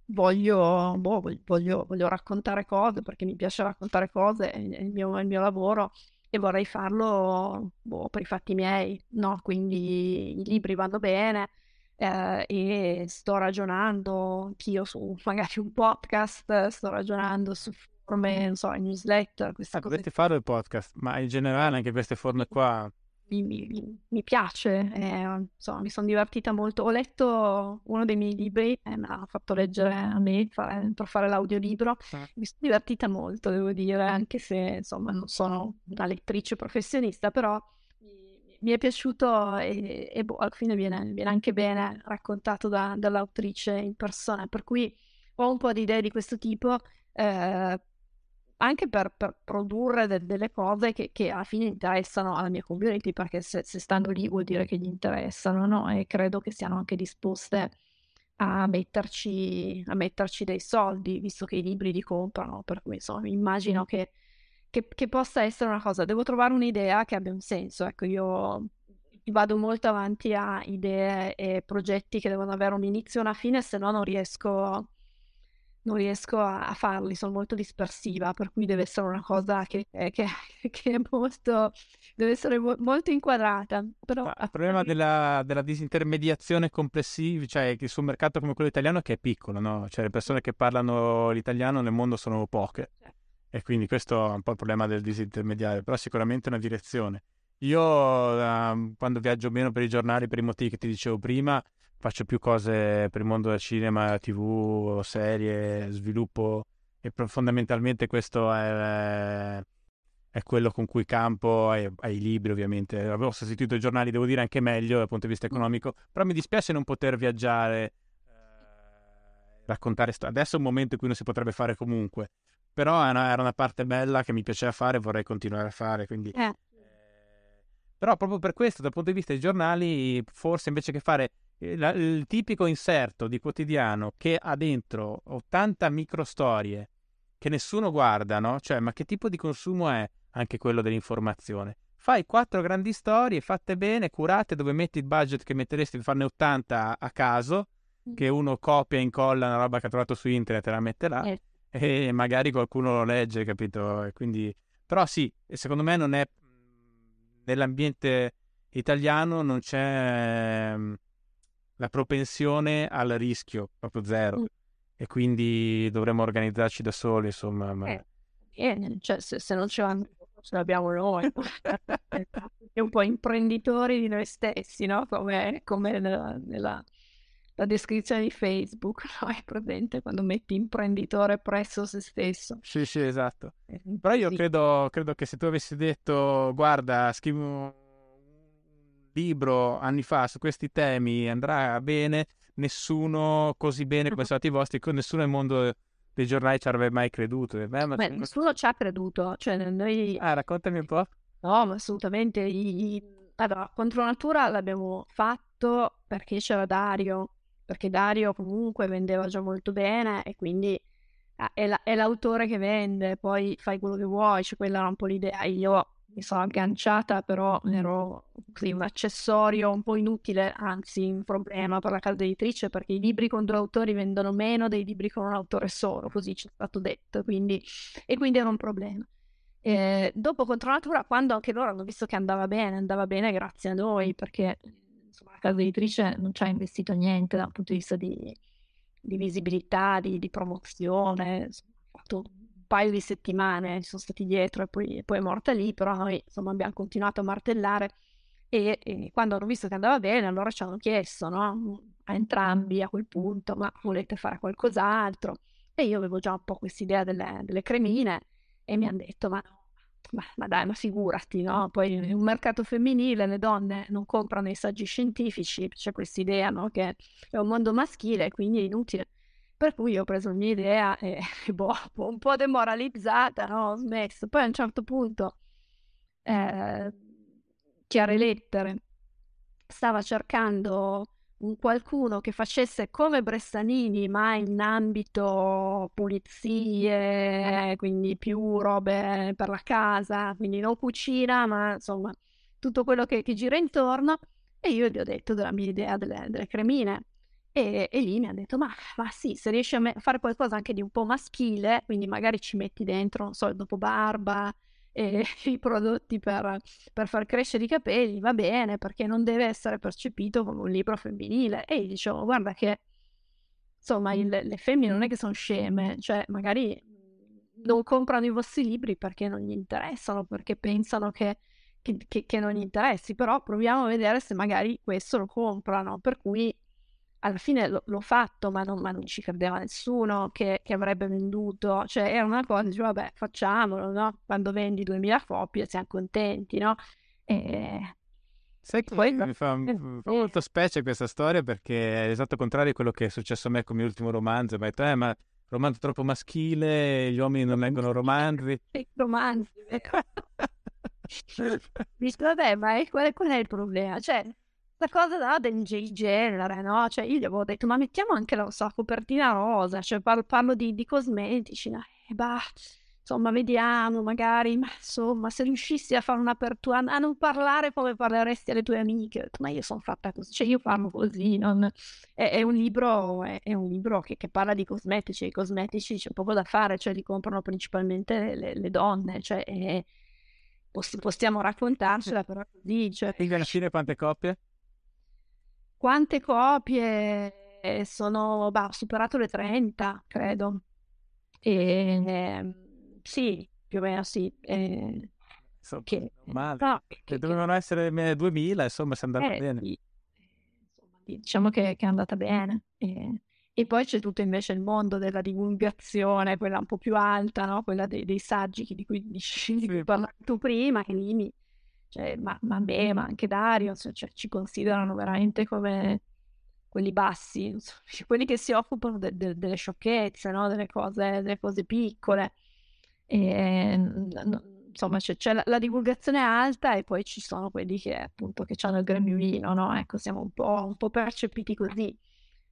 voglio, boh, voglio, voglio raccontare cose, perché mi piace raccontare cose, è il mio, il mio lavoro, e vorrei farlo, boh, per i fatti miei, no? Quindi i libri vanno bene, eh, e sto ragionando anch'io su magari un podcast, sto ragionando su non so, newsletter, ah. Dovresti fare il podcast, ma in generale anche queste forme qua mi, mi, mi piace, eh, insomma, mi sono divertita molto. Ho letto uno dei miei libri, eh, me l'ha fatto leggere a me fare, per fare l'audiolibro. Ah. Mi sono divertita molto, devo dire, anche se insomma non sono una lettrice professionista, però mi, mi è piaciuto e, e boh, alla fine viene, viene, anche bene raccontato da, dall'autrice in persona. Per cui ho un po' di idee di questo tipo. Eh, anche per, per produrre de- delle cose che, che, alla fine interessano alla mia community, perché se, se, stanno lì vuol dire che gli interessano, no? E credo che siano anche disposte a metterci, a metterci dei soldi, visto che i libri li comprano, per cui insomma immagino che, che, che possa essere una cosa. Devo trovare un'idea che abbia un senso, ecco, io vado molto avanti a idee e progetti che devono avere un inizio e una fine, se no non riesco non riesco a, farli, sono molto dispersiva, per cui deve essere una cosa che, che, che è molto, deve essere molto inquadrata. Però... il problema della, della, disintermediazione complessiva, cioè che su un mercato come quello italiano che è piccolo, no? Cioè le persone che parlano l'italiano nel mondo sono poche. Certo. E quindi questo è un po' il problema del disintermediare, però sicuramente è una direzione. Io uh, quando viaggio meno per i giornali, per i motivi che ti dicevo prima, faccio più cose per il mondo del cinema, tv, serie, sviluppo e fondamentalmente questo è, è quello con cui campo ai, ai, libri ovviamente. Avevo sostituito i giornali, devo dire anche meglio dal punto di vista economico, però mi dispiace non poter viaggiare, eh, raccontare storie. Adesso è un momento in cui non si potrebbe fare comunque, però era una, parte bella che mi piaceva fare e vorrei continuare a fare, quindi... Eh. Però proprio per questo, dal punto di vista dei giornali, forse invece che fare il, il tipico inserto di quotidiano che ha dentro 80 microstorie che nessuno guarda, no? Cioè, ma che tipo di consumo è anche quello dell'informazione? Fai quattro grandi storie fatte bene, curate, dove metti il budget che metteresti per farne 80 a caso, mm. che uno copia e incolla una roba che ha trovato su internet e la mette là, eh. e magari qualcuno lo legge, capito? E quindi... Però sì, secondo me non è... Nell'ambiente italiano non c'è la propensione al rischio, proprio zero. Mm. E quindi dovremmo organizzarci da soli, insomma. Ma... Eh, bene, cioè se, se, non ce l'hanno, ce l'abbiamo noi. È un po' imprenditori di noi stessi, no? Come, come nella, nella la descrizione di Facebook, no? È presente quando metti imprenditore presso se stesso. Sì, sì, esatto. Eh, Però io credo, credo, che se tu avessi detto, guarda, scrivo libro anni fa su questi temi andrà bene, nessuno così bene come sono stati i vostri, nessuno nel mondo dei giornali ci avrebbe mai creduto. Beh, ma Beh, nessuno ci ha creduto, cioè noi... Ah, raccontami un po'. No, ma assolutamente. I. Allora, contro natura l'abbiamo fatto perché c'era Dario, perché Dario comunque vendeva già molto bene e quindi ah, è, la, è, l'autore che vende, poi fai quello che vuoi, cioè quella era un po' l'idea. Io mi sono agganciata, però ero così, un accessorio un po' inutile, anzi un problema per la casa editrice, perché i libri con due autori vendono meno dei libri con un autore solo, così ci è stato detto, quindi, e quindi era un problema. E dopo Contronatura, quando anche loro hanno visto che andava bene, andava bene grazie a noi, perché insomma, la casa editrice non ci ha investito niente dal punto di vista di, di visibilità, di, di promozione, insomma, ha fatto paio di settimane sono stati dietro e poi, poi, è morta lì, però noi insomma abbiamo continuato a martellare e, e, quando hanno visto che andava bene allora ci hanno chiesto no? a entrambi a quel punto ma volete fare qualcos'altro e io avevo già un po' quest'idea delle, delle cremine e mi hanno detto ma ma, ma, dai, ma figurati, no? Poi in un mercato femminile le donne non comprano i saggi scientifici, c'è questa idea, no? Che è un mondo maschile, quindi è inutile. Per cui ho preso la mia idea e boh, un po' demoralizzata, no? ho smesso. Poi a un certo punto, eh, Chiare Lettere stava cercando un qualcuno che facesse come Bressanini, ma in ambito pulizie, quindi più robe per la casa, quindi non cucina, ma insomma tutto quello che, che gira intorno. E io gli ho detto della mia idea delle, delle cremine. E, e, lì mi ha detto, ma, ma sì, se riesci a me- fare qualcosa anche di un po' maschile, quindi magari ci metti dentro, non so, il dopo barba, e i prodotti per, per, far crescere i capelli, va bene, perché non deve essere percepito come un libro femminile. E gli dicevo, guarda che, insomma, il, le femmine non è che sono sceme, cioè magari non comprano i vostri libri perché non gli interessano, perché pensano che, che, che non gli interessi, però proviamo a vedere se magari questo lo comprano, per cui alla fine l- l'ho fatto, ma non, ma non, ci credeva nessuno che, che, avrebbe venduto. Cioè, era una cosa, dicevo, vabbè, facciamolo, no? Quando vendi 2000 copie siamo contenti, no? E... Sai che poi mi fa, mi fa, molto specie questa storia perché è esatto contrario di quello che è successo a me con il mio ultimo romanzo. Mi ha detto, eh, ma romanzo troppo maschile, gli uomini non leggono romanzi. romanzi, ecco. Vabbè, ma qual è, qual è il problema? Cioè, questa cosa da, del genere, no? Cioè, io gli avevo detto, ma mettiamo anche la so, copertina rosa, cioè parlo, parlo di, di, cosmetici, no? E bah, insomma, vediamo, magari, ma insomma, se riuscissi a fare un'apertura, a non parlare come parleresti alle tue amiche, ma io sono fatta così, cioè io parlo così, non... è, è, un libro, è, è un libro che, che, parla di cosmetici, i cosmetici c'è poco da fare, cioè li comprano principalmente le, le donne, cioè... È, possiamo raccontarcela però così. Cioè... E alla fine quante coppie? Quante copie sono, bah, ho superato le 30, credo. E, eh, sì, più o meno sì. Eh, insomma, che, male. No, che, che, dovevano essere 2000, insomma, è andata eh, bene. Sì. Insomma, diciamo che, che, è andata bene. E, e, poi c'è tutto invece il mondo della divulgazione, quella un po' più alta, no? quella dei, dei saggi di cui, di, di cui parlavi tu prima, che lì mi, cioè, ma, ma me, ma anche Dario, cioè, ci considerano veramente come quelli bassi, quelli che si occupano de, de, delle sciocchezze, no? delle, cose, delle, cose, piccole. E, no, insomma, c'è, c'è la, la, divulgazione alta e poi ci sono quelli che appunto che hanno il grembiulino, no? Ecco, siamo un po', un po', percepiti così.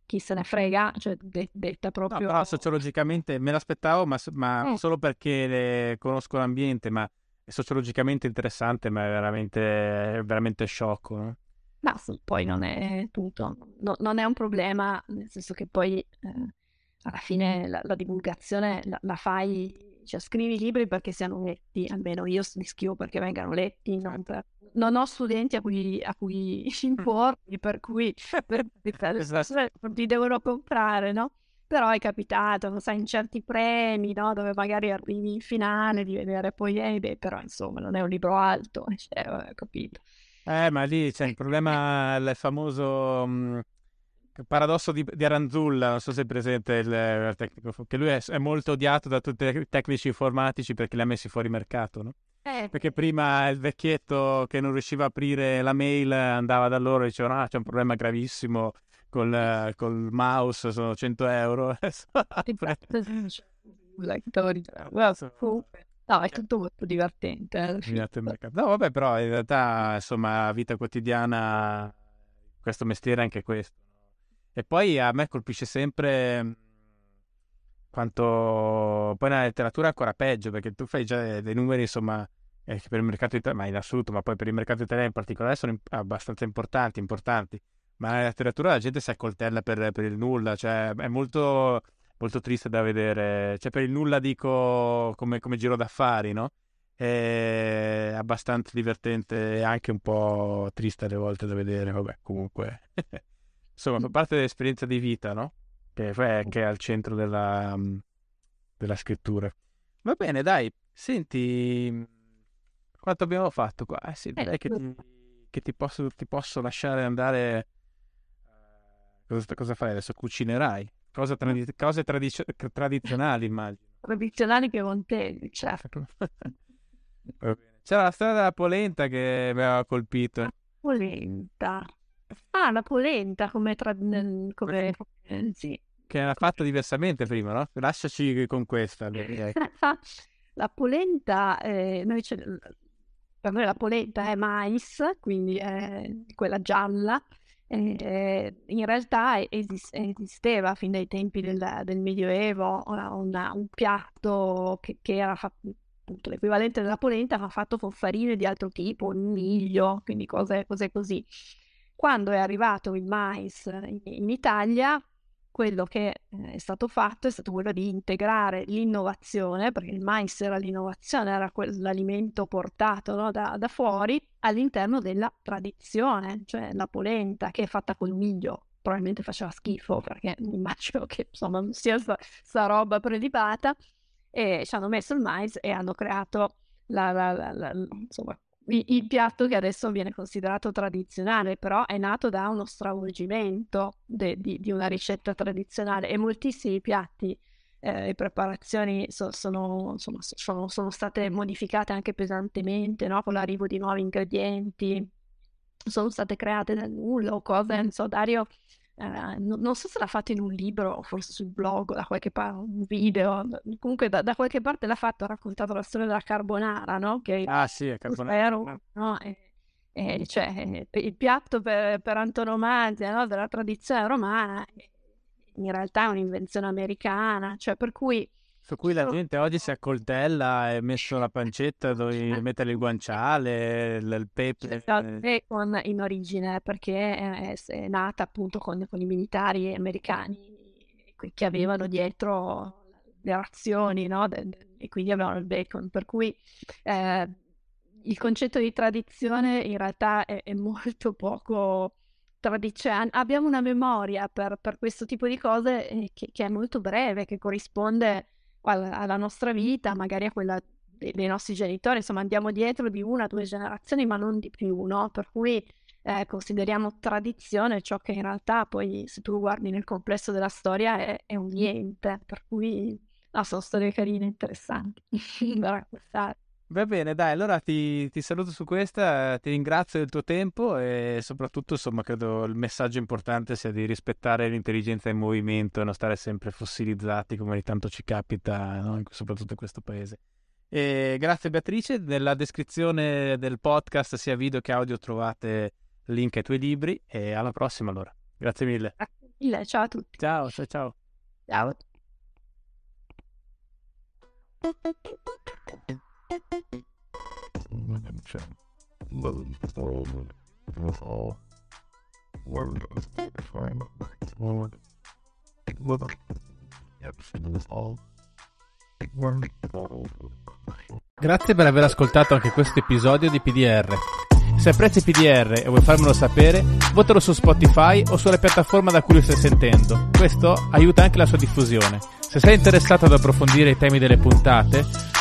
Chi se ne frega, cioè de, detta proprio. No, però sociologicamente me l'aspettavo, ma, ma eh. solo perché conosco l'ambiente, ma è sociologicamente interessante, ma è veramente, è veramente sciocco. No? Ma sì, poi non è tutto, no, non è un problema, nel senso che poi eh, alla fine la, la divulgazione la, la, fai, cioè scrivi libri perché siano letti, almeno io li scrivo perché vengano letti, non, per, non ho studenti a cui, a cui impormi, per cui per, per, esatto. li devono comprare, no? Però è capitato, sai, in certi premi, no? Dove magari arrivi in finale di vedere poi, eh, beh, però insomma non è un libro alto, cioè, capito. Eh, ma lì c'è il problema, il famoso mh, mm, paradosso di, di, Aranzulla, non so se è presente il, il tecnico, che lui è, è, molto odiato da tutti i tecnici informatici perché li ha messi fuori mercato, no? Eh. Perché prima il vecchietto che non riusciva a aprire la mail andava da loro e diceva, ah, c'è un problema gravissimo, col, col mouse sono 100 euro. No, è tutto molto divertente. Eh. No, vabbè, però in realtà, insomma, vita quotidiana, questo mestiere è anche questo. E poi a me colpisce sempre mm, quanto... Poi nella letteratura è ancora peggio, perché tu fai già dei numeri, insomma, eh, che per il mercato italiano, ma in assoluto, ma poi per il mercato italiano in particolare sono abbastanza importanti, importanti. Ma nella letteratura la gente si accoltella per, per il nulla, cioè è molto, molto triste da vedere. Cioè per il nulla dico come, come giro d'affari, no? È abbastanza divertente e anche un po' triste alle volte da vedere, vabbè, comunque. Insomma, fa parte dell'esperienza di vita, no? Che, che è al centro della, della scrittura. Va bene, dai, senti, quanto abbiamo fatto qua? Eh sì, direi che ti, che ti, posso, ti posso lasciare andare Cosa, cosa fai adesso? Cucinerai? Cose, tradi- cose tradiz- tradizionali, immagino. Tradizionali piemontesi, certo. C'era la storia della polenta che mi aveva colpito. La polenta. Ah, la polenta come... Tra... come... Eh, sì. Che era fatta diversamente prima, no? Lasciaci con questa. la polenta, eh, noi per noi la polenta è mais, quindi è quella gialla, eh, in realtà esist- esisteva fin dai tempi del, del Medioevo una, un piatto che, che era fatto, appunto l'equivalente della polenta, ma fatto con farine di altro tipo, il miglio, quindi cose, cose così. Quando è arrivato il mais in, in Italia, quello che eh, è stato fatto è stato quello di integrare l'innovazione, perché il mais era l'innovazione, era quell'alimento portato no, da, da, fuori, all'interno della tradizione, cioè la polenta che è fatta col miglio. Probabilmente faceva schifo perché immagino che insomma non sia sta roba prelibata e ci hanno messo il mais e hanno creato la, la, la, insomma, il piatto che adesso viene considerato tradizionale, però è nato da uno stravolgimento de, di, di, una ricetta tradizionale e moltissimi piatti eh, e preparazioni so, sono, insomma, sono, sono, state modificate anche pesantemente no? con l'arrivo di nuovi ingredienti, sono state create dal nulla o cose, non so, Dario eh, non, non, so se l'ha fatto in un libro o forse sul blog, da qualche parte, un video, comunque da, da, qualche parte l'ha fatto, ha raccontato la storia della carbonara, no? Che ah sì, è carbonara. Spero, no? E, e, cioè, il piatto per, per antonomasia no? della tradizione romana in realtà è un'invenzione americana, cioè per cui su cui la gente oggi si accoltella e messo la pancetta dove eh. mettere il guanciale, il, il pepe. Bacon in origine perché è, è nata appunto con, con, i militari americani che avevano dietro le razioni, no? E quindi avevano il bacon. Per cui eh, il concetto di tradizione in realtà è, è molto poco tradizionale. Abbiamo una memoria per, per, questo tipo di cose eh, che, che, è molto breve, che corrisponde alla nostra vita, magari a quella dei, dei nostri genitori, insomma andiamo dietro di una o due generazioni, ma non di più, no? Per cui eh, consideriamo tradizione ciò che in realtà poi, se tu guardi nel complesso della storia, è, è un niente, per cui no, sono storie carine, interessanti da raccontare. Va bene, dai, allora ti, ti, saluto su questa, ti ringrazio del tuo tempo e soprattutto, insomma, credo il messaggio importante sia di rispettare l'intelligenza in movimento e non stare sempre fossilizzati come ogni tanto ci capita, no? soprattutto in questo paese. E grazie Beatrice, nella descrizione del podcast sia video che audio trovate link ai tuoi libri e alla prossima allora. Grazie mille. Grazie mille, ciao a tutti. Ciao, ciao, ciao. Ciao. Grazie per aver ascoltato anche questo episodio di PDR. Se apprezzi PDR e vuoi farmelo sapere, votalo su Spotify o sulla piattaforma da cui lo stai sentendo. Questo aiuta anche la sua diffusione. Se sei interessato ad approfondire i temi delle puntate,